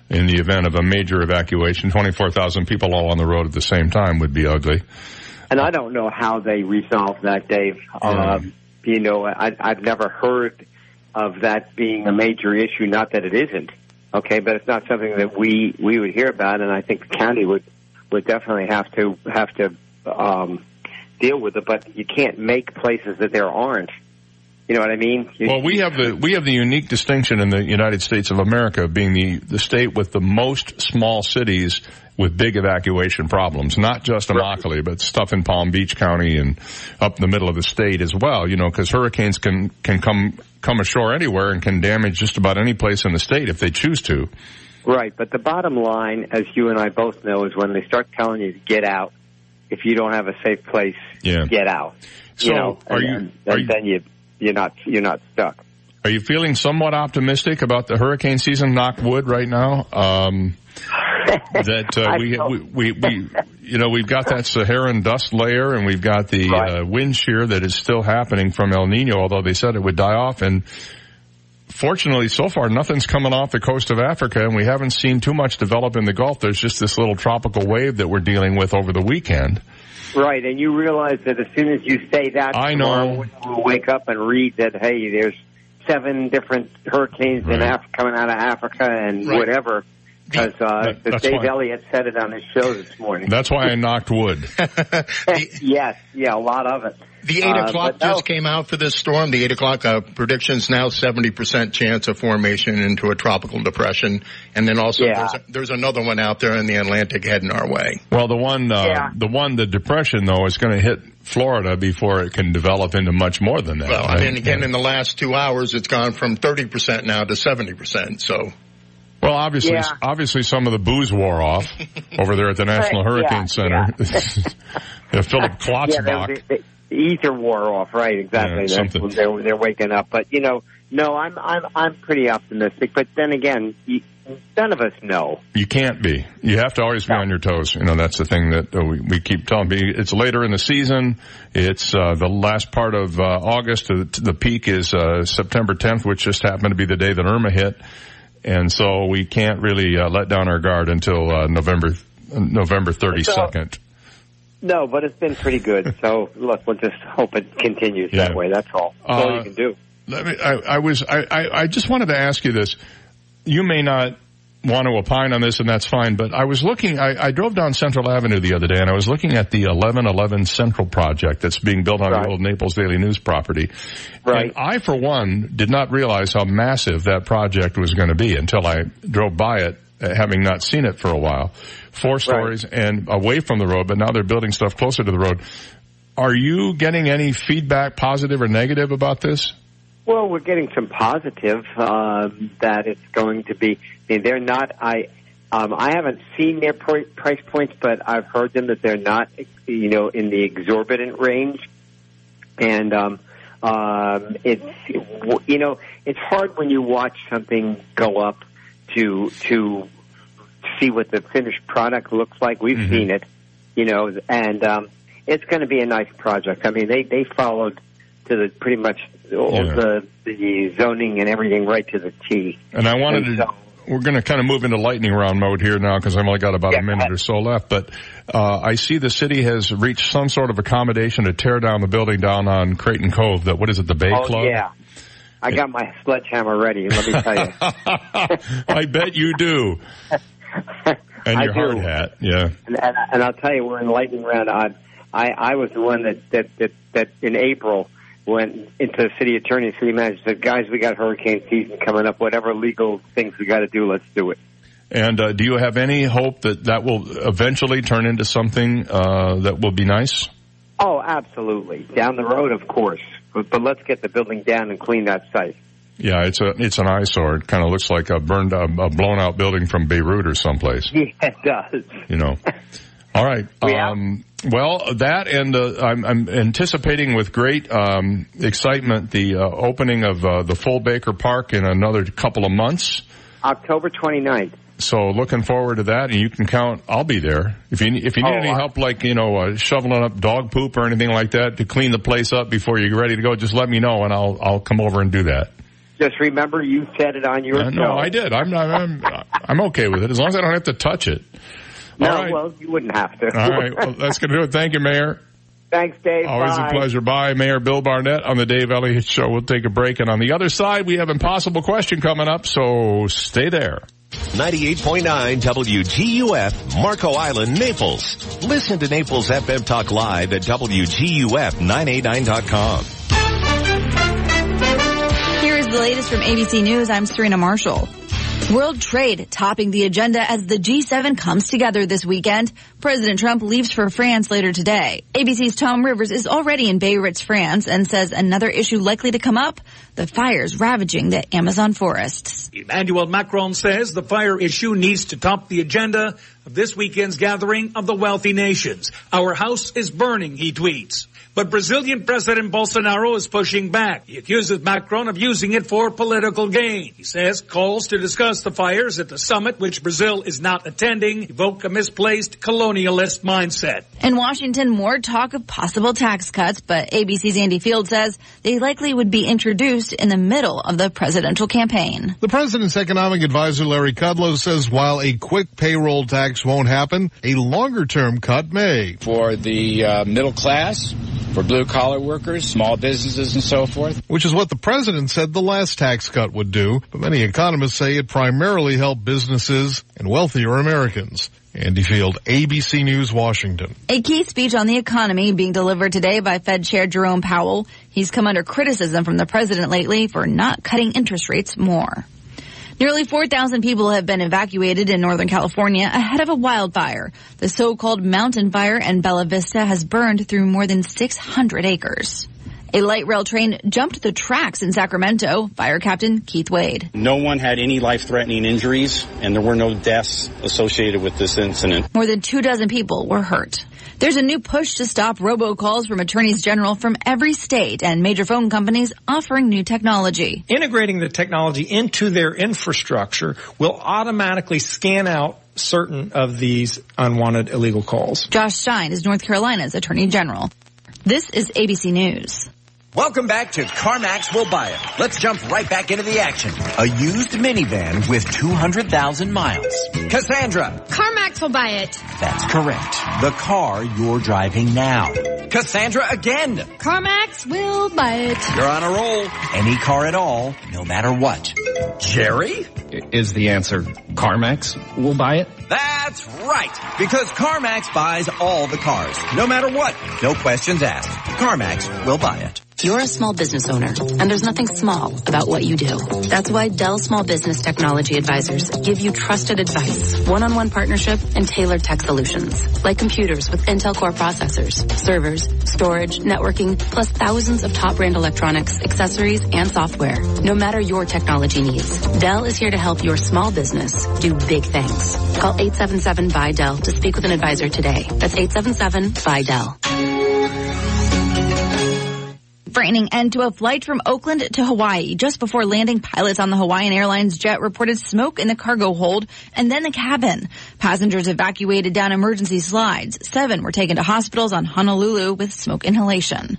Speaker 5: in the event of a major evacuation. 24,000 people all on the road at the same time would be ugly.
Speaker 66: And I don't know how they resolve that, Dave. Um, you know, I, I've never heard of that being a major issue. Not that it isn't, okay, but it's not something that we we would hear about, and I think the county would would definitely have to have to um, deal with it. But you can't make places that there aren't. You know what I mean?
Speaker 5: Well, we have the we have the unique distinction in the United States of America being the the state with the most small cities with big evacuation problems. Not just in Immokalee, but stuff in Palm Beach County and up in the middle of the state as well. You know, because hurricanes can can come come ashore anywhere and can damage just about any place in the state if they choose to.
Speaker 66: Right, but the bottom line, as you and I both know, is when they start telling you to get out, if you don't have a safe place,
Speaker 5: Yeah.
Speaker 66: get out.
Speaker 5: So,
Speaker 66: you know,
Speaker 5: are
Speaker 66: and,
Speaker 5: you-
Speaker 66: then-
Speaker 5: are
Speaker 66: and
Speaker 5: you-
Speaker 66: then you you're not you're not stuck.
Speaker 5: Are you feeling somewhat optimistic about the hurricane season? Knock wood, right now. Um, that uh, we, we we we you know we've got that Saharan dust layer, and we've got the uh, wind shear that is still happening from El Nino. Although they said it would die off, and fortunately, so far nothing's coming off the coast of Africa, and we haven't seen too much develop in the Gulf. There's just this little tropical wave that we're dealing with over the weekend.
Speaker 66: Right, and you realize that as soon as you say that,
Speaker 5: I know.
Speaker 66: we'll wake up and read that hey, there's seven different hurricanes in Af- coming out of Africa and
Speaker 5: Right.
Speaker 66: whatever. Because uh, Dave
Speaker 5: why-
Speaker 66: Elliott said it on his show this morning.
Speaker 5: That's why I knocked wood.
Speaker 66: yes, yeah, a lot of it.
Speaker 6: The eight
Speaker 66: Uh,
Speaker 6: o'clock
Speaker 66: no,
Speaker 6: just came out for this storm. The eight o'clock uh, predictions now seventy percent chance of formation into a tropical depression, and then also
Speaker 66: Yeah.
Speaker 6: there's, a, there's another one out there in the Atlantic heading our way.
Speaker 5: Well, the one, uh,
Speaker 66: Yeah.
Speaker 5: the one, the depression though is going to hit Florida before it can develop into much more than that.
Speaker 6: Well,
Speaker 5: right?
Speaker 6: and then again, in the last two hours, it's gone from thirty percent now to seventy percent. So
Speaker 5: Well, obviously,
Speaker 66: Yeah.
Speaker 5: obviously, some of the booze wore off over there at the National
Speaker 66: Right,
Speaker 5: Hurricane
Speaker 66: yeah,
Speaker 5: Center. the Philip
Speaker 66: yeah,
Speaker 5: Klotzbach.
Speaker 66: Ether wore off, right? Exactly.
Speaker 5: Yeah,
Speaker 66: when they're they're waking up. But you know, no, I'm I'm I'm pretty optimistic. But then again, you, none of us know.
Speaker 5: You can't be. You have to always be on your toes. You know, that's the thing that uh, we, we keep telling people. It's later in the season. It's uh, the last part of uh, August. The, peak is uh, September 10th, which just happened to be the day that Irma hit. And so we can't really uh, let down our guard until uh, November November 32nd.
Speaker 66: No, but it's been pretty good. so look, we'll just hope it continues that way. That's all. That's all
Speaker 5: Uh,
Speaker 66: you can do.
Speaker 5: Let me, I, I was, I, I, I just wanted to ask you this. You may not want to opine on this and that's fine, but I was looking, I, I drove down Central Avenue the other day and I was looking at the 1111 Central project that's being built on the old Naples Daily News property.
Speaker 66: Right.
Speaker 5: And I, for one, did not realize how massive that project was going to be until I drove by it, uh, having not seen it for a while. Four stories and away from the road, but now they're building stuff closer to the road. Are you getting any feedback, positive or negative about this?
Speaker 66: Well, we're getting some positive um, that it's going to be. I mean, they're not. I um, I haven't seen their pri- price points, but I've heard them that they're not, you know, in the exorbitant range. And um, um, it's you know, it's hard when you watch something go up to to see what the finished product looks like. We've seen it, you know, and um, it's going to be a nice project. I mean, they they followed to the pretty much all
Speaker 5: Yeah.
Speaker 66: the the zoning and everything right to the T.
Speaker 5: And I wanted
Speaker 66: And
Speaker 5: to, we're going to kind of move into lightning round mode here now because I've only got about a minute or so left. But uh, I see the city has reached some sort of accommodation to tear down the building down on Crayton Cove. That what is it, the Bay
Speaker 66: oh
Speaker 5: Club?
Speaker 66: yeah, I got my sledgehammer ready. Let me tell you.
Speaker 5: I bet you do. And
Speaker 66: I
Speaker 5: your hard hat, yeah.
Speaker 66: And, and, and I'll tell you, we're in lightning round. I, I, I was the one that, that, that, that in April went into the city attorney and city manager said, guys, we got hurricane season coming up. Whatever legal things we got to do, let's do it.
Speaker 5: And uh, do you have any hope that that will eventually turn into something uh, that will be nice?
Speaker 66: Oh, absolutely. Down the road, of course. But, but let's get the building down and clean that site.
Speaker 5: Yeah, it's a it's an eyesore. It kind of looks like a burned, a, a blown out building from Beirut or someplace.
Speaker 66: Yeah, it does.
Speaker 5: You know. All right. Um, well, that and uh, I'm, I'm anticipating with great um, excitement the uh, opening of uh, the full Baker Park in another couple of months.
Speaker 66: October 29th.
Speaker 5: So looking forward to that, and you can count. I'll be there if you if you need
Speaker 66: Oh,
Speaker 5: any help, like you know, uh, shoveling up dog poop or anything like that to clean the place up before you're ready to go. Just let me know, and I'll I'll come over and do that.
Speaker 66: Just remember, you said it on your
Speaker 5: Uh,
Speaker 66: show.
Speaker 5: no, I did. I'm not, I'm I'm okay with it as long as I don't have to touch it.
Speaker 66: No,
Speaker 5: All right.
Speaker 66: well, you wouldn't have to.
Speaker 5: All right. Well, that's going to do it. Thank you, Mayor.
Speaker 66: Thanks, Dave.
Speaker 5: Always
Speaker 66: Bye.
Speaker 5: a pleasure. Bye, Mayor Bill Barnett on the Dave Elliott Show. We'll take a break, and on the other side, we have impossible question coming up. So stay there.
Speaker 1: 98.9 WGUF, Marco Island, Naples. Listen to Naples FM Talk Live at WGUF989.com.
Speaker 34: The latest from ABC News. I'm Serena Marshall. World trade topping the agenda as the G7 comes together this weekend. President Trump leaves for France later today. ABC's Tom Rivers is already in Biarritz, France, and says another issue likely to come up, the fires ravaging the Amazon forests.
Speaker 67: Emmanuel Macron says the fire issue needs to top the agenda of this weekend's gathering of the wealthy nations. Our house is burning, he tweets. But Brazilian President Bolsonaro is pushing back. He accuses Macron of using it for political gain. He says calls to discuss the fires at the summit, which Brazil is not attending, evoke a misplaced colonialist mindset.
Speaker 34: In Washington, more talk of possible tax cuts, but ABC's Andy Field says they likely would be introduced in the middle of the presidential campaign.
Speaker 68: The president's economic advisor Larry Kudlow says while a quick payroll tax won't happen, a longer term cut may.
Speaker 69: For the uh, middle class, for blue collar workers, small businesses and so forth.
Speaker 68: Which is what the president said the last tax cut would do, but many economists say it primarily helped businesses and wealthier Americans. Andy Field, ABC News, Washington.
Speaker 34: A key speech on the economy being delivered today by Fed Chair Jerome Powell. He's come under criticism from the president lately for not cutting interest rates more. Nearly 4,000 people have been evacuated in Northern California ahead of a wildfire. The so-called mountain fire in Bella Vista has burned through more than 600 acres. A light rail train jumped the tracks in Sacramento. Fire Captain Keith Wade.
Speaker 70: No one had any life-threatening injuries, and there were no deaths associated with this incident.
Speaker 34: More than two dozen people were hurt. There's a new push to stop robocalls from attorneys general from every state and major phone companies offering new technology.
Speaker 71: Integrating the technology into their infrastructure will automatically scan out certain of these unwanted illegal calls.
Speaker 34: Josh Stein is North Carolina's attorney general. This is ABC News.
Speaker 19: Welcome back to CarMax Will Buy It. Let's jump right back into the action. A used minivan with 200,000 miles. Cassandra.
Speaker 33: CarMax will buy it.
Speaker 19: That's correct. The car you're driving now. Cassandra again.
Speaker 33: CarMax will buy it.
Speaker 19: You're on a roll. Any car at all, no matter what. Jerry?
Speaker 72: Is the answer CarMax will buy it?
Speaker 19: That's right. Because CarMax buys all the cars. No matter what. No questions asked. CarMax will buy it.
Speaker 73: You're a small business owner, and there's nothing small about what you do. That's why Dell Small Business Technology Advisors give you trusted advice, one-on-one partnership, and tailored tech solutions, like computers with Intel Core processors, servers, storage, networking, plus thousands of top brand electronics, accessories, and software. No matter your technology needs, Dell is here to help your small business do big things. Call 877 by Dell to speak with an advisor today. That's 877-BUY-DELL.
Speaker 34: Frightening end to a flight from Oakland to Hawaii. Just before landing, pilots on the Hawaiian Airlines jet reported smoke in the cargo hold and then the cabin. Passengers evacuated down emergency slides. Seven were taken to hospitals on Honolulu with smoke inhalation.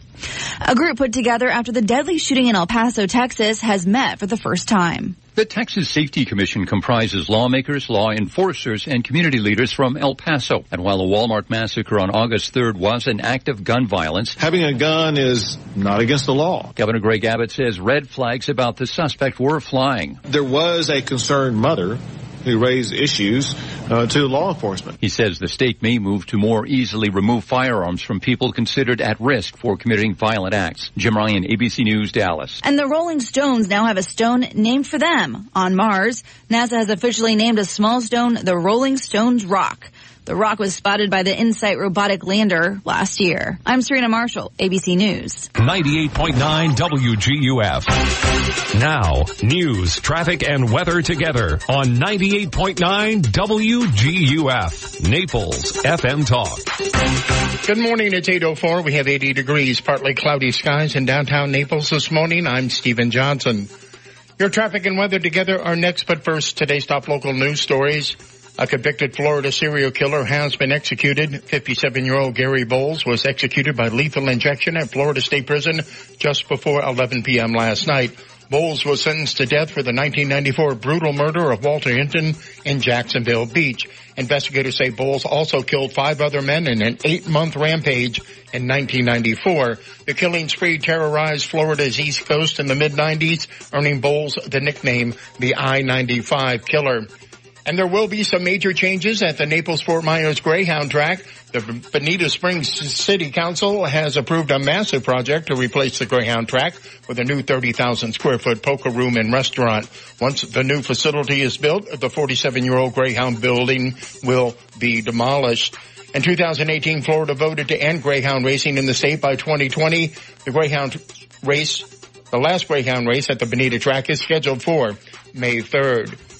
Speaker 34: A group put together after the deadly shooting in El Paso, Texas has met for the first time.
Speaker 74: The Texas Safety Commission comprises lawmakers, law enforcers, and community leaders from El Paso. And while the Walmart massacre on August 3rd was an act of gun violence,
Speaker 68: having a gun is not against the law.
Speaker 74: Governor Greg Abbott says red flags about the suspect were flying.
Speaker 68: There was a concerned mother who raised issues uh, to law enforcement.
Speaker 74: He says the state may move to more easily remove firearms from people considered at risk for committing violent acts. Jim Ryan, ABC News, Dallas.
Speaker 34: And the Rolling Stones now have a stone named for them on Mars. NASA has officially named a small stone the Rolling Stones Rock. The rock was spotted by the InSight robotic lander last year. I'm Serena Marshall, ABC News.
Speaker 1: 98.9 WGUF. Now, news, traffic, and weather together on 98.9 WGUF. Naples FM Talk.
Speaker 6: Good morning. It's 804. We have 80 degrees, partly cloudy skies in downtown Naples this morning. I'm Stephen Johnson. Your traffic and weather together are next, but first, today's top local news stories. A convicted Florida serial killer has been executed. 57-year-old Gary Bowles was executed by lethal injection at Florida State Prison just before 11 p.m. last night. Bowles was sentenced to death for the 1994 brutal murder of Walter Hinton in Jacksonville Beach. Investigators say Bowles also killed five other men in an eight-month rampage in 1994. The killing spree terrorized Florida's East Coast in the mid-90s, earning Bowles the nickname the I-95 Killer. And there will be some major changes at the Naples-Fort Myers Greyhound track. The Bonita Springs City Council has approved a massive project to replace the Greyhound track with a new 30,000 square foot poker room and restaurant. Once the new facility is built, the 47 year old Greyhound building will be demolished. In 2018, Florida voted to end Greyhound racing in the state by 2020. The Greyhound race, the last Greyhound race at the Bonita track is scheduled for May 3rd.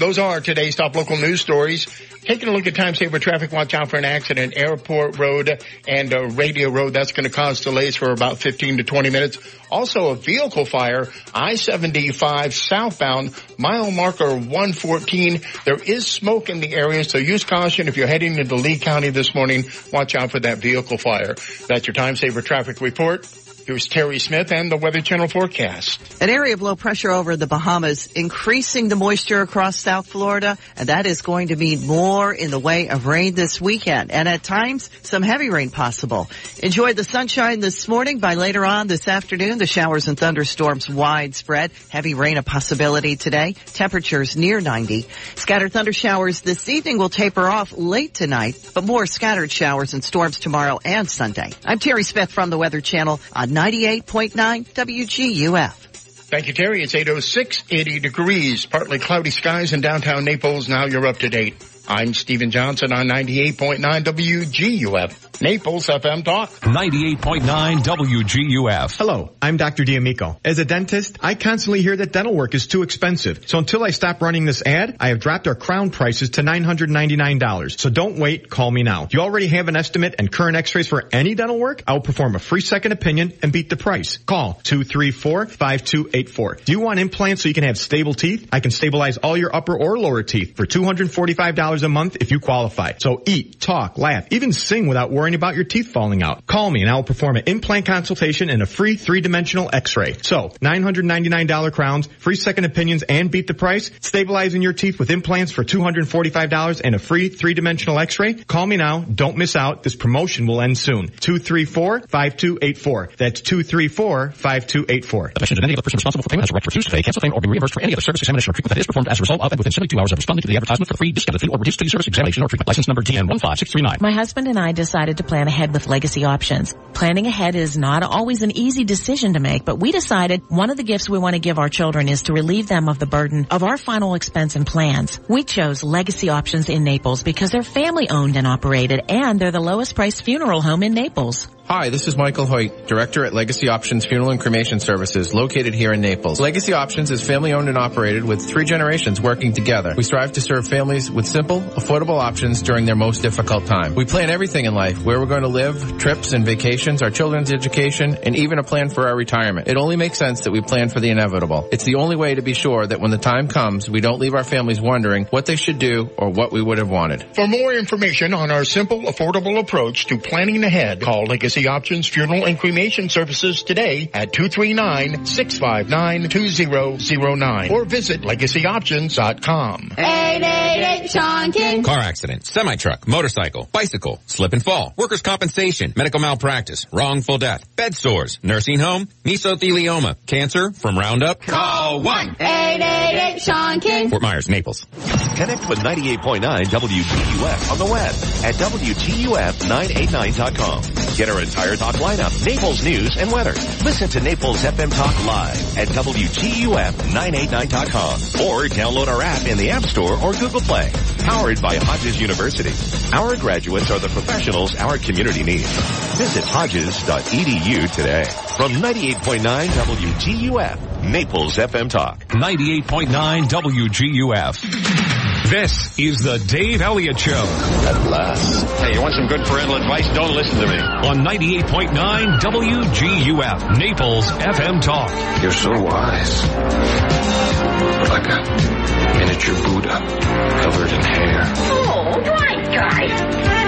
Speaker 6: Those are today's top local news stories. Taking a look at time saver traffic, watch out for an accident. Airport Road and uh, Radio Road, that's going to cause delays for about 15 to 20 minutes. Also a vehicle fire, I-75 southbound, mile marker 114. There is smoke in the area, so use caution if you're heading into Lee County this morning. Watch out for that vehicle fire. That's your time saver traffic report. Here's Terry Smith and the Weather Channel forecast.
Speaker 7: An area of low pressure over the Bahamas increasing the moisture across South Florida, and that is going to mean more in the way of rain this weekend, and at times some heavy rain possible. Enjoy the sunshine this morning. By later on this afternoon, the showers and thunderstorms widespread. Heavy rain a possibility today. Temperatures near 90. Scattered thunder showers this evening will taper off late tonight, but more scattered showers and storms tomorrow and Sunday. I'm Terry Smith from the Weather Channel on 98.9 WGUF.
Speaker 6: Thank you, Terry. It's 806, 80 degrees, partly cloudy skies in downtown Naples. Now you're up to date. I'm Stephen Johnson on 98.9 WGUF. Naples FM Talk.
Speaker 1: 98.9 WGUF.
Speaker 46: Hello, I'm Dr. D'Amico. As a dentist, I constantly hear that dental work is too expensive. So until I stop running this ad, I have dropped our crown prices to $999. So don't wait, call me now. Do you already have an estimate and current x-rays for any dental work? I will perform a free second opinion and beat the price. Call 234-5284. Do you want implants so you can have stable teeth? I can stabilize all your upper or lower teeth for $245 a month if you qualify. So eat, talk, laugh, even sing without worrying about your teeth falling out. Call me and I will perform an implant consultation and a free three-dimensional x-ray. So $999 crowns, free second opinions and beat the price, stabilizing your teeth with implants for $245 and a free three-dimensional x-ray. Call me now. Don't miss out. This promotion will end soon. 234-5284. That's 234-5284.
Speaker 74: The patient and any other person responsible for payment has a right to refuse to pay, cancel claim, or be reimbursed for any other service, examination, or treatment that is performed as a result of and within 72 hours of responding to the advertisement for the free discounted fee or fee service, examination, or treatment. License number DN15639.
Speaker 22: My husband and I decided to plan ahead with legacy options. Planning ahead is not always an easy decision to make, but we decided one of the gifts we want to give our children is to relieve them of the burden of our final expense and plans. We chose legacy options in Naples because they're family owned and operated and they're the lowest priced funeral home in Naples.
Speaker 23: Hi, this is Michael Hoyt, Director at Legacy Options Funeral and Cremation Services, located here in Naples. Legacy Options is family owned and operated with three generations working together. We strive to serve families with simple, affordable options during their most difficult time. We plan everything in life, where we're going to live, trips and vacations, our children's education, and even a plan for our retirement. It only makes sense that we plan for the inevitable. It's the only way to be sure that when the time comes, we don't leave our families wondering what they should do or what we would have wanted.
Speaker 6: For more information on our simple, affordable approach to planning ahead, call Legacy Options Funeral and Cremation Services today at 239-659-2009 or visit legacyoptions.com.
Speaker 67: 888 Sean King.
Speaker 13: Car accident, semi-truck, motorcycle, bicycle, slip and fall, workers' compensation, medical malpractice, wrongful death, bed sores, nursing home, mesothelioma, cancer from Roundup. Call
Speaker 67: 1-888 Sean King.
Speaker 13: Fort Myers, Naples.
Speaker 50: Connect with 98.9 WGUF on the web at WGUF989.com. Get our entire talk lineup, Naples news and weather. Listen to Naples FM Talk live at WGUF989.com or download our app in the App Store or Google Play. Powered by Hodges University. Our graduates are the professionals our community needs. Visit hodges.edu today. From 98.9 WGUF, Naples FM Talk.
Speaker 1: 98.9 WGUF. This is the Dave Elliott Show.
Speaker 50: At last.
Speaker 51: Hey, you want some good parental advice? Don't listen to me.
Speaker 1: On 98.9 WGUF, Naples FM Talk.
Speaker 51: You're so wise. Like a miniature Buddha covered in hair.
Speaker 67: Oh, right, guys.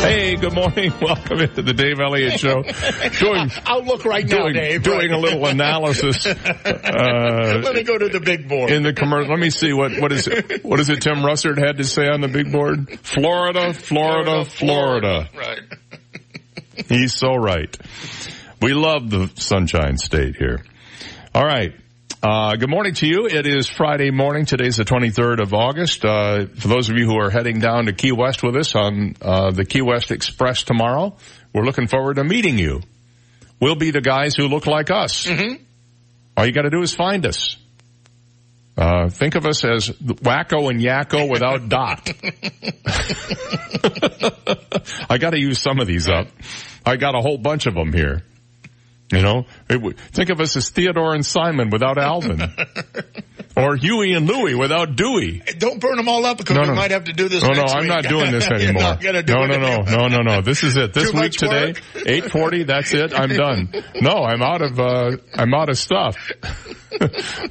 Speaker 5: Hey, good morning. Welcome into the Dave Elliott Show. Doing
Speaker 6: outlook right now,
Speaker 5: doing,
Speaker 6: Dave.
Speaker 5: Doing
Speaker 6: right.
Speaker 5: a little analysis. Uh,
Speaker 6: Let me go to the big board.
Speaker 5: In the commercial, let me see what what is it, what is it? Tim Russert had to say on the big board. Florida, Florida, Florida.
Speaker 6: Florida. Right.
Speaker 5: He's so right. We love the Sunshine State here. All right. Uh, good morning to you. It is Friday morning. Today's the 23rd of August. Uh, for those of you who are heading down to Key West with us on uh, the Key West Express tomorrow, we're looking forward to meeting you. We'll be the guys who look like us.
Speaker 6: Mm-hmm.
Speaker 5: All you got to do is find us. Uh, think of us as Wakko and Yakko without Dot. I got to use some of these up. I got a whole bunch of them here. You know, it, think of us as Theodore and Simon without Alvin, or Huey and Louie without Dewey.
Speaker 6: Don't burn them all up because
Speaker 5: No,
Speaker 6: we might have to do this.
Speaker 5: No, no, I'm
Speaker 6: week.
Speaker 5: not doing this anymore.
Speaker 6: do
Speaker 5: no, no, no, no, no, no. This is it. This
Speaker 6: Too
Speaker 5: week today, 8:40. That's it. I'm done. No, I'm out of. uh I'm out of stuff.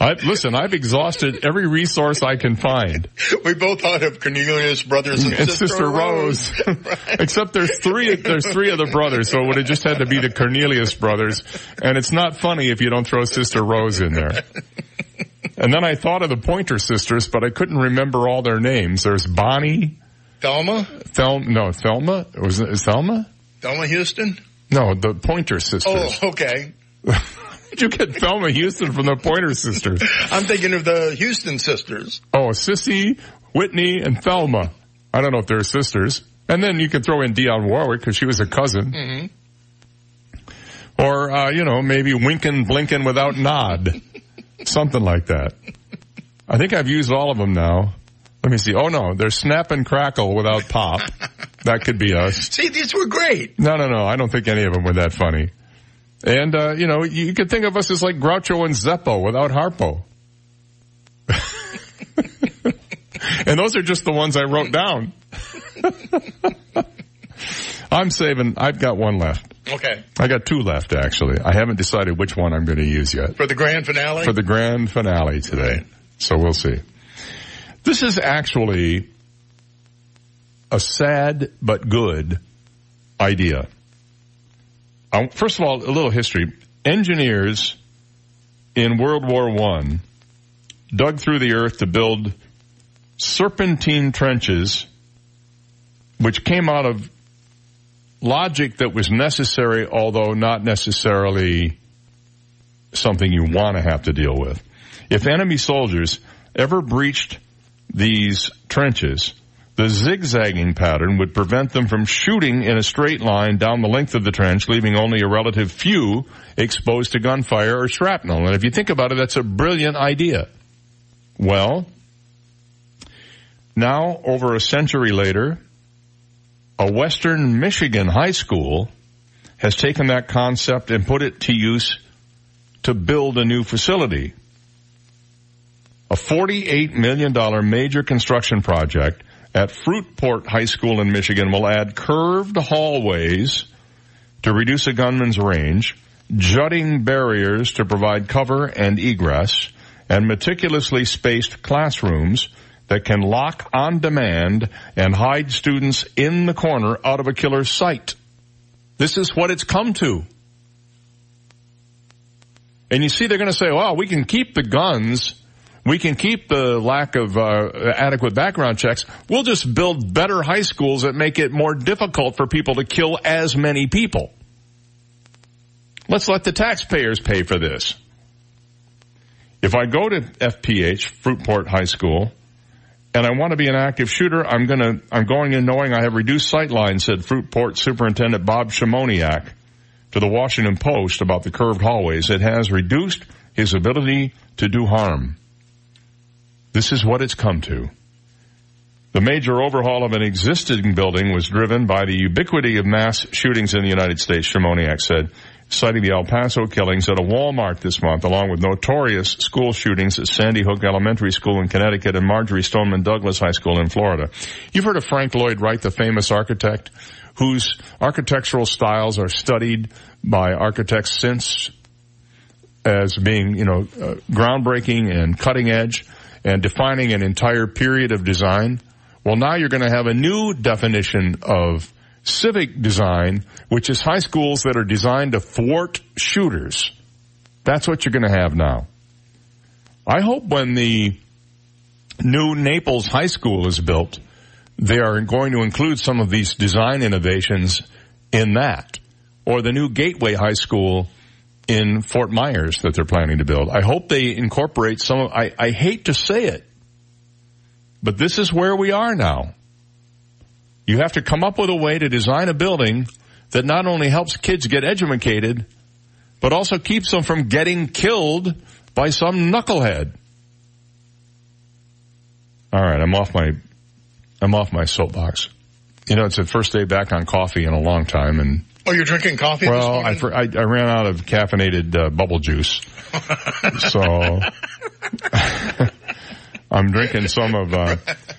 Speaker 5: I, listen, I've exhausted every resource I can find.
Speaker 6: We both thought of Cornelius brothers and,
Speaker 5: And Sister Rose. Except there's three, there's three other brothers, so it would have just had to be the Cornelius brothers. And it's not funny if you don't throw Sister Rose in there. And then I thought of the Pointer sisters, but I couldn't remember all their names. There's Bonnie,
Speaker 6: Thelma,
Speaker 5: Thel, no, Thelma? Was it Thelma?
Speaker 6: Thelma Houston.
Speaker 5: No, the Pointer sisters.
Speaker 6: Oh, okay.
Speaker 5: Did you get Thelma Houston from the Pointer sisters?
Speaker 6: I'm thinking of the Houston sisters.
Speaker 5: Oh, Cissy, Whitney, and Thelma. I don't know if they're sisters. And then you can throw in Dionne Warwick because she was a cousin.
Speaker 6: Mm-hmm.
Speaker 5: Or, uh, you know, maybe Wynken, Blynken without nod. Something like that. I think I've used all of them now. Let me see. Oh no, there's snap and crackle without pop. that could be us.
Speaker 6: See, these were great.
Speaker 5: No, no, no. I don't think any of them were that funny. And, uh, you know, you could think of us as like Groucho and Zeppo without Harpo. and those are just the ones I wrote down. I'm saving, I've got one left.
Speaker 6: Okay.
Speaker 5: I got two left actually. I haven't decided which one I'm going to use yet.
Speaker 6: For the grand finale?
Speaker 5: For the grand finale today. So we'll see. This is actually a sad but good idea. Um, first of all, a little history. Engineers in World War One dug through the earth to build serpentine trenches, which came out of logic that was necessary, although not necessarily something you want to have to deal with. If enemy soldiers ever breached these trenches, the zigzagging pattern would prevent them from shooting in a straight line down the length of the trench, leaving only a relative few exposed to gunfire or shrapnel. And if you think about it, that's a brilliant idea. Well, now over a century later, a Western Michigan high school has taken that concept and put it to use to build a new facility. A $48 million major construction project at Fruitport High School in Michigan will add curved hallways to reduce a gunman's range, jutting barriers to provide cover and egress, and meticulously spaced classrooms that can lock on demand and hide students in the corner out of a killer's sight. This is what it's come to. And you see, they're going to say, well, we can keep the guns. We can keep the lack of uh, adequate background checks. We'll just build better high schools that make it more difficult for people to kill as many people. Let's let the taxpayers pay for this. If I go to FPH, Fruitport High School, and I want to be an active shooter, I'm gonna, I'm going in knowing I have reduced sight lines, said Fruitport Superintendent Bob Szymoniak to the Washington Post about the curved hallways. It has reduced his ability to do harm. This is what it's come to. The major overhaul of an existing building was driven by the ubiquity of mass shootings in the United States, Szymoniak said, citing the El Paso killings at a Walmart this month, along with notorious school shootings at Sandy Hook Elementary School in Connecticut and Marjory Stoneman Douglas High School in Florida. You've heard of Frank Lloyd Wright, the famous architect, whose architectural styles are studied by architects since as being, you know, uh, groundbreaking and cutting edge and defining an entire period of design. Well, now you're going to have a new definition of civic design, which is high schools that are designed to thwart shooters. That's what you're going to have now. I hope when the new Naples High School is built, they are going to include some of these design innovations in that. Or the new Gateway High School in Fort Myers that they're planning to build. I hope they incorporate some of, I, I hate to say it, but this is where we are now. You have to come up with a way to design a building that not only helps kids get educated, but also keeps them from getting killed by some knucklehead. All right, I'm off my, I'm off my soapbox. You know, it's the first day back on coffee in a long time, and
Speaker 6: Oh, you're drinking coffee
Speaker 5: well, I, I I ran out of caffeinated uh, bubble juice, so I'm drinking some of uh,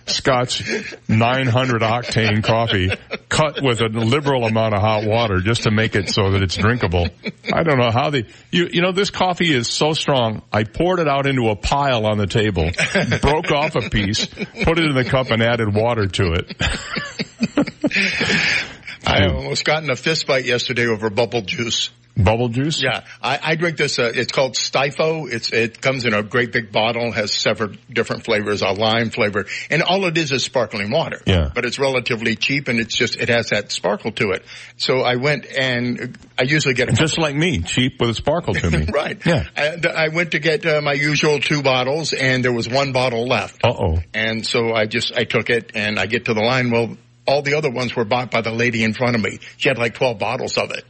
Speaker 5: Scott's 900 octane coffee, cut with a liberal amount of hot water, just to make it so that it's drinkable. I don't know how they. You you know this coffee is so strong. I poured it out into a pile on the table, broke off a piece, put it in the cup, and added water to it.
Speaker 6: I almost got in a fist fight yesterday over bubble juice.
Speaker 5: Bubble juice?
Speaker 6: Yeah, I, I drink this. Uh, it's called Stifo. It's it comes in a great big bottle, has several different flavors, a lime flavor, and all it is is sparkling water.
Speaker 5: Yeah.
Speaker 6: but it's relatively cheap, and it's just it has that sparkle to it. So I went and I usually get a
Speaker 5: Just like me, cheap with a sparkle to me.
Speaker 6: right.
Speaker 5: Yeah.
Speaker 6: And I went to get uh, my usual two bottles, and there was one bottle left.
Speaker 5: Uh oh.
Speaker 6: And so I just, I took it and I get to the line. Well, all the other ones were bought by the lady in front of me. She had like 12 bottles of it.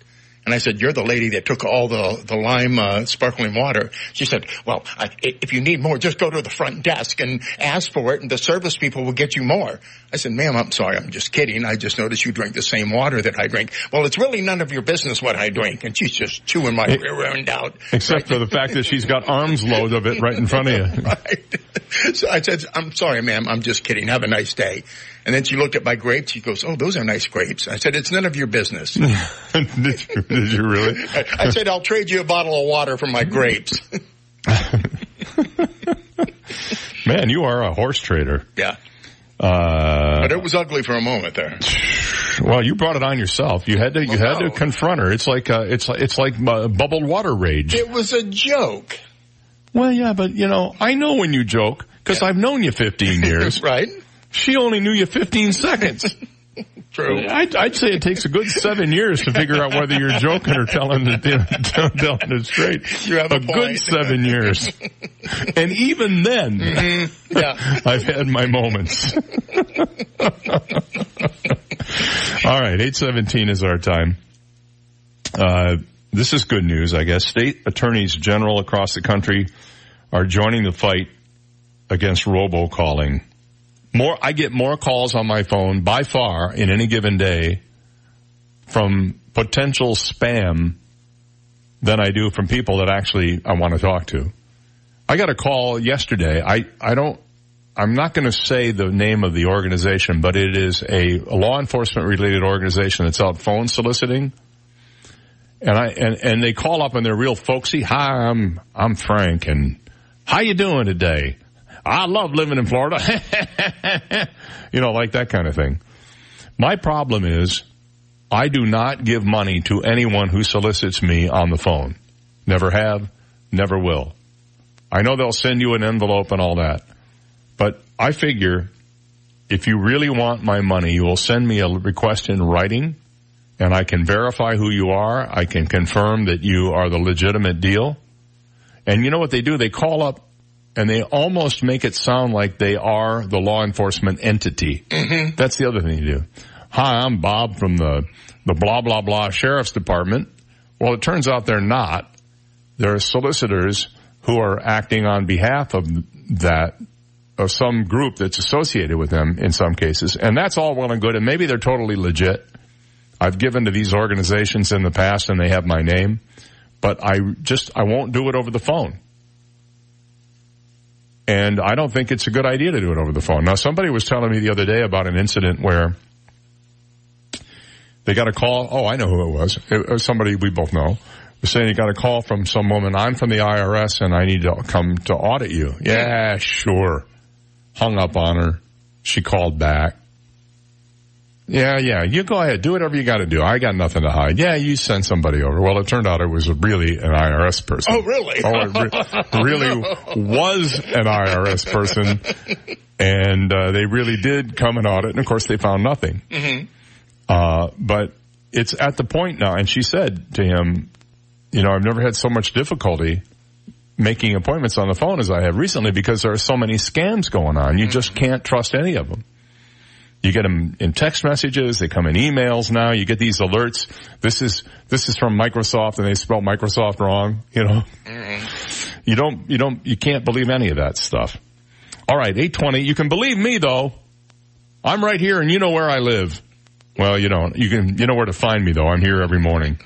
Speaker 6: And I said, you're the lady that took all the, the lime, uh, sparkling water. She said, well, I, if you need more, just go to the front desk and ask for it and the service people will get you more. I said, ma'am, I'm sorry. I'm just kidding. I just noticed you drink the same water that I drink. Well, it's really none of your business what I drink. And she's just chewing my rear end out.
Speaker 5: Except for the fact that she's got arms load of it right in front of you.
Speaker 6: right. So I said, I'm sorry, ma'am. I'm just kidding. Have a nice day. And then she looked at my grapes. She goes, oh, those are nice grapes. I said, it's none of your business.
Speaker 5: did, you, did you really?
Speaker 6: I, I said, I'll trade you a bottle of water for my grapes.
Speaker 5: Man, you are a horse trader.
Speaker 6: yeah.
Speaker 5: Uh,
Speaker 6: But it was ugly for a moment there.
Speaker 5: well, you brought it on yourself. You had to, you had to confront her. It's like, uh, it's like, it's like uh, bubbled water rage.
Speaker 6: It was a joke.
Speaker 5: Well, yeah, but you know, I know when you joke because I've known you 15 years.
Speaker 6: right.
Speaker 5: She only knew you 15 seconds.
Speaker 6: True.
Speaker 5: I'd, I'd say it takes a good seven years to figure out whether you're joking or telling it, telling it straight.
Speaker 6: You have a
Speaker 5: good
Speaker 6: point.
Speaker 5: seven years. And even then,
Speaker 6: Mm-hmm. Yeah.
Speaker 5: I've had my moments. All right, 817 is our time. Uh, this is good news, I guess. State attorneys general across the country are joining the fight against robocalling. More, I get more calls on my phone by far in any given day from potential spam than I do from people that actually I want to talk to. I got a call yesterday. I, I don't, I'm not going to say the name of the organization, but it is a, a law enforcement related organization that's out phone soliciting. And I, and, and they call up and they're real folksy. Hi, I'm, I'm Frank and how you doing today? I love living in Florida. you know, like that kind of thing. My problem is I do not give money to anyone who solicits me on the phone. Never have, never will. I know they'll send you an envelope and all that, but I figure if you really want my money, you will send me a request in writing and I can verify who you are. I can confirm that you are the legitimate deal. And you know what they do? They call up and they almost make it sound like they are the law enforcement entity. Mm-hmm. That's the other thing you do. Hi, I'm Bob from the, the blah, blah, blah sheriff's department. Well, it turns out they're not. They're solicitors who are acting on behalf of that, of some group that's associated with them in some cases. And that's all well and good. And maybe they're totally legit. I've given to these organizations in the past and they have my name, but I just, I won't do it over the phone. And I don't think it's a good idea to do it over the phone. Now somebody was telling me the other day about an incident where they got a call. Oh, I know who it was. It was somebody we both know. Was saying he got a call from some woman. I'm from the IRS and I need to come to audit you. Yeah, sure. Hung up on her. She called back. Yeah, yeah. You go ahead. Do whatever you got to do. I got nothing to hide. Yeah, you send somebody over. Well, it turned out it was really an IRS person.
Speaker 6: Oh, really?
Speaker 5: Oh, it re- really was an IRS person. And uh, they really did come and audit. And of course, they found nothing.
Speaker 6: Mm-hmm.
Speaker 5: Uh, but it's at the point now, and she said to him, you know, I've never had so much difficulty making appointments on the phone as I have recently because there are so many scams going on. You just can't trust any of them. You get them in text messages. They come in emails now. You get these alerts. This is, this is from Microsoft and they spell Microsoft wrong, you know. You don't, you don't, you can't believe any of that stuff. All right, 820. You can believe me though. I'm right here and you know where I live. Well, you don't. You can, you know where to find me though. I'm here every morning.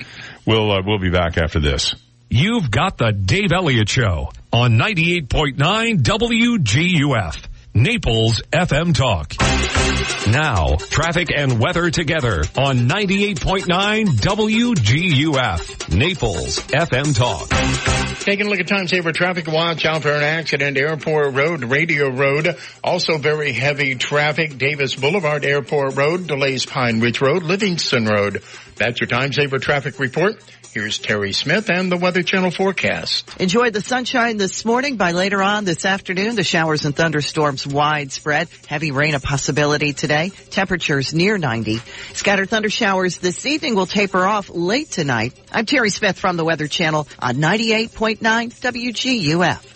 Speaker 5: We'll, uh, we'll be back after this.
Speaker 1: You've got the Dave Elliott Show on 98.9 WGUF, Naples FM Talk. Now, traffic and weather together on 98.9 WGUF, Naples FM Talk.
Speaker 6: Taking a look at time saver traffic. Watch out for an accident. Airport Road, Radio Road. Also very heavy traffic. Davis Boulevard, Airport Road. Delays Pine Ridge Road, Livingston Road. That's your time saver traffic report. Here's Terry Smith and the Weather Channel forecast.
Speaker 75: Enjoy the sunshine this morning. By later on this afternoon, the showers and thunderstorms widespread. Heavy rain a possibility today. Temperatures near 90. Scattered thunder showers this evening will taper off late tonight. I'm Terry Smith from the Weather Channel on 98.9 WGUF.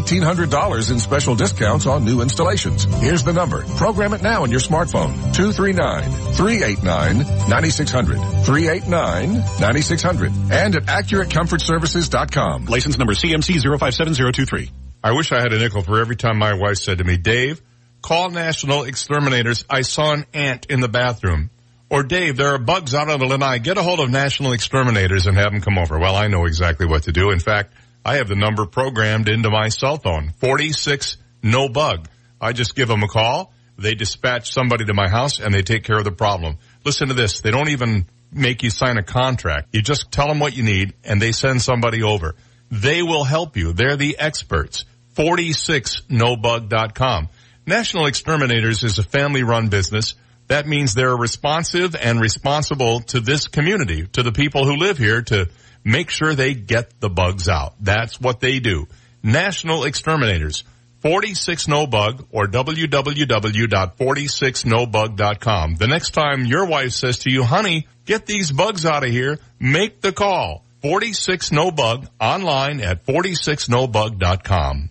Speaker 30: $1,800 in special discounts on new installations. Here's the number. Program it now on your smartphone. 239-389-9600. 389-9600. And at AccurateComfortServices.com.
Speaker 76: License number CMC 057023.
Speaker 5: I wish I had a nickel for every time my wife said to me, Dave, call National Exterminators. I saw an ant in the bathroom. Or Dave, there are bugs out on the lanai. Get a hold of National Exterminators and have them come over. Well, I know exactly what to do. In fact, I have the number programmed into my cell phone. 46 no bug. I just give them a call. They dispatch somebody to my house and they take care of the problem. Listen to this. They don't even make you sign a contract. You just tell them what you need and they send somebody over. They will help you. They're the experts. 46nobug.com. National Exterminators is a family run business. That means they're responsive and responsible to this community, to the people who live here to make sure they get the bugs out. That's what they do. National Exterminators. 46 No Bug or www.46nobug.com. The next time your wife says to you, honey, get these bugs out of here, make the call. 46 No Bug online at 46nobug.com.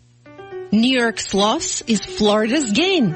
Speaker 11: New York's loss is Florida's gain.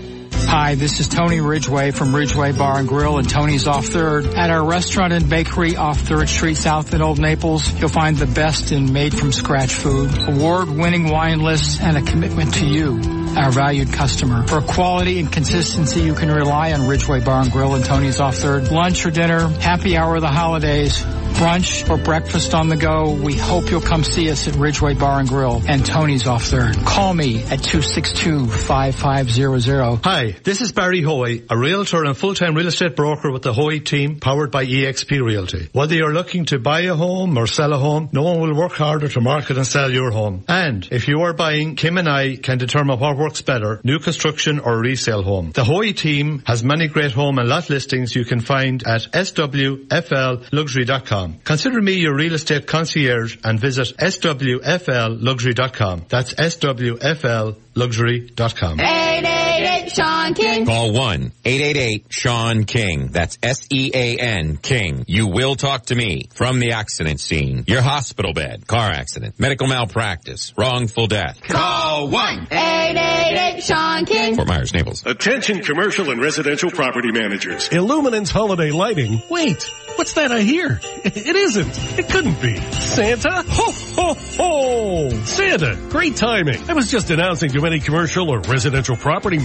Speaker 10: Hi, this is Tony Ridgway from Ridgway Bar and Grill and Tony's Off Third. At our restaurant and bakery off Third Street South in Old Naples, you'll find the best in made from scratch food, award-winning wine lists, and a commitment to you, our valued customer. For quality and consistency, you can rely on Ridgway Bar and Grill and Tony's Off Third. Lunch or dinner, happy hour of the holidays, brunch or breakfast on the go, we hope you'll come see us at Ridgway Bar and Grill and Tony's off third. Call me at 262-5500.
Speaker 9: Hi, this is Barry Hoy, a realtor and full-time real estate broker with the Hoy team powered by eXp Realty. Whether you're looking to buy a home or sell a home, no one will work harder to market and sell your home. And if you are buying, Kim and I can determine what works better, new construction or resale home. The Hoy team has many great home and lot listings you can find at swflluxury.com. Consider me your real estate concierge and visit swflluxury.com. That's swflluxury.com.
Speaker 77: 888 Sean King.
Speaker 13: Call 1-888-SEAN King. That's S-E-A-N King. You will talk to me from the accident scene. Your hospital bed, car accident, medical malpractice, wrongful death.
Speaker 77: Call 1-888 Sean King.
Speaker 13: Fort Myers, Naples.
Speaker 76: Attention commercial and residential property managers.
Speaker 31: Illuminance holiday lighting. Wait, what's that I hear? It isn't. It couldn't be. Santa? Ho, ho, ho! Santa, great timing. I was just announcing to any commercial or residential property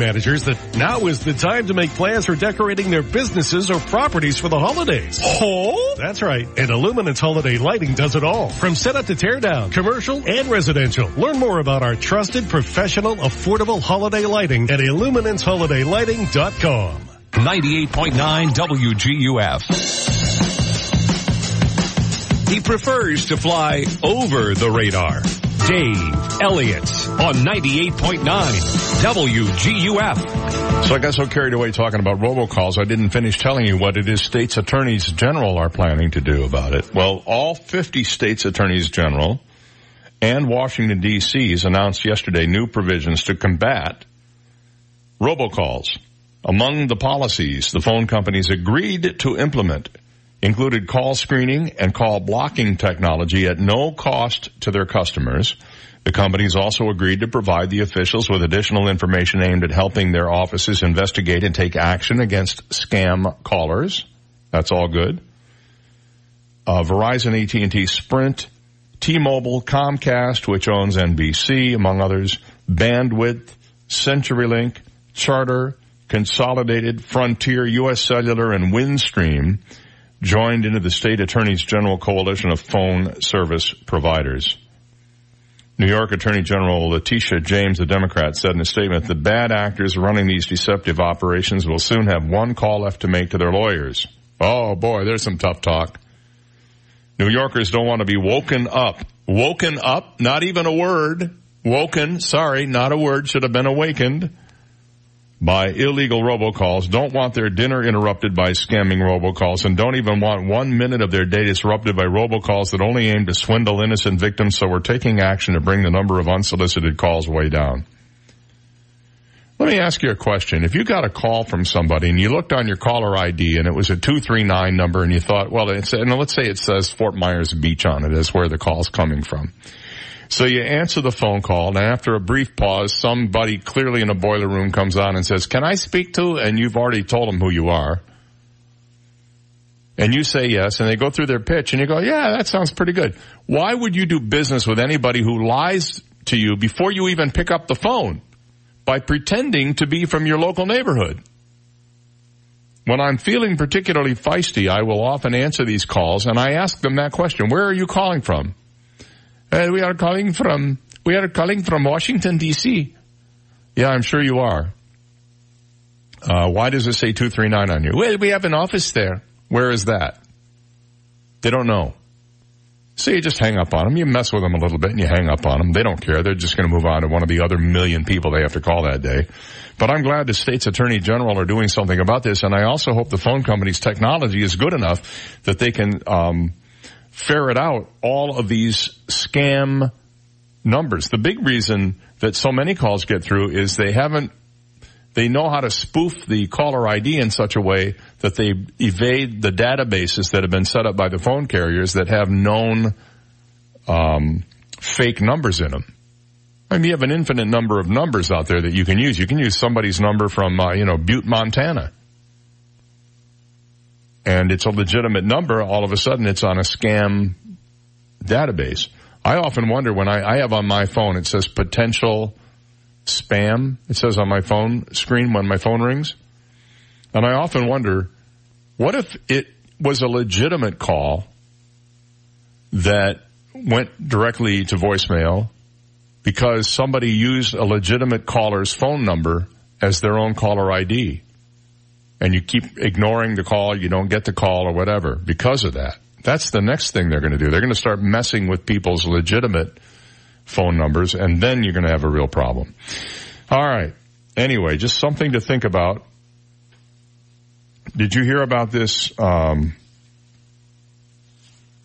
Speaker 31: managers that now is the time to make plans for decorating their businesses or properties for the holidays. Oh? That's right. And Illuminance holiday lighting does it all. From setup to teardown, commercial and residential. Learn more about our trusted, professional, affordable holiday lighting at illuminanceholiday.lighting.com.
Speaker 1: 98.9 WGUF. He prefers to fly over the radar. Dave Elliott on 98.9 WGUF.
Speaker 5: So I got so carried away talking about robocalls, I didn't finish telling you what it is states attorneys general are planning to do about it. Well, all 50 states attorneys general and Washington DC's announced yesterday new provisions to combat robocalls. Among the policies the phone companies agreed to implement included call screening and call blocking technology at no cost to their customers. The companies also agreed to provide the officials with additional information aimed at helping their offices investigate and take action against scam callers. That's all good. Uh, Verizon, AT&T, Sprint, T-Mobile, Comcast, which owns NBC, among others, Bandwidth, CenturyLink, Charter, Consolidated, Frontier, U.S. Cellular, and Windstream joined into the state attorney's general coalition of phone service providers. New York Attorney General Letitia James, a Democrat, said in a statement, the bad actors running these deceptive operations will soon have one call left to make to their lawyers. Oh boy, there's some tough talk. New Yorkers don't want to be woken up. Woken up, not even a word. Woken, sorry, not a word, should have been awakened by illegal robocalls, don't want their dinner interrupted by scamming robocalls, and don't even want one minute of their day disrupted by robocalls that only aim to swindle innocent victims, so we're taking action to bring the number of unsolicited calls way down. Let me ask you a question. If you got a call from somebody and you looked on your caller ID and it was a 239 number and you thought, well, it's, and let's say it says Fort Myers Beach on it where the call's coming from. So you answer the phone call and after a brief pause, somebody clearly in a boiler room comes on and says, can I speak to, and you've already told them who you are. And you say yes, and they go through their pitch and you go, yeah, that sounds pretty good. Why would you do business with anybody who lies to you before you even pick up the phone? By pretending to be from your local neighborhood. When I'm feeling particularly feisty, I will often answer these calls and I ask them that question. Where are you calling from? Uh, we are calling from, we are calling from Washington DC. Yeah, I'm sure you are. Uh, why does it say 239 on you? Well, we have an office there. Where is that? They don't know. So you just hang up on them. You mess with them a little bit and you hang up on them. They don't care. They're just going to move on to one of the other million people they have to call that day. But I'm glad the state's attorney general are doing something about this. And I also hope the phone company's technology is good enough that they can, um, ferret out all of these scam numbers. The big reason that so many calls get through is they haven't they know how to spoof the caller ID in such a way that they evade the databases that have been set up by the phone carriers that have known um, fake numbers in them. I mean, you have an infinite number of numbers out there that you can use. You can use somebody's number from, uh, you know, Butte, Montana. And it's a legitimate number. All of a sudden, it's on a scam database. I often wonder when I, I have on my phone, it says potential spam. It says on my phone screen when my phone rings. And I often wonder, what if it was a legitimate call that went directly to voicemail because somebody used a legitimate caller's phone number as their own caller ID. And you keep ignoring the call, you don't get the call or whatever because of that. That's the next thing they're going to do. They're going to start messing with people's legitimate phone numbers and then you're going to have a real problem. All right. Anyway, just something to think about. Did you hear about this um,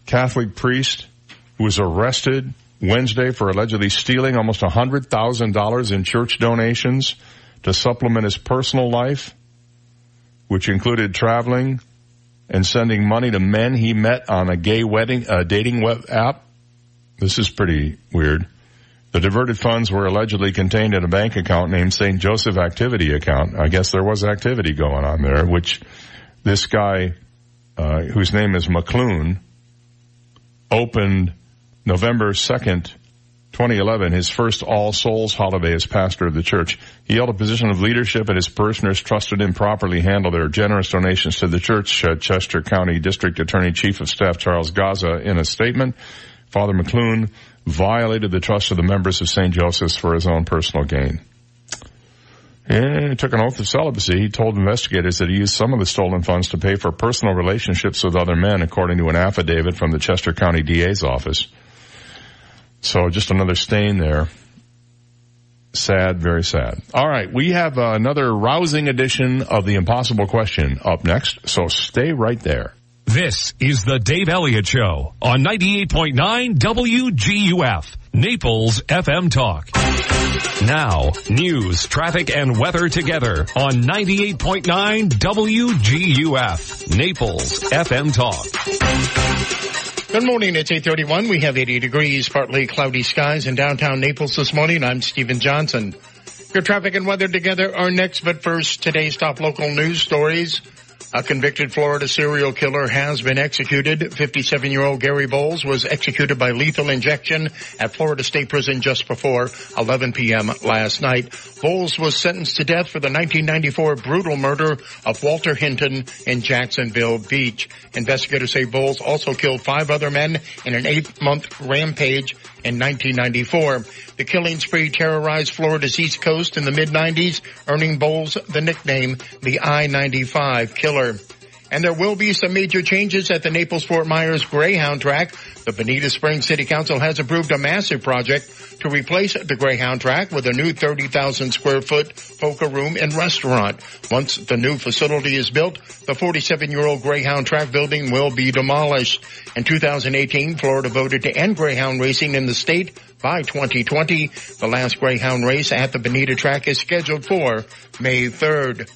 Speaker 5: Catholic priest who was arrested Wednesday for allegedly stealing almost $100,000 in church donations to supplement his personal life, which included traveling and sending money to men he met on a gay wedding, uh, dating web app. This is pretty weird. The diverted funds were allegedly contained in a bank account named St. Joseph Activity Account. I guess there was activity going on there, which this guy, uh, whose name is McLoone, opened November 2nd, 2011, his first All Souls holiday as pastor of the church. He held a position of leadership and his parishioners trusted him properly handle their generous donations to the church, said Chester County District Attorney Chief of Staff Charles Gaza in a statement. Father McLoone violated the trust of the members of St. Joseph's for his own personal gain. And he took an oath of celibacy. He told investigators that he used some of the stolen funds to pay for personal relationships with other men, according to an affidavit from the Chester County DA's office. So just another stain there. Sad, very sad. All right, we have uh, another rousing edition of the Impossible Question up next, so stay right there.
Speaker 1: This is the Dave Elliott Show on 98.9 WGUF, Naples FM Talk. Now, news, traffic, and weather together on 98.9 WGUF, Naples FM Talk.
Speaker 6: Good morning. It's 831. We have 80 degrees, partly cloudy skies in downtown Naples this morning. I'm Stephen Johnson. Your traffic and weather together are next, but first, today's top local news stories. A convicted Florida serial killer has been executed. 57-year-old Gary Bowles was executed by lethal injection at Florida State Prison just before 11 p.m. last night. Bowles was sentenced to death for the 1994 brutal murder of Walter Hinton in Jacksonville Beach. Investigators say Bowles also killed five other men in an eight-month rampage in 1994. The killing spree terrorized Florida's East Coast in the mid-90s, earning Bowles the nickname the I-95 Killer. And there will be some major changes at the Naples-Fort Myers Greyhound track. The Bonita Springs City Council has approved a massive project to replace the Greyhound track with a new 30,000 square foot poker room and restaurant. Once the new facility is built, the 47 year old Greyhound track building will be demolished. In 2018, Florida voted to end Greyhound racing in the state by 2020. The last Greyhound race at the Bonita track is scheduled for May 3rd.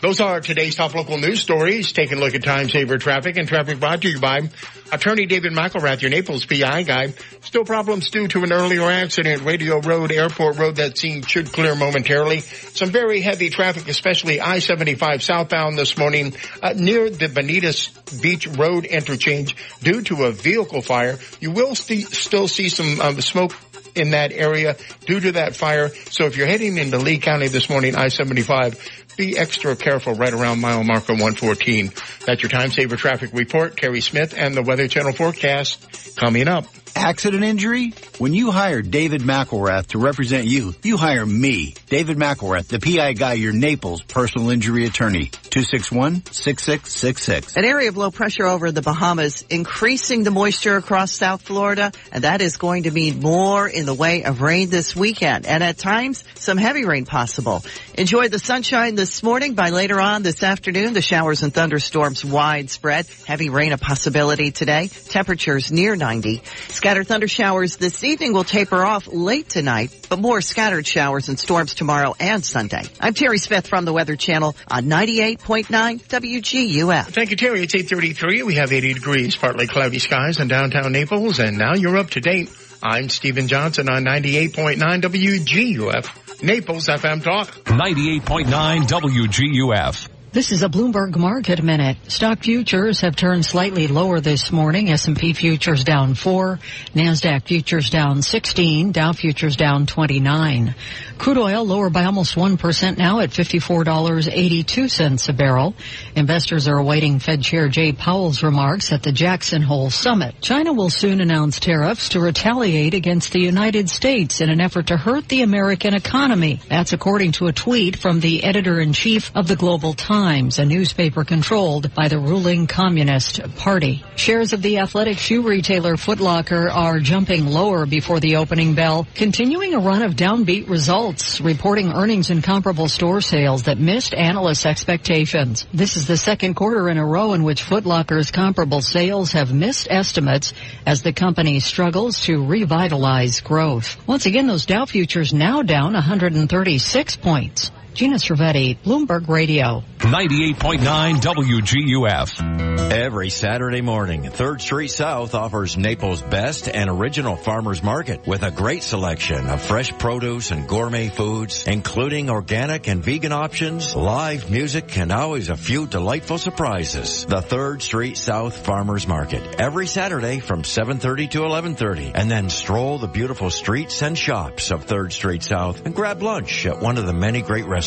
Speaker 6: Those are today's top local news stories. Taking a look at time saver traffic and traffic brought to you by attorney David McElrath, your Naples PI guy. Still problems due to an earlier accident, Radio Road, Airport Road that scene should clear momentarily. Some very heavy traffic, especially I-75 southbound this morning uh, near the Bonitas Beach Road interchange due to a vehicle fire. You will st- still see some um, smoke in that area due to that fire. So if you're heading into Lee County this morning, I-75, be extra careful right around mile marker 114. That's your time saver traffic report. Terry Smith and the Weather Channel forecast coming up.
Speaker 19: Accident injury? When you hire David McElrath to represent you, you hire me, David McElrath, the PI guy, your Naples personal injury attorney. 261-6666.
Speaker 7: An area of low pressure over the Bahamas increasing the moisture across South Florida, and that is going to mean more in the way of rain this weekend, and at times, some heavy rain possible. Enjoy the sunshine this morning. By later on this afternoon, the showers and thunderstorms widespread. Heavy rain a possibility today. Temperatures near 90. Scattered thunder showers this evening will taper off late tonight, but more scattered showers and storms tomorrow and Sunday. I'm Terry Smith from the Weather Channel on 98.9 WGUF.
Speaker 6: Thank you, Terry. It's 833. We have 80 degrees, partly cloudy skies in downtown Naples, and now you're up to date. I'm Stephen Johnson on 98.9 WGUF, Naples FM Talk.
Speaker 1: 98.9 WGUF.
Speaker 20: This is a Bloomberg Market Minute. Stock futures have turned slightly lower this morning. S&P futures down 4, Nasdaq futures down 16, Dow futures down 29. Crude oil lower by almost 1% now at $54.82 a barrel. Investors are awaiting Fed Chair Jay Powell's remarks at the Jackson Hole Summit. China will soon announce tariffs to retaliate against the United States in an effort to hurt the American economy. That's according to a tweet from the editor-in-chief of the Global Times. Times, a newspaper controlled by the ruling Communist Party. Shares of the athletic shoe retailer Foot Locker are jumping lower before the opening bell, continuing a run of downbeat results, reporting earnings and comparable store sales that missed analysts' expectations. This is the second quarter in a row in which Foot Locker's comparable sales have missed estimates as the company struggles to revitalize growth. Once again, those Dow futures now down 136 points. Gina Cervetti, Bloomberg Radio.
Speaker 1: 98.9 WGUF.
Speaker 78: Every Saturday morning, 3rd Street South offers Naples' best and original farmers market with a great selection of fresh produce and gourmet foods, including organic and vegan options, live music, and always a few delightful surprises. The 3rd Street South Farmers Market, every Saturday from 7.30 to 11.30, and then stroll the beautiful streets and shops of 3rd Street South and grab lunch at one of the many great restaurants.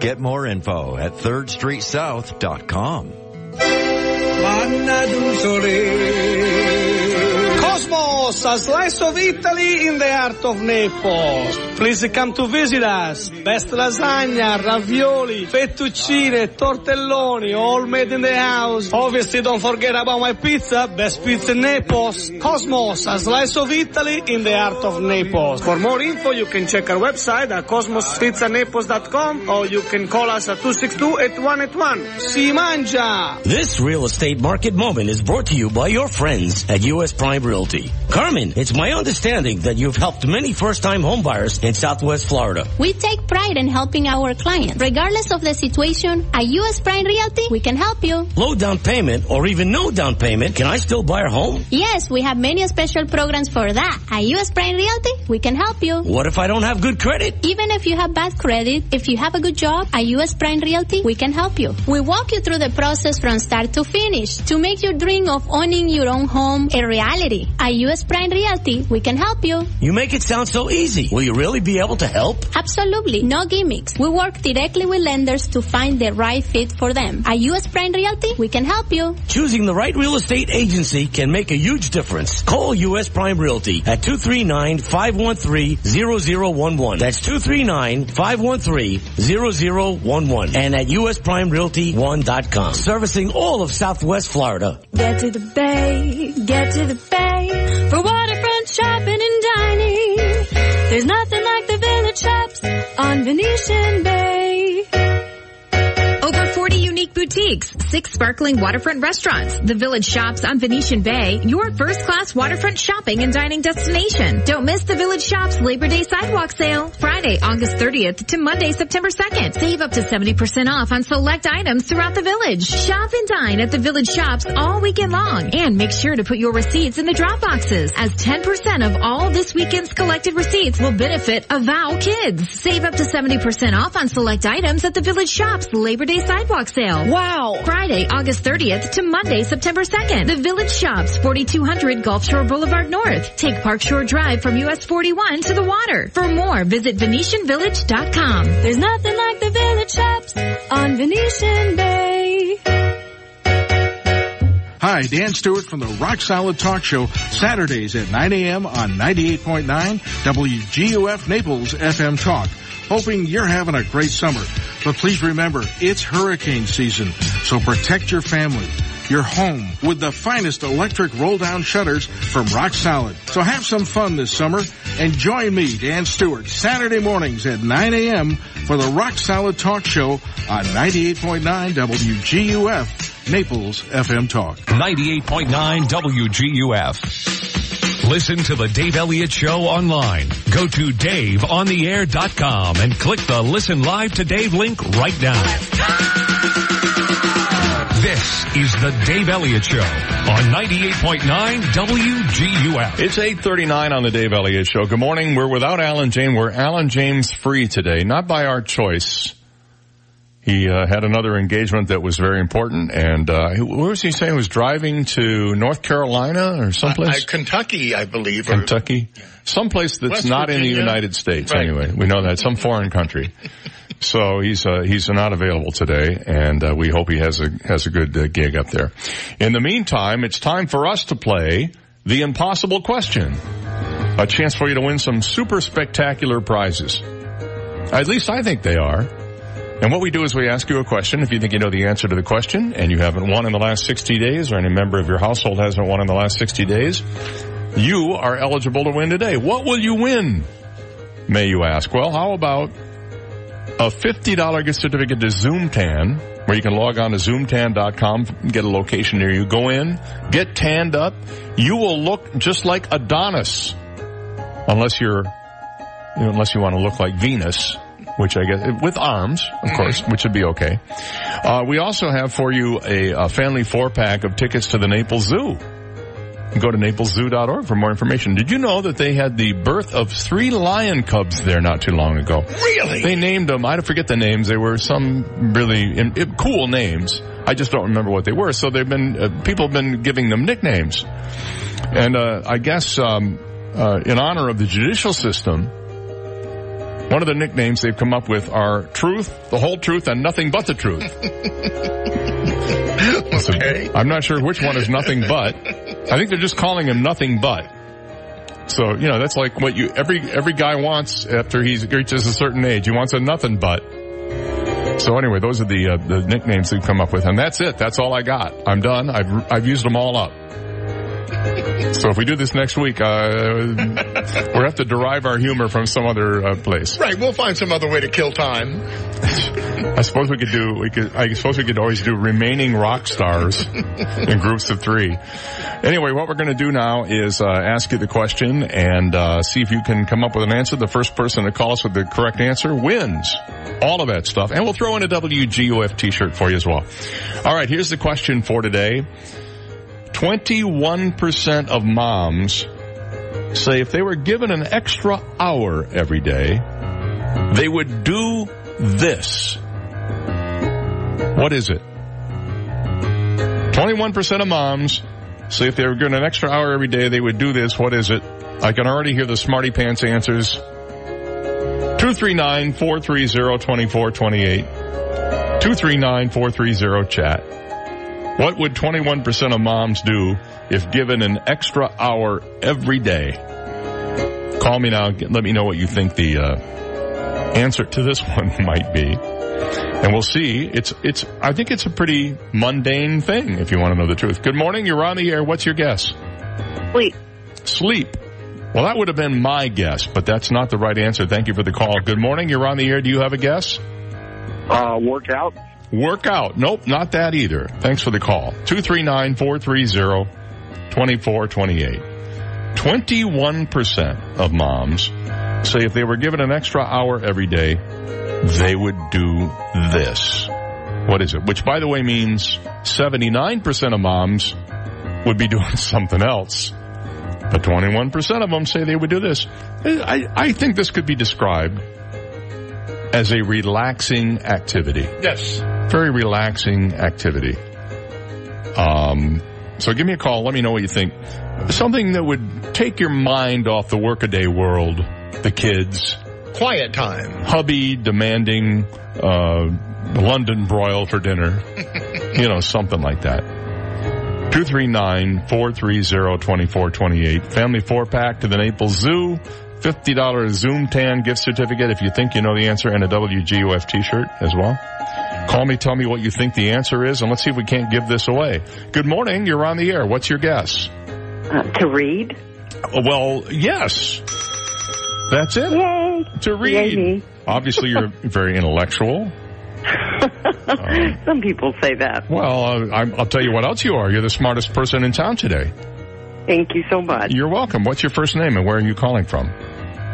Speaker 78: Get more info at 3rdstreetsouth.com.
Speaker 79: Cosmo Cosmos, a slice of Italy in the heart of Naples. Please come to visit us. Best lasagna, ravioli, fettuccine, tortelloni, all made in the house. Obviously, don't forget about my pizza. Best pizza in Naples. Cosmos, a slice of Italy in the heart of Naples. For more info, you can check our website at cosmospizzanaples.com or you can call us at 262-8181. Si mangia!
Speaker 24: This real estate market moment is brought to you by your friends at U.S. Prime Realty. Carmen, it's my understanding that you've helped many first-time homebuyers in Southwest Florida.
Speaker 52: We take pride in helping our clients. Regardless of the situation, at U.S. Prime Realty, we can help you.
Speaker 24: Low down payment or even no down payment, can I still buy a home?
Speaker 52: Yes, we have many special programs for that. At U.S. Prime Realty, we can help you.
Speaker 24: What if I don't have good credit?
Speaker 52: Even if you have bad credit, if you have a good job, at U.S. Prime Realty, we can help you. We walk you through the process from start to finish to make your dream of owning your own home a reality. At U.S. Prime Realty, we can help you.
Speaker 24: You make it sound so easy. Will you really be able to help?
Speaker 52: Absolutely. No gimmicks. We work directly with lenders to find the right fit for them. At U.S. Prime Realty, we can help you.
Speaker 24: Choosing the right real estate agency can make a huge difference. Call U.S. Prime Realty at 239-513-0011. That's 239-513-0011. And at usprimerealty1.com. Servicing all of Southwest Florida.
Speaker 65: Get to the bay, get to the bay for waterfront shopping and dining. There's nothing like the village shops on Venetian Bay.
Speaker 33: Over 40 unique boutiques, six sparkling waterfront restaurants, the village shops on Venetian Bay, your first class waterfront shopping and dining destination. Don't miss the village shops Labor Day sidewalk sale, Friday, August 30th to Monday, September 2nd. Save up to 70% off on select items throughout the village. Shop and dine at the village shops all weekend long and make sure to put your receipts in the drop boxes as 10% of all this weekend's collected receipts will benefit Avow Kids. Save up to 70% off on select items at the village shops Labor Day sidewalk sale.
Speaker 65: Wow.
Speaker 33: Friday, August 30th to Monday, September 2nd. The Village Shops, 4200 Gulf Shore Boulevard North. Take Park Shore Drive from US 41 to the water. For more, visit VenetianVillage.com.
Speaker 65: There's nothing like the village shops on Venetian Bay.
Speaker 26: Hi, Dan Stewart from the Rock Solid Talk Show, Saturdays at 9 a.m. on 98.9 WGUF Naples FM Talk. Hoping you're having a great summer. But please remember, it's hurricane season, so protect your family, your home with the finest electric roll down shutters from Rock Solid. So have some fun this summer and join me, Dan Stewart, Saturday mornings at 9 a.m. for the Rock Solid Talk Show on 98.9 WGUF Naples FM Talk.
Speaker 1: 98.9 WGUF. Listen to the Dave Elliott Show online. Go to DaveOnTheAir.com and click the Listen Live to Dave link right now. This is the Dave Elliott Show on 98.9 WGUF.
Speaker 5: It's 8.39 on the Dave Elliott Show. Good morning. We're without Alan James. We're Alan James free today, not by our choice. He uh, had another engagement that was very important, and uh, where was he saying? He was driving to North Carolina or someplace?
Speaker 6: Uh, Kentucky, I believe.
Speaker 5: Kentucky, someplace that's
Speaker 6: West
Speaker 5: not in the United States.
Speaker 6: Right.
Speaker 5: Anyway, we know that some foreign country. so he's uh, he's not available today, and uh, we hope he has a has a good uh, gig up there. In the meantime, it's time for us to play the impossible question, a chance for you to win some super spectacular prizes. At least I think they are. And what we do is we ask you a question. If you think you know the answer to the question and you haven't won in the last 60 days or any member of your household hasn't won in the last 60 days, you are eligible to win today. What will you win? May you ask? Well, how about a $50 gift certificate to Zoomtan, where you can log on to zoomtan.com, get a location near you, go in, get tanned up. You will look just like Adonis, unless you're, you know, unless you want to look like Venus, which I guess, with arms, of course, which would be okay. Uh, we also have for you a, a family four pack of tickets to the Naples Zoo. Go to napleszoo.org for more information. Did you know that they had the birth of three lion cubs there not too long ago?
Speaker 6: Really?
Speaker 5: They named them, I forget the names, they were some really in, in- cool names. I just don't remember what they were. So they've been, uh, people have been giving them nicknames. And, uh, I guess, um, uh, in honor of the judicial system, one of the nicknames they've come up with are truth, the whole truth, and nothing but the truth. So, I'm not sure which one is nothing but. I think they're just calling him nothing but. So you know that's like what you every every guy wants after he reaches a certain age. He wants a nothing but. So anyway, those are the uh, the nicknames we've come up with, and that's it. That's all I got. I'm done. I've I've used them all up. So if we do this next week, uh, we'll have to derive our humor from some other uh, place.
Speaker 6: Right, we'll find some other way to kill time.
Speaker 5: I suppose we could do. We could. I suppose we could always do remaining rock stars in groups of three. Anyway, what we're going to do now is uh, ask you the question and uh, see if you can come up with an answer. The first person to call us with the correct answer wins. All of that stuff, and we'll throw in a WGUF T-shirt for you as well. All right, here's the question for today. 21% of moms say if they were given an extra hour every day, they would do this. What is it? 21% of moms say if they were given an extra hour every day, they would do this. What is it? I can already hear the smarty pants answers. 239-430-2428. 239-430-chat. What would 21% of moms do if given an extra hour every day? Call me now. Let me know what you think the uh, answer to this one might be. And we'll see. It's, it's, I think it's a pretty mundane thing if you want to know the truth. Good morning. You're on the air. What's your guess?
Speaker 80: Sleep.
Speaker 5: Sleep. Well, that would have been my guess, but that's not the right answer. Thank you for the call. Good morning. You're on the air. Do you have a guess?
Speaker 81: Uh, workout.
Speaker 5: Workout. Nope, not that either. Thanks for the call. 239-430-2428. 21% of moms say if they were given an extra hour every day, they would do this. What is it? Which by the way means 79% of moms would be doing something else. But 21% of them say they would do this. I, I think this could be described as a relaxing activity.
Speaker 6: Yes.
Speaker 5: Very relaxing activity. Um, so give me a call. Let me know what you think. Something that would take your mind off the workaday world, the kids.
Speaker 6: Quiet time.
Speaker 5: Hubby demanding uh, London broil for dinner. you know, something like that. 239-430-2428. Family four pack to the Naples Zoo. $50 Zoom Tan gift certificate if you think you know the answer and a WGUF t-shirt as well. Call me, tell me what you think the answer is, and let's see if we can't give this away. Good morning, you're on the air. What's your guess?
Speaker 80: Uh, to read.
Speaker 5: Well, yes. That's it.
Speaker 80: Yay.
Speaker 5: To read.
Speaker 80: Yay.
Speaker 5: Obviously, you're very intellectual.
Speaker 80: Some people say that.
Speaker 5: Well, uh, I'm, I'll tell you what else you are. You're the smartest person in town today.
Speaker 80: Thank you so much.
Speaker 5: You're welcome. What's your first name and where are you calling from?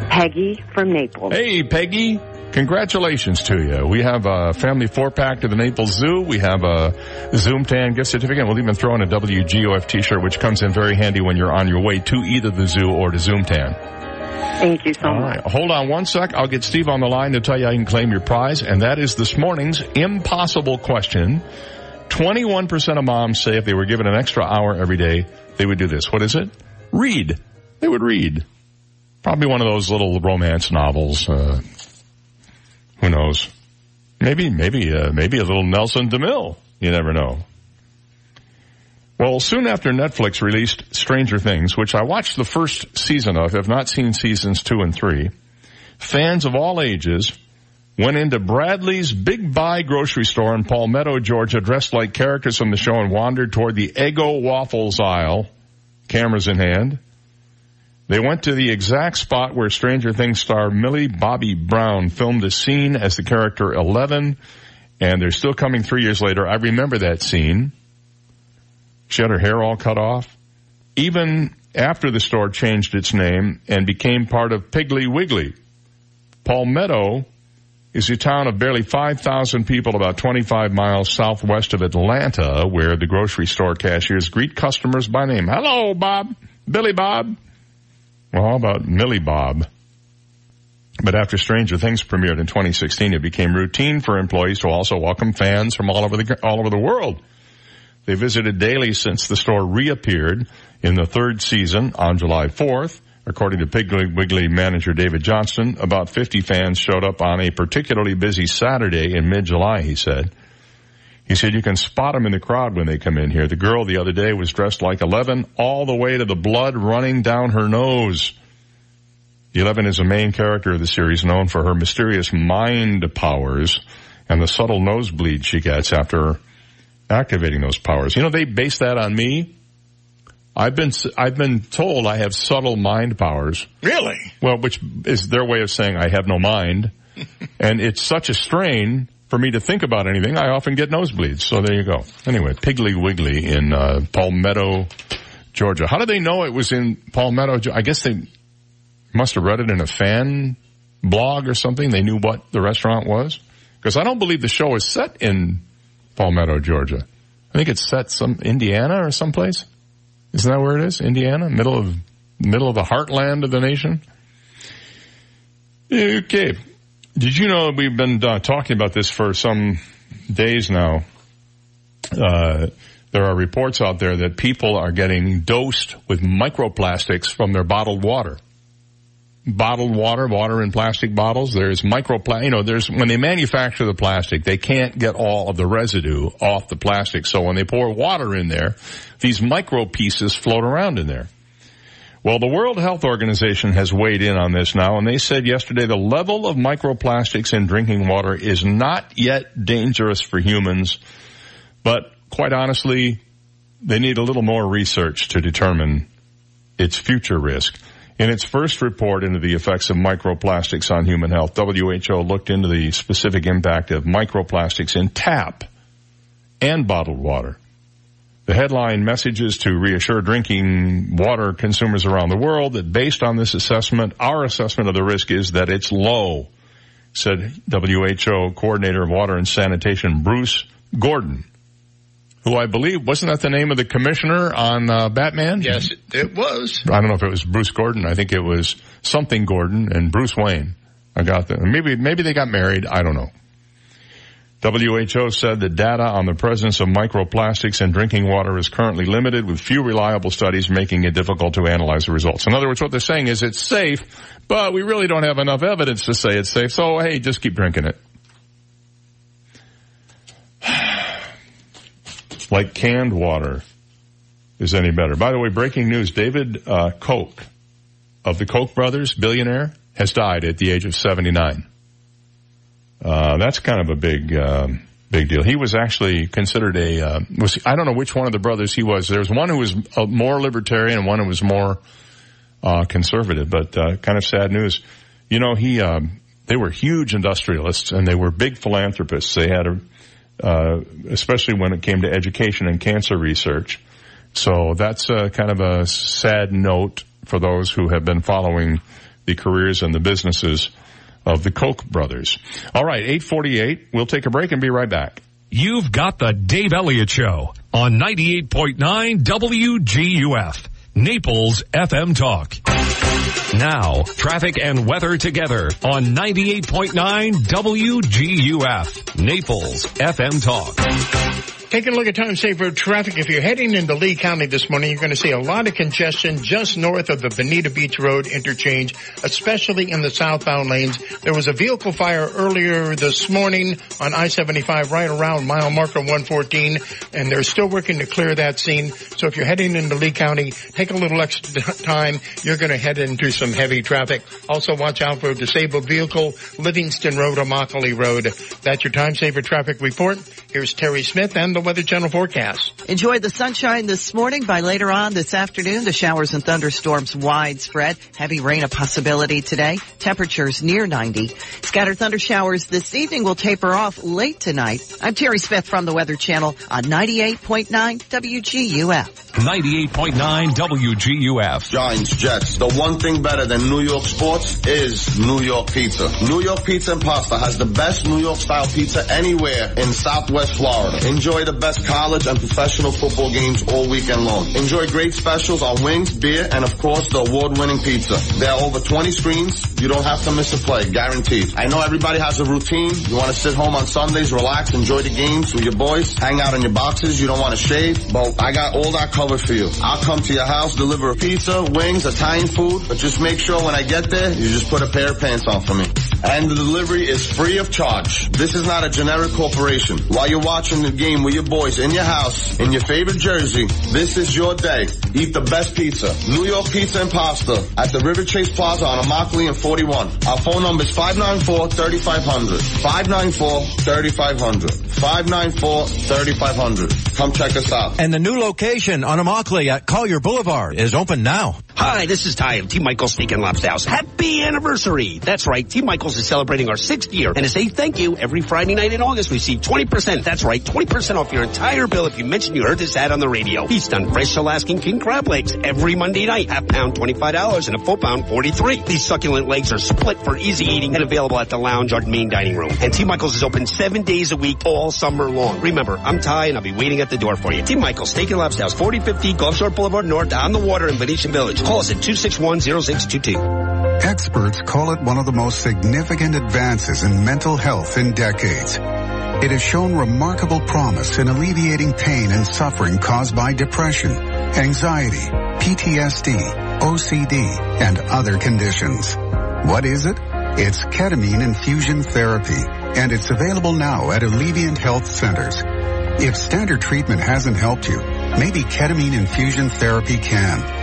Speaker 80: Peggy from Naples.
Speaker 5: Hey, Peggy. Congratulations to you. We have a family four pack to the Naples Zoo. We have a Zoom Tan gift certificate. We'll even throw in a WGUF t-shirt, which comes in very handy when you're on your way to either the zoo or to Zoom Tan.
Speaker 80: Thank you so
Speaker 5: All
Speaker 80: much.
Speaker 5: right. Hold on one sec. I'll get Steve on the line to tell you how you can claim your prize. And that is this morning's impossible question. 21% of moms say if they were given an extra hour every day, they would do this. What is it? Read. They would read. Probably one of those little romance novels. Uh, who knows? Maybe, maybe, uh, maybe a little Nelson DeMille. You never know. Well, soon after Netflix released Stranger Things, which I watched the first season of, have not seen seasons two and three, fans of all ages went into Bradley's Big Buy grocery store in Palmetto, Georgia, dressed like characters from the show and wandered toward the Eggo Waffles aisle, cameras in hand. They went to the exact spot where Stranger Things star Millie Bobby Brown filmed a scene as the character Eleven, and they're still coming three years later. I remember that scene. She had her hair all cut off. Even after the store changed its name and became part of Piggly Wiggly, Palmetto is a town of barely 5,000 people about 25 miles southwest of Atlanta where the grocery store cashiers greet customers by name. Hello, Bob. Billy Bob. Well, how about Millie Bob? But after Stranger Things premiered in 2016, it became routine for employees to also welcome fans from all over the, all over the world. They visited daily since the store reappeared in the third season on July 4th. According to Piggly Wiggly manager David Johnston, about 50 fans showed up on a particularly busy Saturday in mid-July, he said. He said you can spot them in the crowd when they come in here. The girl the other day was dressed like 11 all the way to the blood running down her nose. Eleven is a main character of the series known for her mysterious mind powers and the subtle nosebleed she gets after activating those powers. You know, they base that on me. I've been, I've been told I have subtle mind powers.
Speaker 6: Really?
Speaker 5: Well, which is their way of saying I have no mind. and it's such a strain for me to think about anything. I often get nosebleeds. So there you go. Anyway, Piggly Wiggly in, uh, Palmetto, Georgia. How do they know it was in Palmetto? I guess they must have read it in a fan blog or something. They knew what the restaurant was. Because I don't believe the show is set in Palmetto, Georgia. I think it's set some Indiana or someplace. Isn't that where it is? Indiana, middle of middle of the heartland of the nation. Okay. Did you know we've been uh, talking about this for some days now? Uh, there are reports out there that people are getting dosed with microplastics from their bottled water. Bottled water, water in plastic bottles. There's microplastic, you know, there's, when they manufacture the plastic, they can't get all of the residue off the plastic. So when they pour water in there, these micro pieces float around in there. Well, the World Health Organization has weighed in on this now, and they said yesterday the level of microplastics in drinking water is not yet dangerous for humans, but quite honestly, they need a little more research to determine its future risk. In its first report into the effects of microplastics on human health, WHO looked into the specific impact of microplastics in tap and bottled water. The headline messages to reassure drinking water consumers around the world that based on this assessment, our assessment of the risk is that it's low, said WHO Coordinator of Water and Sanitation Bruce Gordon who I believe wasn't that the name of the commissioner on uh, Batman?
Speaker 6: Yes, it was.
Speaker 5: I don't know if it was Bruce Gordon. I think it was something Gordon and Bruce Wayne. I got that. Maybe maybe they got married. I don't know. WHO said that data on the presence of microplastics in drinking water is currently limited with few reliable studies making it difficult to analyze the results. In other words, what they're saying is it's safe, but we really don't have enough evidence to say it's safe. So hey, just keep drinking it. like canned water is any better. By the way, breaking news, David uh, Koch of the Koch brothers, billionaire, has died at the age of 79. Uh, that's kind of a big, um, big deal. He was actually considered a, uh, was, I don't know which one of the brothers he was. There was one who was more libertarian and one who was more, uh, conservative, but, uh, kind of sad news. You know, he, um, they were huge industrialists and they were big philanthropists. They had a, uh, especially when it came to education and cancer research. So that's a, kind of a sad note for those who have been following the careers and the businesses of the Koch brothers. All right, 848. We'll take a break and be right back.
Speaker 1: You've got the Dave Elliott Show on 98.9 WGUF, Naples FM Talk. Now, traffic and weather together on 98.9 WGUF, Naples FM Talk.
Speaker 6: Taking a look at time saver traffic. If you're heading into Lee County this morning, you're going to see a lot of congestion just north of the Bonita Beach Road interchange, especially in the southbound lanes. There was a vehicle fire earlier this morning on I-75 right around mile marker 114, and they're still working to clear that scene. So if you're heading into Lee County, take a little extra time. You're going to head into some heavy traffic. Also watch out for a disabled vehicle, Livingston Road, Immokalee Road. That's your time saver traffic report. Here's Terry Smith and the Weather Channel forecast.
Speaker 7: Enjoy the sunshine this morning. By later on this afternoon, the showers and thunderstorms widespread. Heavy rain a possibility today. Temperatures near 90. Scattered thunder showers this evening will taper off late tonight. I'm Terry Smith from the Weather Channel on 98.9 WGUF.
Speaker 1: 98.9 WGUF.
Speaker 55: Giants, Jets. The one thing better than New York sports is New York pizza. New York Pizza and Pasta has the best New York style pizza anywhere in Southwest Florida. Enjoy the best college and professional football games all weekend long. Enjoy great specials on wings, beer, and of course the award-winning pizza. There are over 20 screens. You don't have to miss a play, guaranteed. I know everybody has a routine. You want to sit home on Sundays, relax, enjoy the games with your boys, hang out in your boxes. You don't want to shave. But I got all that covered for you. I'll come to your house, deliver a pizza, wings, Italian food, but just make sure when I get there, you just put a pair of pants on for me. And the delivery is free of charge. This is not a generic corporation. While you're watching the game with your boys in your house, in your favorite jersey, this is your day. Eat the best pizza. New York Pizza and Pasta at the River Chase Plaza on Immokalee and 41. Our phone number is 594-3500. 594-3500. 594-3500. Come check us out.
Speaker 82: And the new location on Immokalee at Collier Boulevard is open now.
Speaker 63: Hi, this is Ty of T. Michael's Steak and Lobster House. Happy anniversary! That's right, T. Michael's is celebrating our sixth year. And to say thank you, every Friday night in August, we see 20%. That's right, 20% off your entire bill if you mention you heard this ad on the radio. Feast on fresh Alaskan king crab legs every Monday night. Half pound, $25 and a full pound, 43 These succulent legs are split for easy eating and available at the lounge or main dining room. And T. Michael's is open seven days a week all summer long. Remember, I'm Ty and I'll be waiting at the door for you. T. Michael's Steak and Lobster House, 4050 Gulf Shore Boulevard North on the water in Venetian Village. Call us at 261-0622.
Speaker 35: Experts call it one of the most significant advances in mental health in decades. It has shown remarkable promise in alleviating pain and suffering caused by depression, anxiety, PTSD, OCD, and other conditions. What is it? It's ketamine infusion therapy, and it's available now at Alleviant Health Centers. If standard treatment hasn't helped you, maybe ketamine infusion therapy can.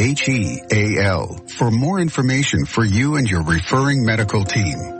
Speaker 35: 866-951-HEAL for more information for you and your referring medical team.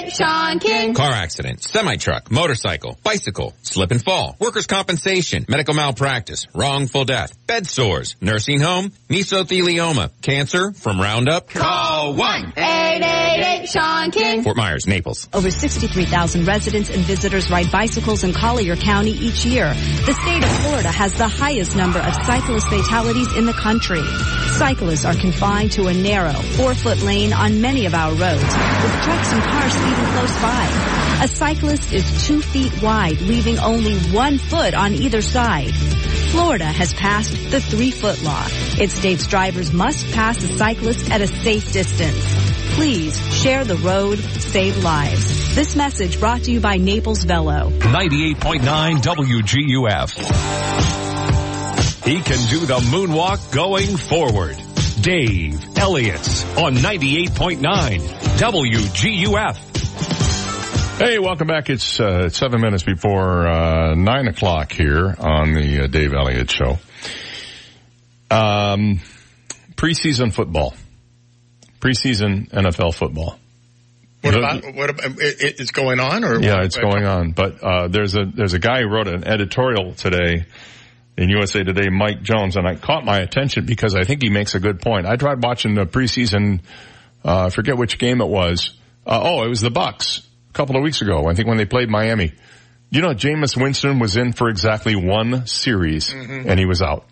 Speaker 83: 888 Sean King.
Speaker 13: Car accident, semi-truck, motorcycle, bicycle, slip and fall, workers' compensation, medical malpractice, wrongful death, bed sores, nursing home, mesothelioma, cancer from Roundup.
Speaker 83: Call 1-888 Sean King.
Speaker 13: Fort Myers, Naples.
Speaker 14: Over 63,000 residents and visitors ride bicycles in Collier County each year. The state of Florida has the highest number of cyclist fatalities in the country. Cyclists are confined to a narrow, four-foot lane on many of our roads, with trucks and cars speeding close by. A cyclist is two feet wide, leaving only one foot on either side. Florida has passed the three-foot law. It states drivers must pass a cyclist at a safe distance. Please share the road, save lives. This message brought to you by Naples Velo.
Speaker 1: 98.9 WGUF. He can do the moonwalk going forward. Dave Elliott on 98.9 WGUF.
Speaker 5: Hey, welcome back. It's uh, seven minutes before uh, nine o'clock here on the uh, Dave Elliott Show. Um, preseason football, preseason NFL football.
Speaker 6: What about what about it, it's going on or
Speaker 5: yeah,
Speaker 6: what?
Speaker 5: it's going on. But uh, there's a there's a guy who wrote an editorial today in USA Today, Mike Jones, and I caught my attention because I think he makes a good point. I tried watching the preseason. Uh, I forget which game it was. Uh, oh, it was the Bucs a couple of weeks ago. I think when they played Miami. You know, Jameis Winston was in for exactly one series
Speaker 6: Mhm.
Speaker 5: and he was out.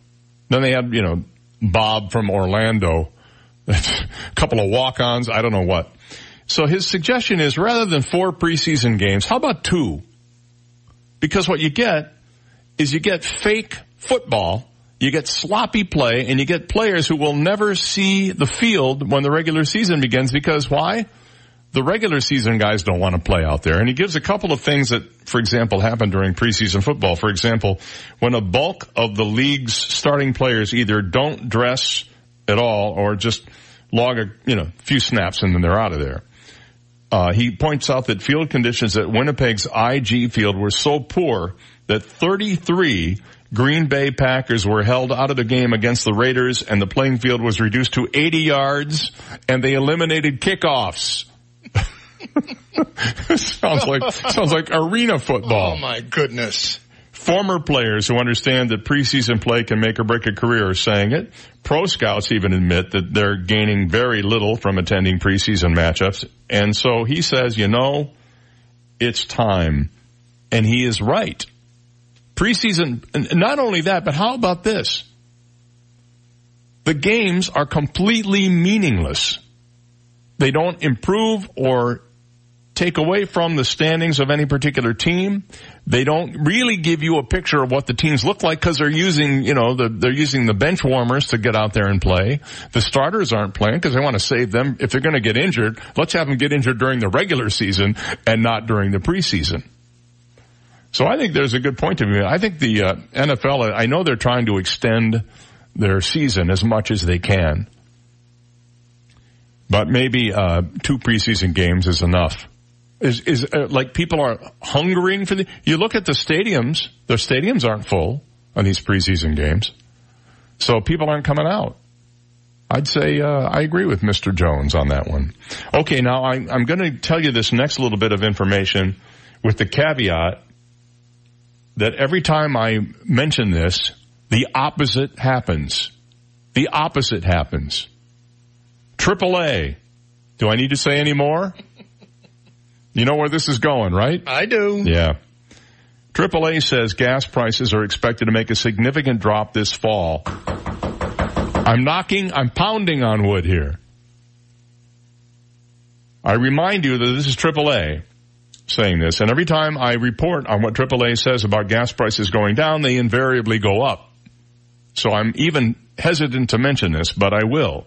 Speaker 5: Then they had, you know, Bob from Orlando, a couple of walk-ons, I don't know what. So his suggestion is rather than four preseason games, how about two? Because what you get is you get fake football, you get sloppy play, and you get players who will never see the field when the regular season begins because why? The regular season guys don't want to play out there. And he gives a couple of things that, for example, happen during preseason football. For example, when a bulk of the league's starting players either don't dress at all or just log a, you know, few snaps and then they're out of there. Uh, he points out that field conditions at Winnipeg's IG field were so poor that 33 Green Bay Packers were held out of the game against the Raiders and the playing field was reduced to 80 yards and they eliminated kickoffs. sounds like, sounds like arena football.
Speaker 6: Oh my goodness.
Speaker 5: Former players who understand that preseason play can make or break a career are saying it. Pro scouts even admit that they're gaining very little from attending preseason matchups. And so he says, you know, it's time. And he is right. Preseason, not only that, but how about this? The games are completely meaningless. They don't improve or take away from the standings of any particular team. They don't really give you a picture of what the teams look like because they're using, you know, the, they're using the bench warmers to get out there and play. The starters aren't playing because they want to save them. If they're going to get injured, let's have them get injured during the regular season and not during the preseason. So I think there's a good point to be made. I think the uh, NFL, I know they're trying to extend their season as much as they can. But maybe uh, two preseason games is enough. Is is uh, like people are hungering for the? You look at the stadiums; the stadiums aren't full on these preseason games, so people aren't coming out. I'd say uh, I agree with Mr. Jones on that one. Okay, now I, I'm going to tell you this next little bit of information with the caveat that every time I mention this, the opposite happens. The opposite happens. AAA. Do I need to say any more? You know where this is going, right?
Speaker 6: I do.
Speaker 5: Yeah. AAA says gas prices are expected to make a significant drop this fall. I'm knocking, I'm pounding on wood here. I remind you that this is AAA saying this, and every time I report on what AAA says about gas prices going down, they invariably go up. So I'm even hesitant to mention this, but I will.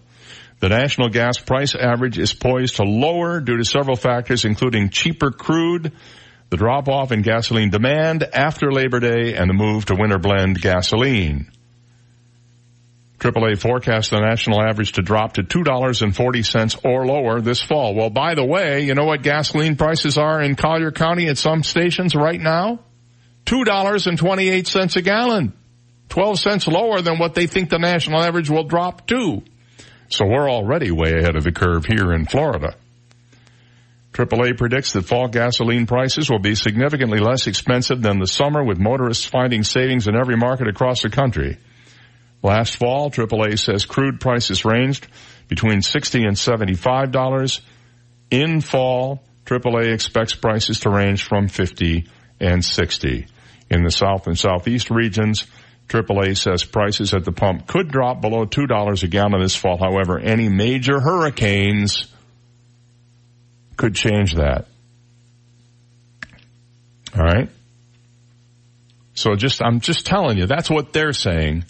Speaker 5: The national gas price average is poised to lower due to several factors, including cheaper crude, the drop off in gasoline demand after Labor Day, and the move to winter blend gasoline. AAA forecasts the national average to drop to $2.40 or lower this fall. Well, by the way, you know what gasoline prices are in Collier County at some stations right now? $2.28 a gallon. 12 cents lower than what they think the national average will drop to. So we're already way ahead of the curve here in Florida. AAA predicts that fall gasoline prices will be significantly less expensive than the summer with motorists finding savings in every market across the country. Last fall, AAA says crude prices ranged between 60 and $75. In fall, AAA expects prices to range from 50 and 60. In the south and southeast regions, AAA says prices at the pump could drop below $2 a gallon this fall. However, any major hurricanes could change that. All right. So just, I'm just telling you, that's what they're saying.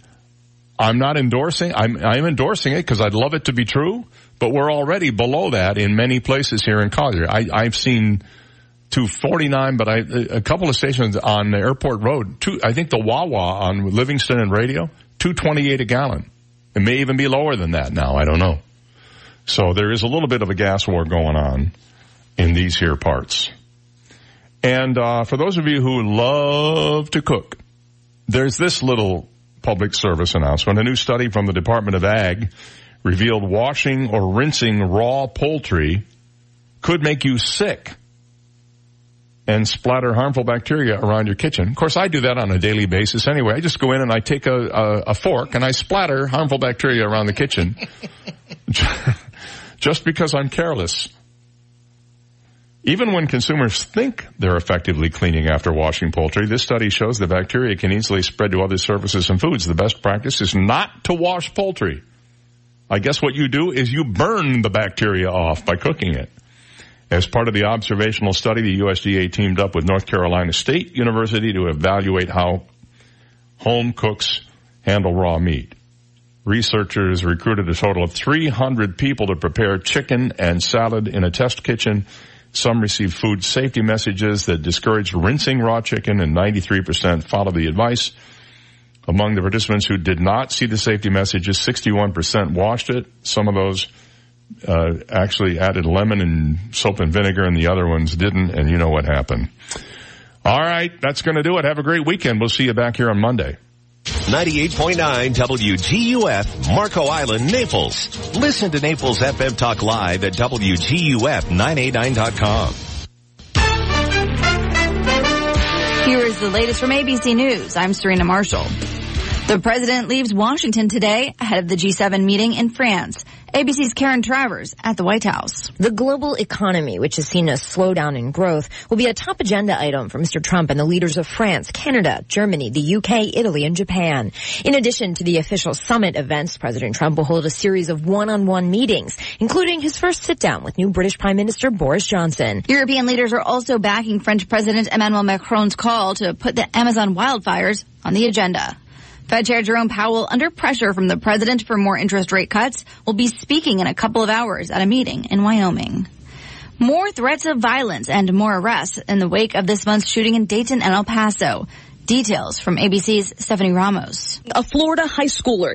Speaker 5: I'm not endorsing, I'm, I'm endorsing it because I'd love it to be true, but we're already below that in many places here in Collier. I, I've seen 249, but I, a couple of stations on the Airport Road, two, I think the Wawa on Livingston and Radio, 228 a gallon. It may even be lower than that now. I don't know. So there is a little bit of a gas war going on in these here parts. And, uh, for those of you who love to cook, there's this little public service announcement. A new study from the Department of Ag revealed washing or rinsing raw poultry could make you sick and splatter harmful bacteria around your kitchen. Of course, I do that on a daily basis anyway. I just go in and I take a, a, a fork and I splatter harmful bacteria around the kitchen just because I'm careless. Even when consumers think they're effectively cleaning after washing poultry, this study shows the bacteria can easily spread to other surfaces and foods. The best practice is not to wash poultry. I guess what you do is you burn the bacteria off by cooking it. As part of the observational study, the USDA teamed up with North Carolina State University to evaluate how home cooks handle raw meat. Researchers recruited a total of 300 people to prepare chicken and salad in a test kitchen some received food safety messages that discouraged rinsing raw chicken and 93% followed the advice. Among the participants who did not see the safety messages, 61% washed it. Some of those uh, actually added lemon and soap and vinegar and the other ones didn't and you know what happened. All right, that's going to do it. Have a great weekend. We'll see you back here on Monday.
Speaker 1: 98.9 WGUF, Marco Island, Naples. Listen to Naples FM Talk Live at WGUF989.com.
Speaker 84: Here is
Speaker 34: the latest from ABC News. I'm Serena Marshall. The president leaves Washington today ahead of the G7 meeting in France. ABC's Karen Travers at the White House.
Speaker 85: The global economy, which has seen a slowdown in growth, will be a top agenda item for Mr. Trump and the leaders of France, Canada, Germany, the UK, Italy, and Japan. In addition to the official summit events, President Trump will hold a series of one-on-one meetings, including his first sit-down with new British Prime Minister Boris Johnson.
Speaker 34: European leaders are also backing French President Emmanuel Macron's call to put the Amazon wildfires on the agenda. Fed Chair Jerome Powell, under pressure from the president for more interest rate cuts, will be speaking in a couple of hours at a meeting in Wyoming. More threats of violence and more arrests in the wake of this month's shooting in Dayton and El Paso. Details from ABC's Stephanie Ramos.
Speaker 8: A Florida high schooler